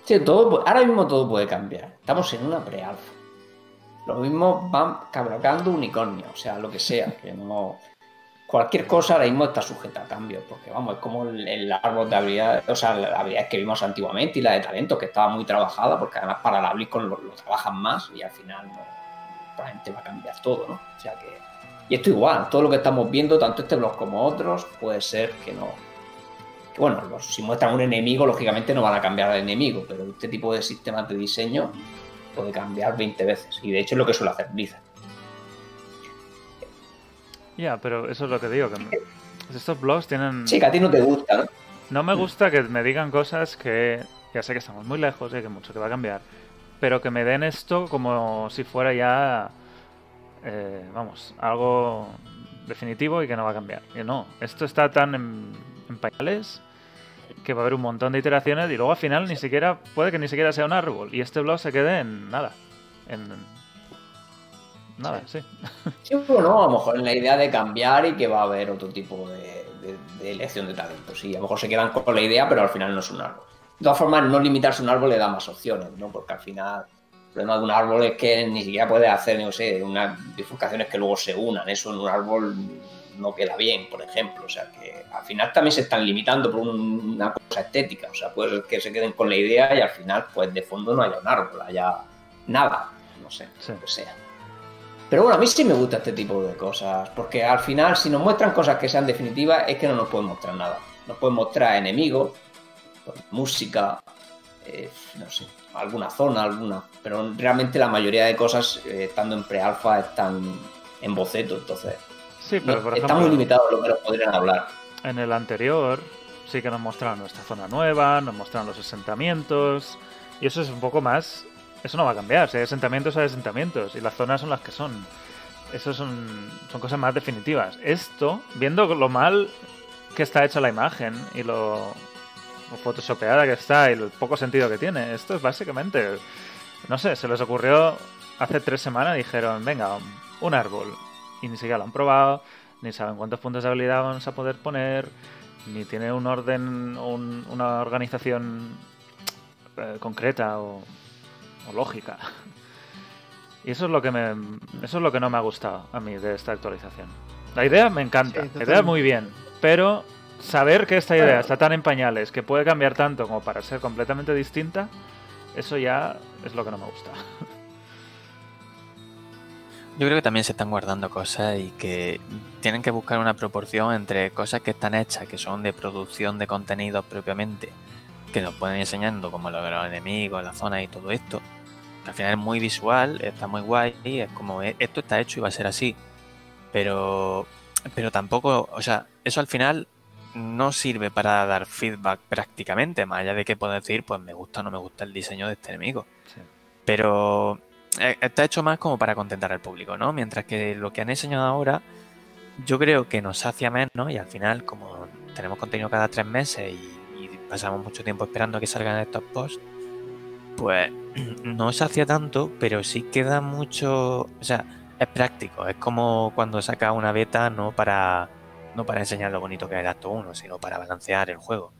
Sí, todo, ahora mismo todo puede cambiar. Estamos en una pre-alfa. Lo mismo van cabalgando unicornios, o sea, lo que sea, que no. Cualquier cosa ahora mismo está sujeta a cambio, porque vamos, es como el, el árbol de habilidades, o sea, las habilidades que vimos antiguamente y la de talento, que estaba muy trabajada, porque además para la BlizzCon lo, lo trabajan más y al final no, probablemente va a cambiar todo, ¿no? O sea que. Y esto igual, todo lo que estamos viendo, tanto este blog como otros, puede ser que no, bueno, los- si muestran un enemigo, lógicamente no van a cambiar al enemigo, pero este tipo de sistemas de diseño puede cambiar 20 veces. Y de hecho es lo que suele hacer Blizzard. Ya, pero eso es lo que digo. Que estos blogs tienen. Sí, que a ti no te gusta, ¿no? No me gusta que me digan cosas que ya sé que estamos muy lejos y que mucho que va a cambiar, pero que me den esto como si fuera ya, eh, vamos, algo definitivo y que no va a cambiar. Y no, esto está tan en, en pañales que va a haber un montón de iteraciones y luego al final ni siquiera, puede que ni siquiera sea un árbol y este blog se quede en nada. En nada, sí. Sí, bueno, a lo mejor en la idea de cambiar y que va a haber otro tipo de, de- de elección de talentos. Sí, a lo mejor se quedan con la idea, pero al final no es un árbol. De todas formas, no limitarse a un árbol le da más opciones, ¿no? Porque al final el problema de un árbol es que ni siquiera puede hacer, no sé, unas bifurcaciones que luego se unan. Eso en un árbol no queda bien, por ejemplo. O sea que al final también se están limitando por un- una cosa estética. O sea, puede ser que se queden con la idea y al final, pues de fondo no haya un árbol, haya nada. No sé, Sí. lo que sea. Pero bueno, a mí sí me gusta este tipo de cosas, porque al final si nos muestran cosas que sean definitivas es que no nos pueden mostrar nada. Nos pueden mostrar enemigos, pues, música, eh, no sé, alguna zona, alguna, pero realmente la mayoría de cosas eh, estando en pre-alfa están en boceto, entonces Sí, pero no- por está muy limitado lo que nos podrían hablar. En el anterior sí que nos mostraron nuestra zona nueva, nos mostraron los asentamientos. Y eso es un poco más. Eso no va a cambiar. Si hay asentamientos, hay asentamientos. Y las zonas son las que son. Eso son, son cosas más definitivas. Esto, viendo lo mal que está hecha la imagen y lo, lo photoshopeada que está y el poco sentido que tiene, esto es básicamente. No sé, se les ocurrió hace tres semanas. Dijeron, venga, un árbol. Y ni siquiera lo han probado ni saben cuántos puntos de habilidad vamos a poder poner, ni tiene un orden, un- una organización eh, concreta o, o lógica. Y eso es lo que me, eso es lo que no me ha gustado a mí de esta actualización. La idea me encanta, Sí, la idea es muy bien, pero saber que esta idea Claro. está tan en pañales que puede cambiar tanto como para ser completamente distinta, eso ya es lo que no me gusta. Yo creo que también se están guardando cosas y que tienen que buscar una proporción entre cosas que están hechas, que son de producción de contenidos propiamente, que nos pueden ir enseñando como lo de los enemigos, las zonas y todo esto. que al final es muy visual, está muy guay, y es como eh, esto está hecho y va a ser así. Pero, pero tampoco, o sea, eso al final no sirve para dar feedback prácticamente, más allá de que puedo decir, pues me gusta o no me gusta el diseño de este enemigo. Sí. Pero eh, está hecho más como para contentar al público, ¿no? Mientras que lo que han enseñado ahora, yo creo que nos sacia menos y al final, como tenemos contenido cada tres meses y pasamos mucho tiempo esperando a que salgan estos posts, pues no sacia tanto, pero sí queda mucho, o sea, es práctico, es como cuando sacas una beta no para no para enseñar lo bonito que es el acto 1, sino para balancear el juego.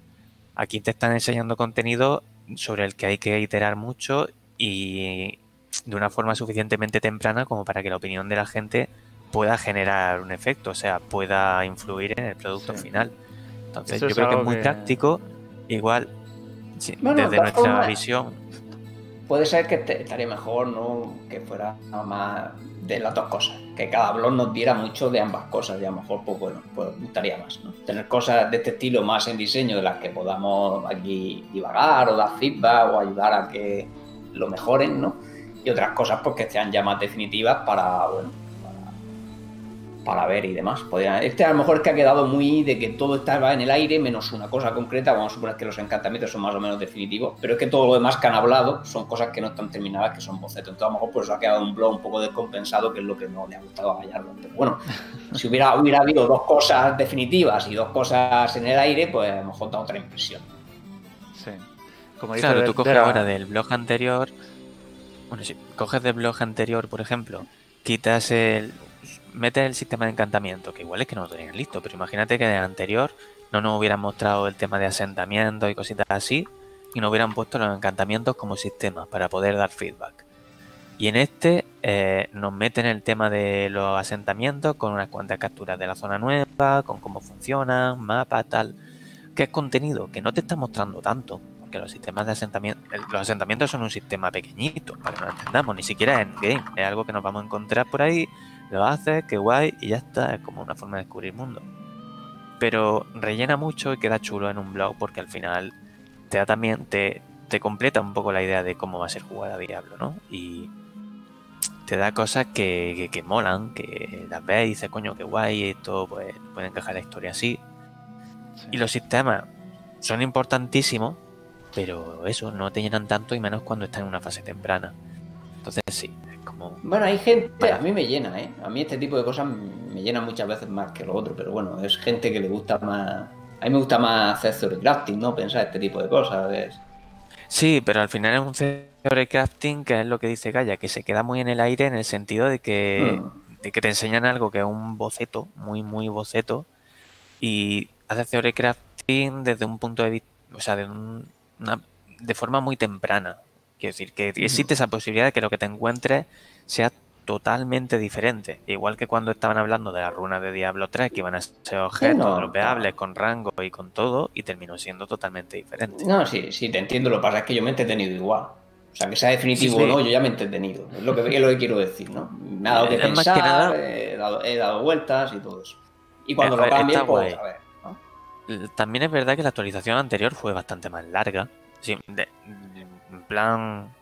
Aquí te están enseñando contenido sobre el que hay que iterar mucho y de una forma suficientemente temprana como para que la opinión de la gente pueda generar un efecto, o sea, pueda influir en el producto Sí. final. Entonces, Eso yo creo que es muy que- práctico, igual, sí, Bueno, desde nuestra visión, Puede ser que te- estaría mejor, ¿no? Que fuera más de las dos cosas. Que cada blog nos diera mucho de ambas cosas y a lo mejor, pues bueno, pues gustaría más, ¿no? Tener cosas de este estilo más en diseño de las que podamos aquí divagar o dar feedback o ayudar a que lo mejoren, ¿no? Y otras cosas pues que sean ya más definitivas para, bueno, para, ver y demás. Podría- este a lo mejor es que ha quedado muy de que todo estaba en el aire menos una cosa concreta. Vamos a suponer que los encantamientos son más o menos definitivos, pero es que todo lo demás que han hablado son cosas que no están terminadas, que son bocetos. Entonces a lo mejor por eso ha quedado un blog un poco descompensado, que es lo que no le ha gustado a Gallardo. Pero bueno, si hubiera, hubiera habido dos cosas definitivas y dos cosas en el aire, pues a lo mejor da otra impresión. Sí. Como dice Claro, tú coges la- ahora del blog anterior. Bueno, si coges del blog anterior, por ejemplo, quitas el. Metes el sistema de encantamiento, que igual es que no lo tenían listo, pero imagínate que en el anterior no nos hubieran mostrado el tema de asentamientos y cositas así, y nos hubieran puesto los encantamientos como sistema para poder dar feedback. Y en este eh, nos meten el tema de los asentamientos con unas cuantas capturas de la zona nueva, con cómo funcionan, mapas, tal. ¿Qué es contenido? Que no te está mostrando tanto. Porque los sistemas de asentamiento. Los asentamientos son un sistema pequeñito, para que nos entendamos. Ni siquiera en game. Es algo que nos vamos a encontrar por ahí. Lo haces, qué guay, y ya está. Es como una forma de descubrir mundo. Pero rellena mucho y queda chulo en un blog porque al final te da también. Te, te completa un poco la idea de cómo va a ser jugar a Diablo, ¿no? Y te da cosas que, que, que molan, que las ves y dices, coño, qué guay, esto pues puede encajar la historia así. Y los sistemas son importantísimos, pero eso, no te llenan tanto y menos cuando estás en una fase temprana. Entonces sí, Bueno, hay gente, a mí me llena, ¿eh? A mí este tipo de cosas me llena muchas veces más que lo otro, pero bueno, es gente que le gusta más... A mí me gusta más hacer theory crafting, ¿no? Pensar este tipo de cosas. Sí, pero al final es un theory crafting que es lo que dice Gaia, que se queda muy en el aire en el sentido de que, de que te enseñan algo que es un boceto, muy, muy boceto, y haces theory crafting desde un punto de vista, o sea, de, un- una, de forma muy temprana. Quiero decir, que existe esa posibilidad de que lo que te encuentres sea totalmente diferente. Igual que cuando estaban hablando de las runas de Diablo 3, que iban a ser objetos no, dropeables con rango y con todo, y terminó siendo totalmente diferente. No, sí, sí, te entiendo. Lo que pasa es que yo me he entretenido igual. O sea, que sea definitivo Sí, o no, yo ya me he entretenido. Es lo que, es lo que quiero decir, ¿no? Me ha dado que Es pensar, que nada- he, dado, he dado vueltas y todo eso. Y cuando Eh, lo a ver, cambien, pues a ver. También es verdad que la actualización anterior fue bastante más larga. Sí, de- en plan,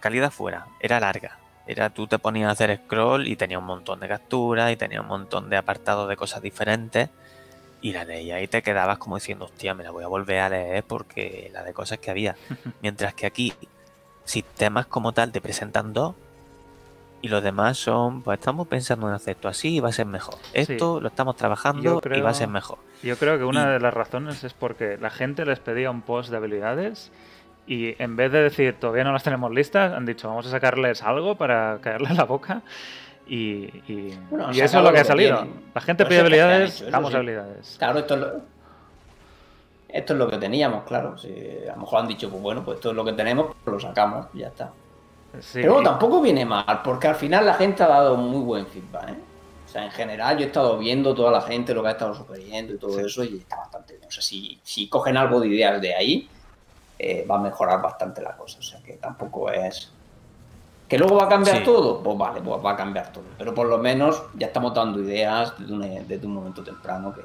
calidad fuera, era larga. Era tú te ponías a hacer scroll y tenía un montón de capturas y tenía un montón de apartados de cosas diferentes. Y la leías y te quedabas como diciendo, hostia, me la voy a volver a leer porque la de cosas que había. Mientras que aquí, sistemas como tal te presentan dos y los demás son, pues estamos pensando en hacer esto así y va a ser mejor. Esto lo estamos trabajando y va a ser mejor. Yo creo que una Y- de las razones es porque la gente les pedía un post de habilidades y en vez de decir todavía no las tenemos listas, han dicho vamos a sacarles algo para caerle en la boca y, y- Bueno, y eso es lo que ha salido. tienen. La gente Pero pide habilidades, hecho, damos sí. habilidades. Claro, esto es lo, esto es lo que teníamos, claro. Si a lo mejor han dicho, pues bueno, pues esto es lo que tenemos, pues lo sacamos y ya está. Sí, Pero tampoco viene mal, porque al final la gente ha dado muy buen feedback, ¿eh? O sea, en general yo he estado viendo toda la gente lo que ha estado sugiriendo y todo eso y está bastante bien. O sea, si, si cogen algo de ideas de ahí, eh, va a mejorar bastante la cosa. O sea, que tampoco es... ¿Que luego va a cambiar Sí. todo? Pues vale, pues va a cambiar todo. Pero por lo menos ya estamos dando ideas desde un, desde un momento temprano que...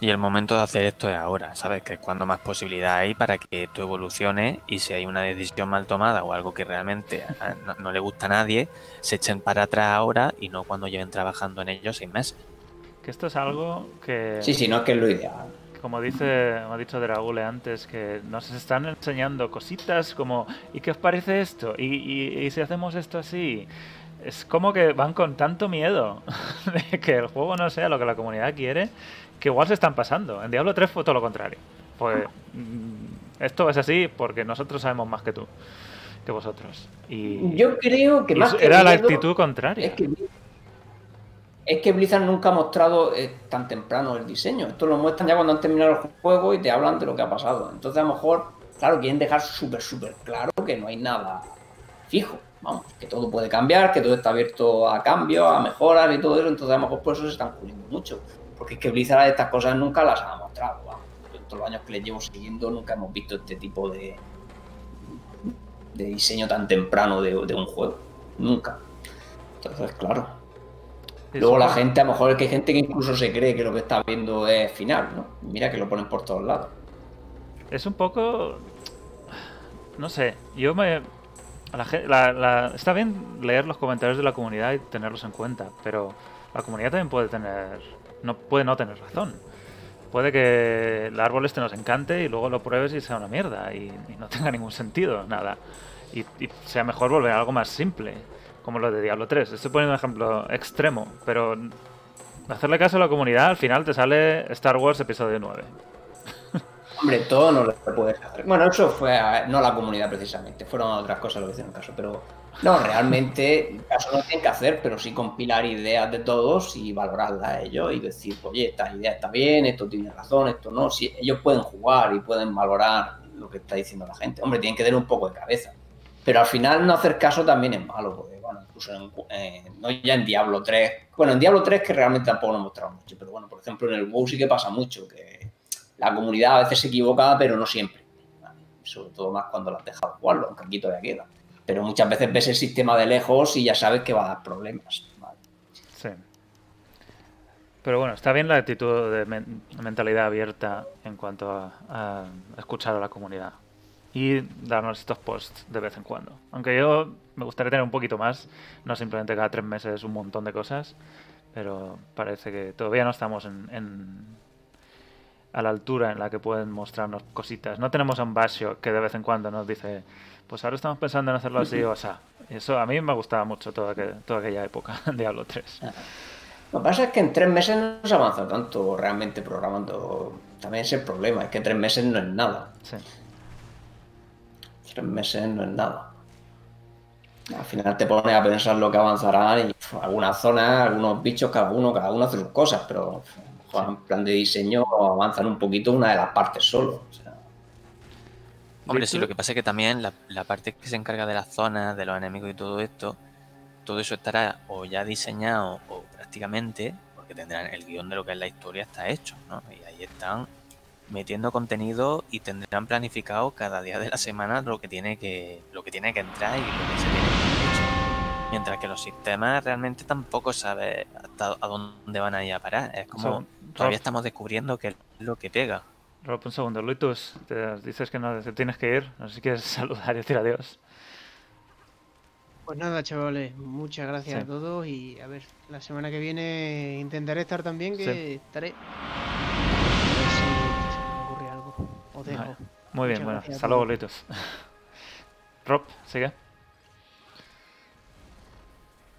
Y el momento de hacer esto es ahora, ¿sabes? Que es cuando más posibilidad hay para que tú evoluciones y si hay una decisión mal tomada o algo que realmente no, no le gusta a nadie, se echen para atrás ahora y no cuando lleven trabajando en ello seis meses. Que esto es algo que... Sí, sí, no es que es lo ideal. Como dice, como ha dicho Dragule antes, que nos están enseñando cositas como ¿y qué os parece esto? ¿Y, y, y si hacemos esto así? Es como que van con tanto miedo de que el juego no sea lo que la comunidad quiere, que igual se están pasando. En Diablo 3 fue todo lo contrario. Pues esto es así porque nosotros sabemos más que tú, que vosotros. Y Yo creo que y más que era la miedo, actitud contraria. Es que, es que Blizzard nunca ha mostrado eh, tan temprano el diseño. Esto lo muestran ya cuando han terminado el juego y te hablan de lo que ha pasado. Entonces, a lo mejor, claro, quieren dejar súper, súper claro que no hay nada fijo. Vamos, que todo puede cambiar, que todo está abierto a cambios, a mejoras y todo eso. Entonces, a lo mejor por eso se están cubriendo mucho. Porque es que Blizzard estas cosas nunca las ha mostrado. En todos los años que les llevo siguiendo nunca hemos visto este tipo de, de diseño tan temprano de un juego. Nunca. Entonces, claro. Luego la gente, a lo mejor es que hay gente que incluso se cree que lo que está viendo es final, ¿no? Mira que lo ponen por todos lados. Es un poco. No sé, yo me. la gen- la- la- está bien leer los comentarios de la comunidad y tenerlos en cuenta, pero la comunidad también puede tener. No puede no tener razón. Puede que el árbol este nos encante y luego lo pruebes y sea una mierda y, y no tenga ningún sentido, nada. Y, y sea mejor volver a algo más simple, como lo de Diablo 3. Estoy poniendo un ejemplo extremo, pero hacerle caso a la comunidad al final te sale Star Wars Episodio 9. Hombre, todo no lo puedes hacer. Bueno, eso fue a- no la comunidad precisamente, fueron otras cosas lo que hicieron caso, pero no, realmente caso no tienen que hacer, pero sí compilar ideas de todos y valorarlas a ellos y decir, oye, esta idea está bien, esto tiene razón, esto no. Si ellos pueden jugar y pueden valorar lo que está diciendo la gente. Hombre, tienen que tener un poco de cabeza. Pero al final no hacer caso también es malo, porque incluso en, eh, no ya en Diablo 3, bueno, en Diablo 3 que realmente tampoco nos mostraron mucho, pero bueno, por ejemplo en el WoW sí que pasa mucho, que la comunidad a veces se equivoca, pero no siempre. Sobre todo más cuando las dejado jugarlo, aunque aquí todavía queda. Pero muchas veces ves el sistema de lejos y ya sabes que va a dar problemas. Sí. Pero bueno, está bien la actitud de men- mentalidad abierta en cuanto a escuchar a la comunidad y darnos estos posts de vez en cuando. Aunque yo me gustaría tener un poquito más, no simplemente cada tres meses un montón de cosas, pero parece que todavía no estamos en, en- a la altura en la que pueden mostrarnos cositas. No tenemos a un Basio que de vez en cuando nos dice, pues ahora estamos pensando en hacerlo así o así. Eso a mí me gustaba mucho toda, aqu- toda aquella época en Diablo 3. Lo que pasa es que en tres meses no se avanza tanto realmente programando. También es el problema, es que tres meses no es nada. Sí. Tres meses no es nada. Al final te pones a pensar lo que avanzarán y pf, algunas zonas, algunos bichos, cada uno, cada uno hace sus cosas, pero pf, en plan de diseño avanzan un poquito una de las partes solo. o sea, Hombre, sí, lo que pasa es que también la, la parte que se encarga de las zonas, de los enemigos y todo esto, todo eso estará o ya diseñado o prácticamente, porque tendrán el guion de lo que es la historia está hecho, ¿no? Y ahí están metiendo contenido y tendrán planificado cada día de la semana lo que tiene que, lo que tiene que entrar y lo que se tiene que hecho. Mientras que los sistemas realmente tampoco sabes hasta a dónde van a ir a parar. Es como todavía Rob. estamos descubriendo qué es lo que pega. Rob, un segundo. Luitus, te dices que no te tienes que ir. No sé si quieres saludar y decir adiós. Pues nada, chavales, muchas gracias Sí. a todos y a ver, la semana que viene intentaré estar también, que Sí. estaré. A ver si se me ocurre algo. Os dejo. Vale. Muy bien, Muchas bueno, hasta luego. Luitus. Rob, sigue.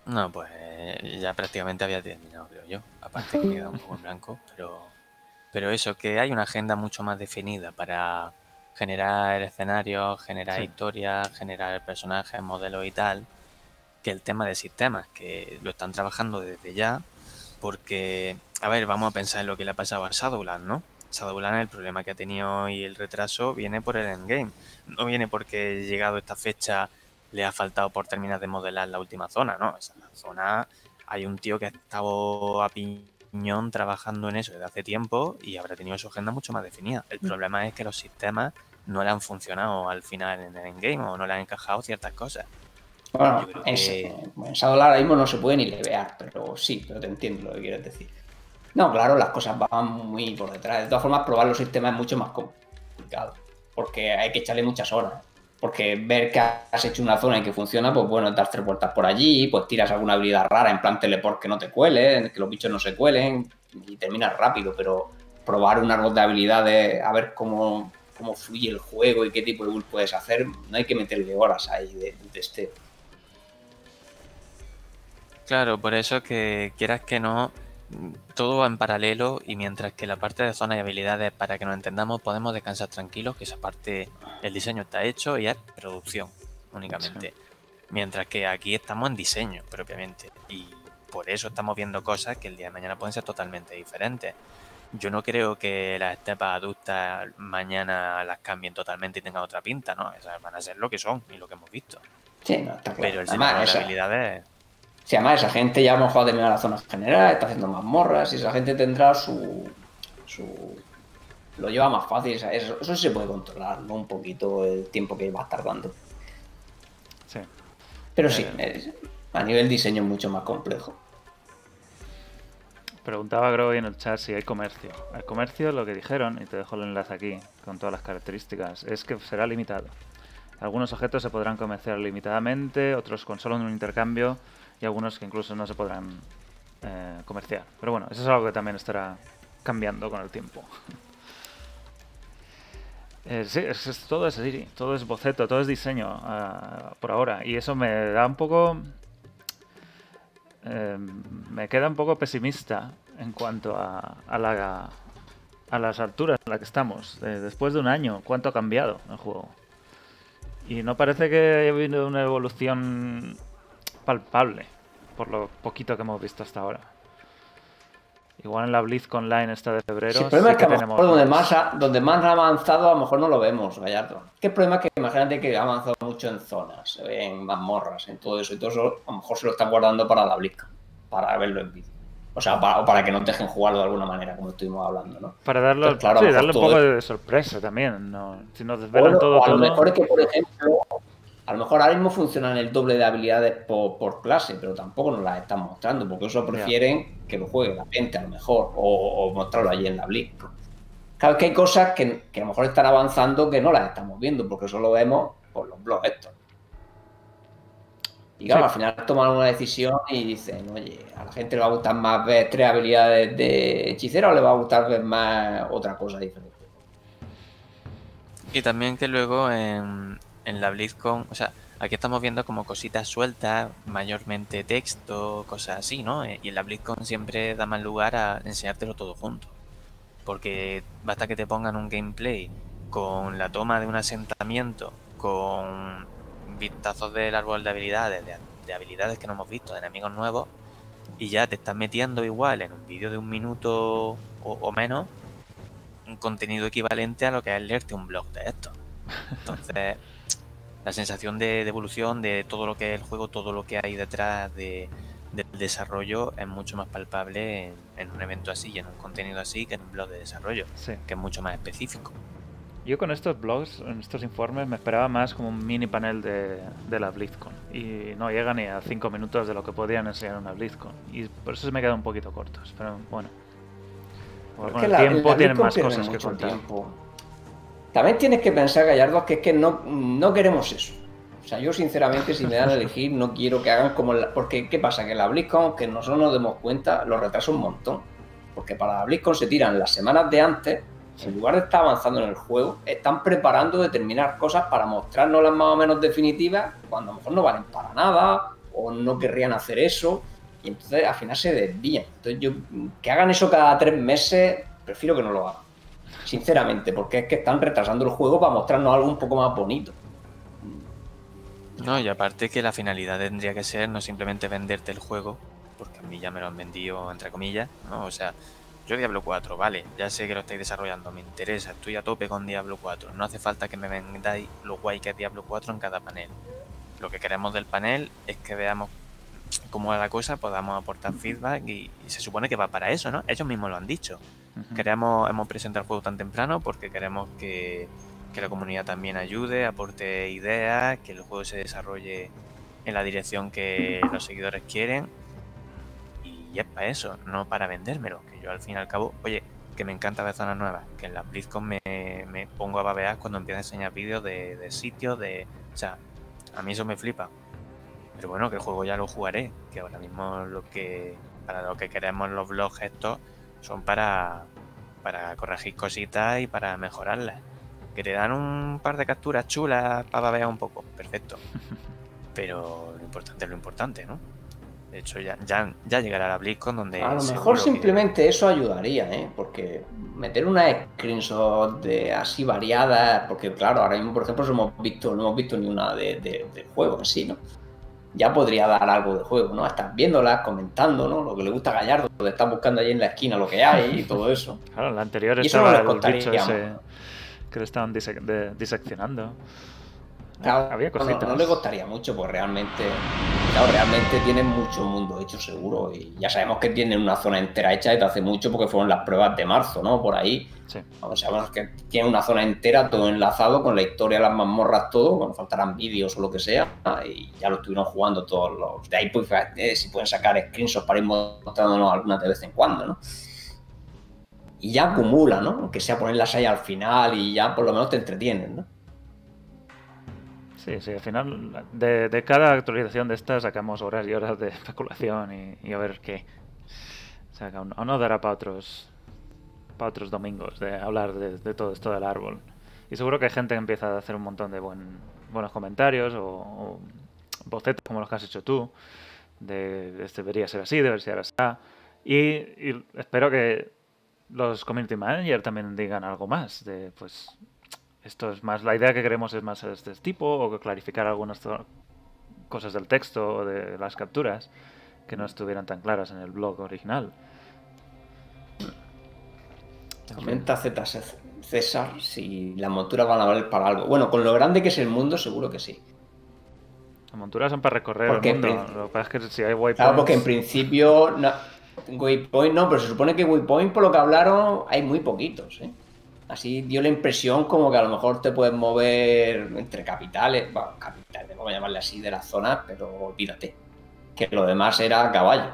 No, pues ya prácticamente había terminado, creo yo. Aparte que queda un poco en blanco, pero, pero eso, que hay una agenda mucho más definida para generar escenarios, generar Sí. historias, generar personajes, modelos y tal, que el tema de sistemas, que lo están trabajando desde ya, porque, a ver, vamos a pensar en lo que le ha pasado a Shadowlands, ¿no? Shadowlands, el problema que ha tenido y el retraso viene por el endgame. No viene porque llegado esta fecha le ha faltado por terminar de modelar la última zona, ¿no? Esa zona, hay un tío que ha estado a piñón trabajando en eso desde hace tiempo y habrá tenido su agenda mucho más definida. El problema es que los sistemas no le han funcionado al final en el endgame o no le han encajado ciertas cosas. Bueno, en, que- en ahora mismo no se puede ni levear, pero sí, pero te entiendo lo que quieres decir. No, claro, las cosas van muy por detrás. De todas formas, probar los sistemas es mucho más complicado, porque hay que echarle muchas horas. Porque ver que has hecho una zona y que funciona, pues bueno, dar tres vueltas por allí, pues tiras alguna habilidad rara, en plan teleport que no te cuele, que los bichos no se cuelen, y terminas rápido, pero probar un árbol de habilidades, a ver cómo, cómo fluye el juego y qué tipo de build puedes hacer, no hay que meterle horas ahí de, de testeo. Claro, por eso que quieras que no, todo va en paralelo y mientras que la parte de zonas y habilidades, para que nos entendamos, podemos descansar tranquilos, que esa parte, el diseño está hecho y es producción únicamente. Mientras que aquí estamos en diseño propiamente y por eso estamos viendo cosas que el día de mañana pueden ser totalmente diferentes. Yo no creo que las estepas adultas mañana las cambien totalmente y tengan otra pinta, ¿no? Esas van a ser lo que son y lo que hemos visto. Sí, no, está claro. Pero el sistema de habilidades Si además esa gente ya a lo mejor ha terminado la zona general, está haciendo mazmorras y esa gente tendrá su. su lo lleva más fácil. Eso, eso sí se puede controlar, ¿no? Un poquito el tiempo que va a estar dando. Sí. Pero sí, Eh. a nivel diseño es mucho más complejo. Preguntaba Groy en el chat si hay comercio. El comercio, lo que dijeron, y te dejo el enlace aquí con todas las características, es que será limitado. Algunos objetos se podrán comerciar limitadamente, otros con solo un intercambio algunos que incluso no se podrán eh, comerciar. Pero bueno, eso es algo que también estará cambiando con el tiempo. Eh, sí, es, todo es así, todo es boceto, todo es diseño ah, por ahora. Y eso me da un poco eh, me queda un poco pesimista en cuanto a, a la, a las alturas en las que estamos, después de un año, ¿cuánto ha cambiado el juego? Y no parece que haya habido una evolución palpable, por lo poquito que hemos visto hasta ahora. Igual en la BlizzCon Online esta de febrero. Sí, el problema sí es que a lo tenemos mejor donde más. ha, donde más ha avanzado, a lo mejor no lo vemos, Gallardo. Que el problema es que imagínate que ha avanzado mucho en zonas, en mazmorras, en todo eso, y todo eso a lo mejor se lo están guardando para la BlizzCon, para verlo en vídeo. O sea, para, para que nos dejen jugarlo de alguna manera, como estuvimos hablando, ¿no? Para darlo, Entonces, claro, sí, darle un poco es- de sorpresa también. ¿no? Si nos O, desvelan todo, a lo todo. mejor es que, por ejemplo, a lo mejor ahora mismo funcionan el doble de habilidades por, por clase, pero tampoco nos las están mostrando, porque eso prefieren que lo juegue la gente a lo mejor, o, o mostrarlo allí en la Blitz. Claro que hay cosas que, que a lo mejor están avanzando que no las estamos viendo, porque solo vemos por los blogs estos. Y claro, Sí. al final toman una decisión y dicen, oye, a la gente le va a gustar más ver tres habilidades de hechicero o le va a gustar ver más otra cosa diferente. Y también que luego en, en la BlizzCon, o sea, aquí estamos viendo como cositas sueltas, mayormente texto, cosas así, ¿no? Eh, Y en la BlizzCon siempre da más lugar a enseñártelo todo junto. Porque basta que te pongan un gameplay con la toma de un asentamiento, con vistazos del árbol de habilidades, de, de habilidades que no hemos visto, de enemigos nuevos, y ya te estás metiendo igual en un vídeo de un minuto o, o menos un contenido equivalente a lo que es leerte un blog de esto. Entonces, la sensación de, de evolución de todo lo que es el juego, todo lo que hay detrás de, del desarrollo es mucho más palpable en, en un evento así y en un contenido así que en un blog de desarrollo, Sí. que es mucho más específico. Yo con estos blogs, en estos informes, me esperaba más como un mini panel de, de la BlizzCon. Y no llega ni a 5 minutos de lo que podían enseñar en una BlizzCon. Y por eso se me quedan un poquito cortos. Pero bueno. Con el la- tiempo la tienen más cosas que contar. tiempo. También tienes que pensar, Gallardo, que es que no, no queremos eso. O sea, yo sinceramente, si me dan a elegir, no quiero que hagan como la... Porque, ¿qué pasa? Que la BlizzCon, que nosotros nos demos cuenta, lo retrasa un montón. Porque para la BlizzCon se tiran las semanas de antes, en lugar de estar avanzando en el juego, están preparando determinadas cosas para mostrarnos las más o menos definitivas, cuando a lo mejor no valen para nada, o no querrían hacer eso, y entonces al final se desvían. Entonces yo, que hagan eso cada tres meses, prefiero que no lo hagan. Sinceramente, porque es que están retrasando el juego para mostrarnos algo un poco más bonito. No, y aparte que la finalidad tendría que ser no simplemente venderte el juego, porque a mí ya me lo han vendido entre comillas, ¿no? O sea, yo Diablo 4, vale, ya sé que lo estáis desarrollando, me interesa, estoy a tope con Diablo 4, no hace falta que me vendáis lo guay que es Diablo 4 en cada panel. Lo que queremos del panel es que veamos cómo va la cosa, podamos aportar feedback y se supone que va para eso, ¿no? Ellos mismos lo han dicho. Queremos, hemos presentado el juego tan temprano porque queremos que, que la comunidad también ayude, aporte ideas, que el juego se desarrolle en la dirección que los seguidores quieren. Y es para eso, no para vendérmelo. Que yo al fin y al cabo, oye, que me encanta ver zonas nuevas, que en la BlizzCon me, me pongo a babear cuando empiezo a enseñar vídeos de, de sitios, de... O sea, a mí eso me flipa. Pero bueno, que el juego ya lo jugaré, que ahora mismo lo que para lo que queremos los blogs estos son para, para corregir cositas y para mejorarlas. Que te dan un par de capturas chulas para babear un poco, perfecto. Pero lo importante es lo importante, ¿no? De hecho, ya, ya, ya llegará la BlizzCon donde... A lo mejor que- simplemente eso ayudaría, ¿eh? Porque meter una screenshot de así variadas, porque claro, ahora mismo, por ejemplo, no hemos visto, no hemos visto ni una de, de- del juego en sí, ¿no? Ya podría dar algo de juego, ¿no? Estás viéndolas, comentando, ¿no? Lo que le gusta a Gallardo, de estar buscando ahí en la esquina lo que hay y todo eso. Claro, en la anterior Y eso no estaba les el bicho ese que le estaban dise- de- diseccionando. Claro, Había no- no- cositas. No, le costaría mucho, pues realmente, claro, realmente tienen mucho mundo hecho seguro. Y ya sabemos que tienen una zona entera hecha desde hace mucho porque fueron las pruebas de marzo, ¿no? Por ahí. Sí. Vamos, sabemos que tienen una zona entera, todo enlazado con la historia, las mazmorras, todo. Bueno, faltarán vídeos o lo que sea. Y ya lo estuvieron jugando todos los. De ahí, pues, eh, si pueden sacar screenshots para ir mostrándonos algunas de vez en cuando, ¿no? Y ya acumula, ¿no? Aunque sea ponerlas ahí al final y ya por lo menos te entretienen, ¿no? Sí, sí, al final de, de cada actualización de estas sacamos horas y horas de especulación y, y a ver qué. O sea, que aún, aún nos dará para otros, para otros domingos de hablar de, de todo esto del árbol. Y seguro que hay gente que empieza a hacer un montón de buen, buenos comentarios o, o bocetos como los que has hecho tú. De este debería ser así, debería ser así. Y, y espero que los community manager también digan algo más de pues esto es más la idea que queremos es más de este tipo o clarificar algunas cosas del texto o de las capturas que no estuvieran tan claras en el blog original. Comenta Z César si las monturas van a valer para algo. Bueno, con lo grande que es el mundo, seguro que sí. Las monturas son para recorrer Porque el mundo. Lo que pasa es que si hay waypoints... Claro, porque en principio. no- Waypoint no, pero se supone que Waypoint, por lo que hablaron, hay muy poquitos, ¿eh? Así dio la impresión como que a lo mejor te puedes mover entre capitales, bueno, capitales, vamos a llamarle así, de las zonas, pero olvídate. Que lo demás era caballo.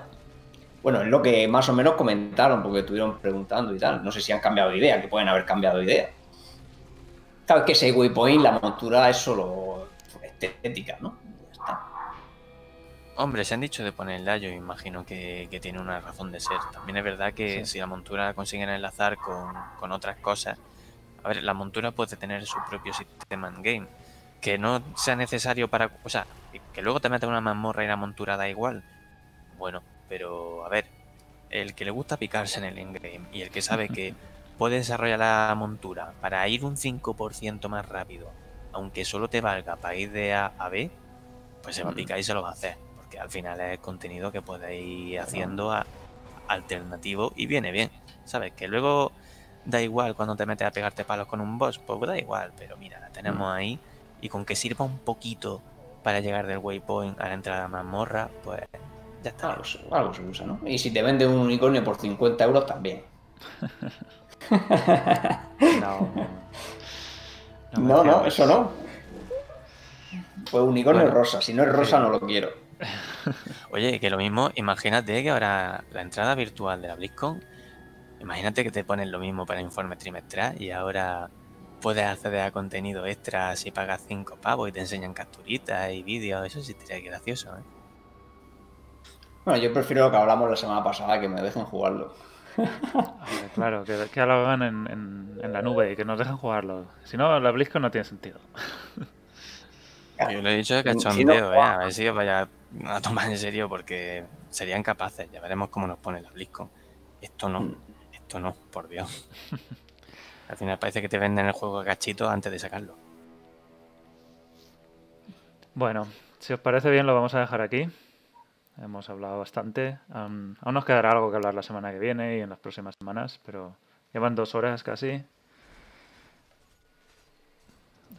Bueno, es lo que más o menos comentaron, porque estuvieron preguntando y tal. No sé si han cambiado de idea, que pueden haber cambiado de idea. Claro, es que ese Waypoint, la montura es solo estética, ¿no? Ya está. Hombre, se han dicho de ponerla, yo imagino que, que tiene una razón de ser. También es verdad que Sí. si la montura consiguen enlazar con, con otras cosas. A ver, la montura puede tener su propio sistema en game. Que no sea necesario para. O sea, que luego te meta una mazmorra y la montura da igual. Bueno, pero a ver, el que le gusta picarse en el endgame y el que sabe que puede desarrollar la montura para ir un 5% más rápido, aunque solo te valga para ir de A a B, pues se va a picar y se lo va a hacer. Porque al final es contenido que puedes ir haciendo a- alternativo y viene bien. ¿Sabes? Que luego da igual cuando te metes a pegarte palos con un boss, pues da igual, pero mira, la tenemos ahí y con que sirva un poquito para llegar del waypoint a la entrada de la mazmorra, pues ya está. Algo, se- algo se usa, ¿no? Y si te venden un unicornio por 50 euros, también. No, No, eso no. Pues unicornio Bueno, rosa. Si no es rosa, no lo quiero. Oye, que lo mismo, imagínate que ahora la entrada virtual de la BlizzCon, imagínate que te ponen lo mismo para informe trimestral y ahora puedes acceder a contenido extra si pagas 5 pavos y te enseñan capturitas y vídeos, eso sí sería gracioso, ¿eh? Bueno, yo prefiero lo que hablamos la semana pasada, que me dejen jugarlo. Claro, que, que lo hagan en, en- en la nube y que nos dejen jugarlo. Si no, la BlizzCon no tiene sentido. Yo lo he dicho de Si no, cachondeo, ¿eh? A ver si os vaya a tomar en serio porque serían capaces, ya veremos cómo nos pone la BlizzCon. Esto no, Mm. esto no, por Dios. Al final parece que te venden el juego a cachitos antes de sacarlo. Bueno, si os parece bien, lo vamos a dejar aquí. Hemos hablado bastante. Aún, aún nos quedará algo que hablar la semana que viene y en las próximas semanas, pero llevan dos horas casi.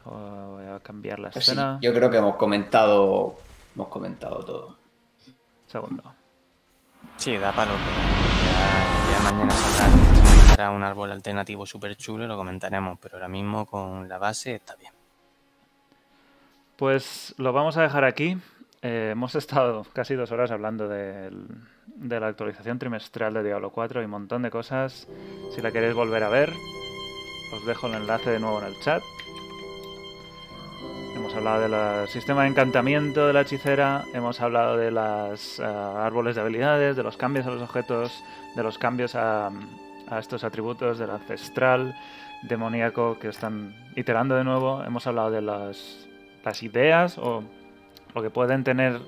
Oh, Voy a cambiar la Pues sí, escena. yo creo que hemos comentado, hemos comentado todo. Segundo. Sí, da palo. Ya, ya mañana saldrá saldrá un árbol alternativo súper chulo y lo comentaremos, pero ahora mismo con la base está bien. Pues lo vamos a dejar aquí. Eh, hemos estado casi dos horas hablando del- de la actualización trimestral de Diablo 4 y un montón de cosas. Si la queréis volver a ver, os dejo el enlace de nuevo en el chat. Hemos hablado del sistema de encantamiento de la hechicera, hemos hablado de los árboles de habilidades, de los cambios a los objetos, de los cambios a, a estos atributos del ancestral, demoníaco que están iterando de nuevo. Hemos hablado de las, las ideas o lo que pueden tener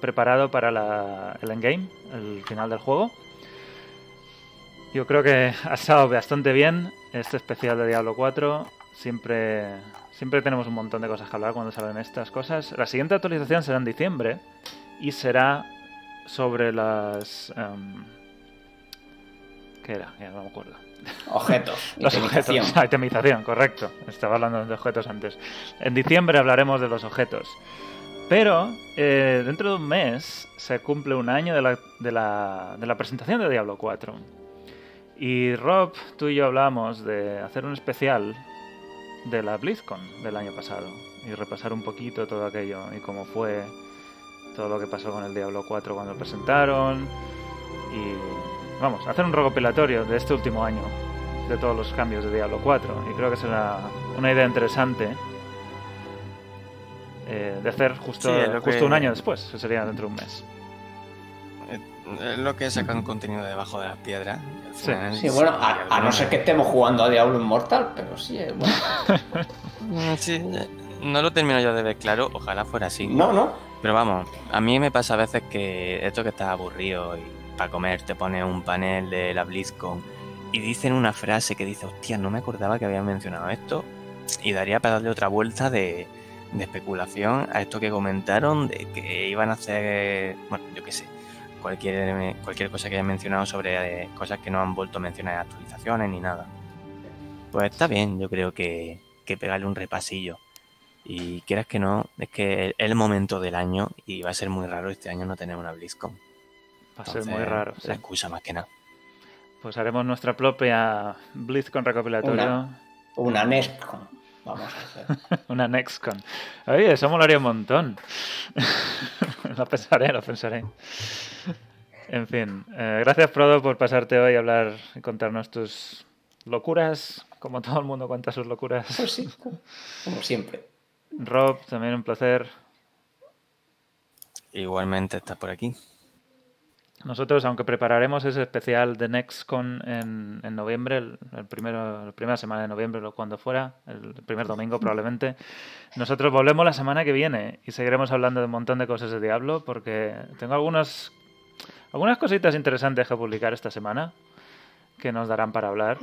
preparado para la- el endgame, el final del juego. Yo creo que ha estado bastante bien este especial de Diablo 4. Siempre, siempre tenemos un montón de cosas que hablar cuando salen estas cosas. La siguiente actualización será en diciembre y será sobre las... em, ¿Qué era? Ya no me acuerdo. Objetos. Los itemización. objetos. Ah, itemización, correcto. Estaba hablando de objetos antes. En diciembre hablaremos de los objetos. Pero eh, dentro de un mes se cumple un año de la, de, la, de la presentación de Diablo 4. Y Rob, tú y yo hablamos de hacer un especial de la BlizzCon del año pasado. Y repasar un poquito todo aquello y cómo fue todo lo que pasó con el Diablo 4 cuando lo presentaron. Y vamos, hacer un recopilatorio de este último año, de todos los cambios de Diablo 4. Y creo que será una idea interesante eh, de hacer justo, Sí, justo que- un año después, que sería dentro de un mes. Es lo que sacan contenido debajo de las piedras. y al Sí. Sí, bueno, a, a no ser que estemos jugando a Diablo Immortal, pero sí, es bueno. Mm, Sí, no lo termino yo de ver claro, ojalá fuera así. No, no. Pero vamos, a mí me pasa a veces que esto que estás aburrido y para comer te pones un panel de la BlizzCon y dicen una frase que dice, hostia, no me acordaba que habían mencionado esto, y daría para darle otra vuelta de, de especulación a esto que comentaron, de que iban a hacer, bueno, yo qué sé, cualquier, cualquier cosa que hayan mencionado sobre eh, cosas que no han vuelto a mencionar en actualizaciones ni nada. Pues está bien, yo creo que, que pegarle un repasillo. Y quieras que no, es que es el momento del año y va a ser muy raro este año no tener una BlizzCon. Va a ser muy raro. sí. La excusa más que nada. Pues haremos nuestra propia BlizzCon recopilatorio. Una, una NESCON. Vamos a hacer. Una NextCon. Oye, eso molaría un montón. lo pensaré, lo pensaré. En fin, eh, gracias Prodo por pasarte hoy a hablar y contarnos tus locuras, como todo el mundo cuenta sus locuras. Pues sí, como siempre. Rob, también un placer. Igualmente está por aquí. Nosotros, aunque prepararemos ese especial de NextCon en, en noviembre, el, primero, la primera semana de noviembre o cuando fuera, el primer domingo probablemente, nosotros volvemos la semana que viene y seguiremos hablando de un montón de cosas de Diablo porque tengo algunas, algunas cositas interesantes que publicar esta semana que nos darán para hablar.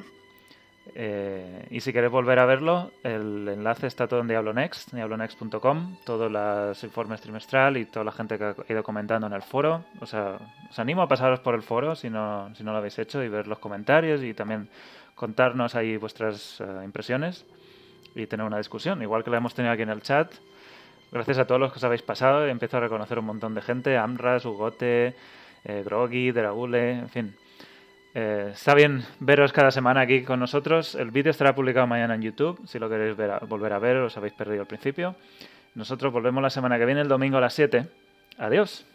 Eh, y si queréis volver a verlo, el enlace está todo en Diablo Next, diablonext.com, todos los informes trimestral y toda la gente que ha ido comentando en el foro. O sea, os animo a pasaros por el foro si no, si no lo habéis hecho y ver los comentarios y también contarnos ahí vuestras eh, impresiones y tener una discusión, igual que la hemos tenido aquí en el chat. Gracias a todos los que os habéis pasado, empiezo a reconocer un montón de gente, Amras, Ugote, eh, Groggy, Dragule, en fin. Eh, está bien veros cada semana aquí con nosotros. El vídeo estará publicado mañana en YouTube. Si lo queréis ver volver a ver, os habéis perdido al principio. Nosotros volvemos la semana que viene, el domingo a las 7. Adiós.